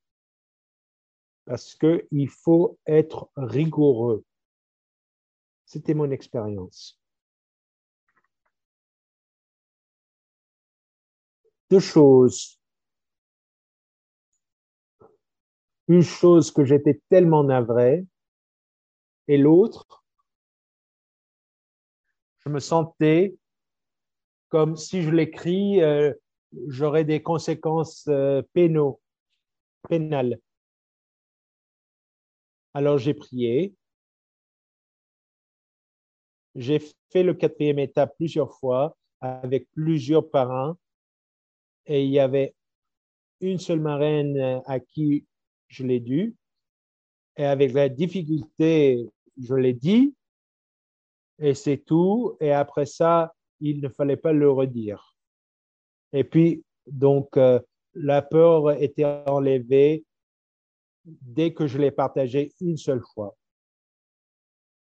Parce qu'il faut être rigoureux. C'était mon expérience. Deux choses. Une chose que j'étais tellement navré et l'autre, je me sentais comme si je l'écris, euh, j'aurais des conséquences euh, pénaux, pénales. Alors j'ai prié. J'ai fait le quatrième étape plusieurs fois avec plusieurs parents et il y avait une seule marraine à qui je l'ai dû. Et avec la difficulté, je l'ai dit, et c'est tout. Et après ça, il ne fallait pas le redire. Et puis, donc, euh, la peur était enlevée dès que je l'ai partagé une seule fois.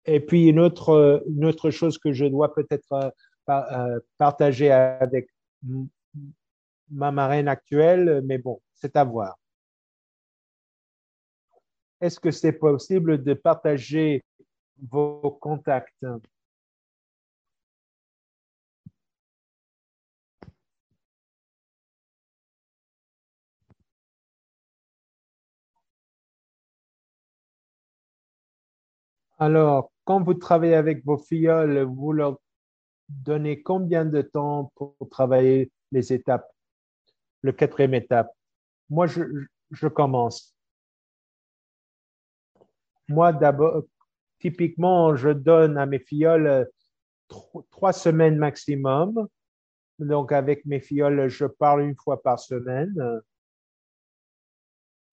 Et puis, une autre, autre chose que je dois peut-être euh, euh, partager avec ma marraine actuelle, mais bon, c'est à voir. Est-ce que c'est possible de partager vos contacts? Alors, quand vous travaillez avec vos filleuls, vous leur donnez combien de temps pour travailler les étapes, le quatrième étape? Moi, je, commence. Moi, d'abord, typiquement, je donne à mes filleuls trois semaines maximum. Donc, avec mes filleuls, je parle une fois par semaine.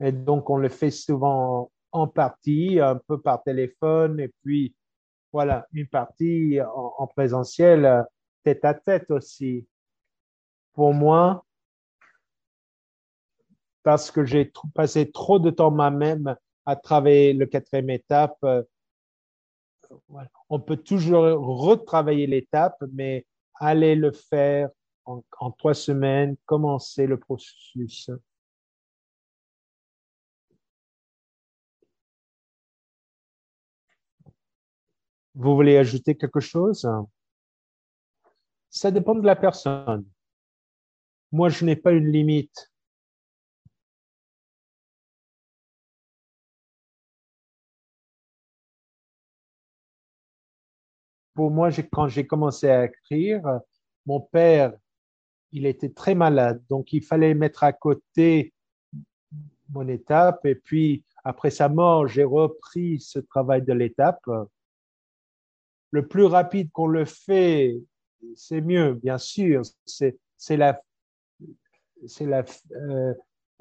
Et donc, on le fait souvent en partie, un peu par téléphone, et puis, voilà, une partie en, en présentiel, tête à tête aussi. Pour moi, parce que j'ai passé trop de temps moi-même à travailler le quatrième étape. Euh, on peut toujours retravailler l'étape, mais aller le faire en, en, trois semaines, commencer le processus. Vous voulez ajouter quelque chose? Ça dépend de la personne. Moi, je n'ai pas une limite. pour moi, quand j'ai commencé à écrire, mon père, il était très malade, donc il fallait mettre à côté mon étape. Et puis, après sa mort, j'ai repris ce travail de l'étape. Le plus rapide qu'on le fait, c'est mieux, bien sûr. Euh,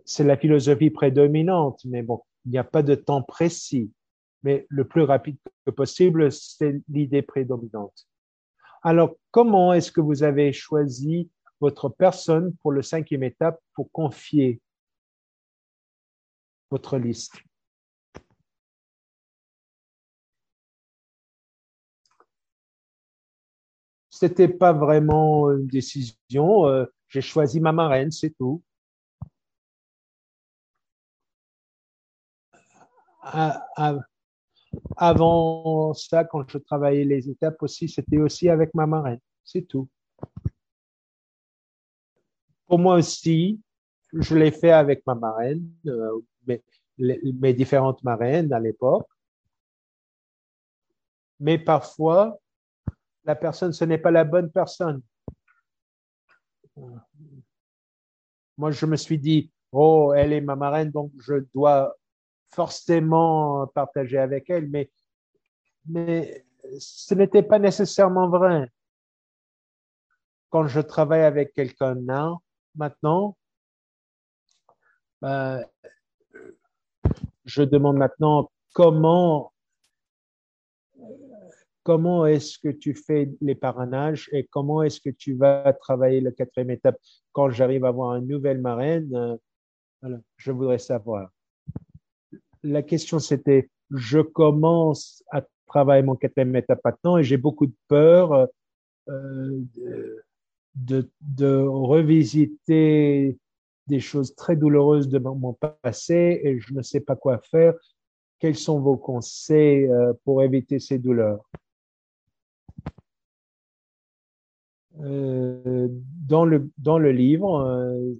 c'est la philosophie prédominante, mais bon, il n'y a pas de temps précis mais le plus rapide que possible, c'est l'idée prédominante. Alors, comment est-ce que vous avez choisi votre personne pour le cinquième étape pour confier votre liste? C'était pas vraiment une décision. Euh, j'ai choisi ma marraine, c'est tout. Avant ça, quand je travaillais les étapes aussi, c'était aussi avec ma marraine. C'est tout. Pour moi aussi, je l'ai fait avec ma marraine, euh, mes, différentes marraines à l'époque. Mais parfois, la personne, ce n'est pas la bonne personne. Moi, je me suis dit, oh, elle est ma marraine, donc je dois forcément partager avec elle, mais, mais ce n'était pas nécessairement vrai. Quand je travaille avec quelqu'un maintenant, ben, je demande maintenant comment comment est-ce que tu fais les parrainages et comment est-ce que tu vas travailler le quatrième étape quand j'arrive à avoir une nouvelle marraine. Euh, je voudrais savoir la question c'était, je commence à travailler mon quatrième étape maintenant et j'ai beaucoup de peur euh, de, de, revisiter des choses très douloureuses de mon passé et je ne sais pas quoi faire. Quels sont vos conseils euh, pour éviter ces douleurs euh, dans, le, dans le livre,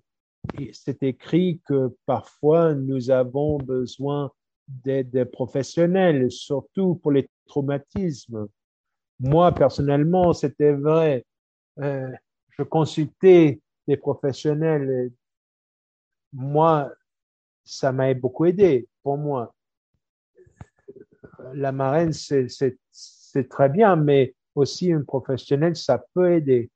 c'est écrit que parfois nous avons besoin d'aide professionnelle, surtout pour les traumatismes. Moi, personnellement, c'était vrai. Euh, je consultais des professionnels. Moi, ça m'a beaucoup aidé pour moi. La marraine, c'est très bien, mais aussi une professionnelle, ça peut aider.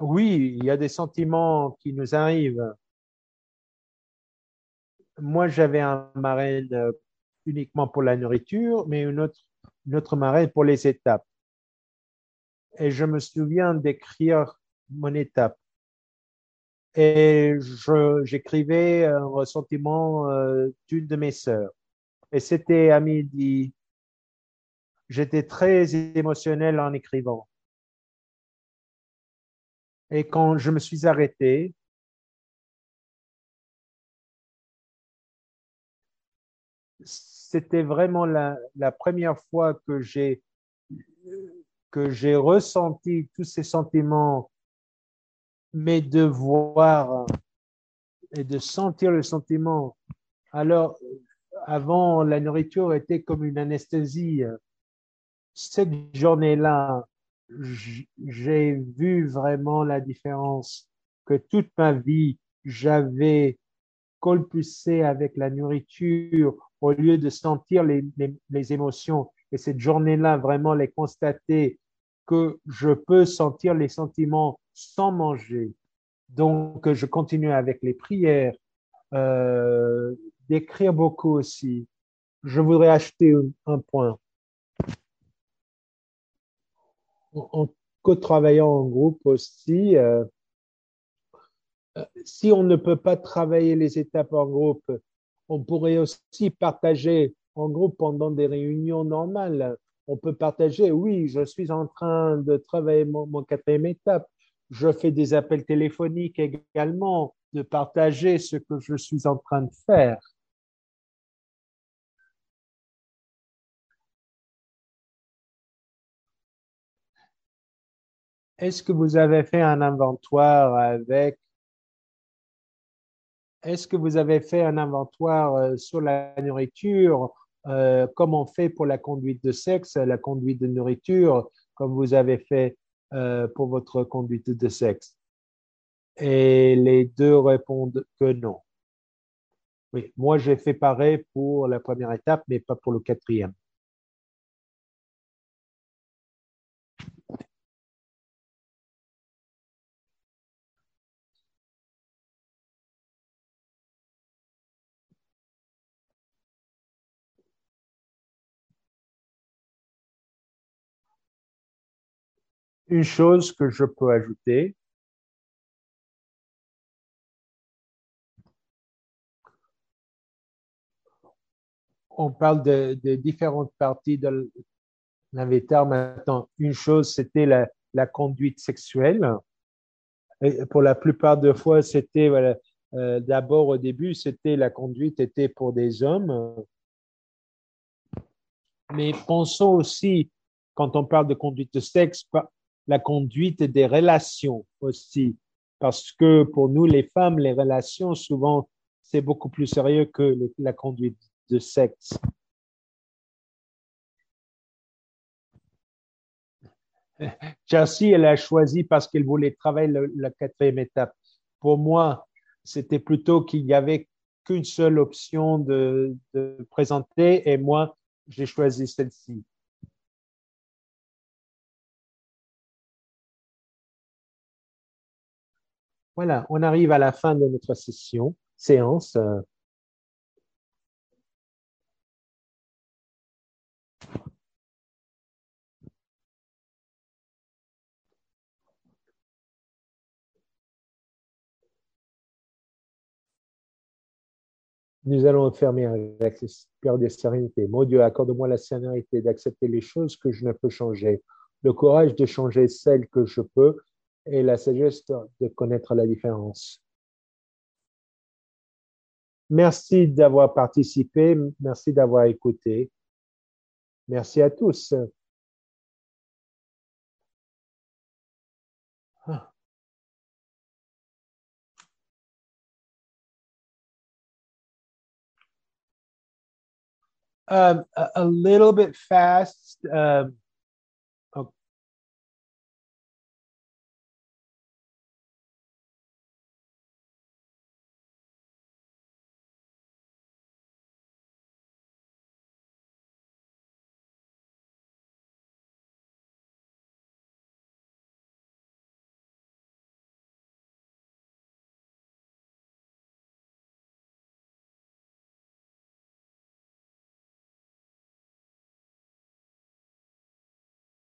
oui, il y a des sentiments qui nous arrivent. Moi, j'avais un marraine euh, uniquement pour la nourriture, mais une autre, une autre marraine pour les étapes. Et je me souviens d'écrire mon étape. Et j'écrivais un ressentiment euh, d'une de mes sœurs. Et c'était à midi. J'étais très émotionnel en écrivant. Et quand je me suis arrêté, c'était vraiment la, première fois que j'ai que j'ai ressenti tous ces sentiments, mais de voir et de sentir le sentiment. Alors, avant, la nourriture était comme une anesthésie. Cette journée-là, j'ai vu vraiment la différence que toute ma vie, j'avais colpusé avec la nourriture au lieu de sentir les émotions. Et cette journée-là, vraiment les constater que je peux sentir les sentiments sans manger. Donc, je continue avec les prières, euh, d'écrire beaucoup aussi. Je voudrais acheter un, point. En, co-travaillant en groupe aussi, euh, euh, si on ne peut pas travailler les étapes en groupe, on pourrait aussi partager en groupe pendant des réunions normales. On peut partager, oui, je suis en train de travailler mon, mon quatrième étape. Je fais des appels téléphoniques également, de partager ce que je suis en train de faire. Est-ce que vous avez fait un inventoire euh, sur la nourriture, euh, comme on fait pour la conduite de sexe, la conduite de nourriture, comme vous avez fait euh, pour votre conduite de sexe? Et les deux répondent que non. Oui, moi j'ai fait pareil pour la première étape, mais pas pour le quatrième. Une chose que je peux ajouter, on parle de, différentes parties de l'inventaire maintenant. Une chose, c'était la, conduite sexuelle. Pour la plupart des fois, c'était euh, d'abord au début, c'était la conduite était pour des hommes. Mais pensons aussi, quand on parle de conduite de sexe, la conduite des relations aussi. Parce que pour nous, les femmes, les relations, souvent, c'est beaucoup plus sérieux que la conduite de sexe. Chelsea, elle a choisi parce qu'elle voulait travailler la quatrième étape. Pour moi, c'était plutôt qu'il n'y avait qu'une seule option de présenter et moi, j'ai choisi celle-ci. Voilà, on arrive à la fin de notre session, séance. Nous allons fermer avec l'esprit de sérénité. Mon Dieu, accorde-moi la sérénité d'accepter les choses que je ne peux changer, le courage de changer celles que je peux et la sagesse de connaître la différence. Merci d'avoir participé, merci d'avoir écouté. Merci à tous. Um, a, little bit fast. Um,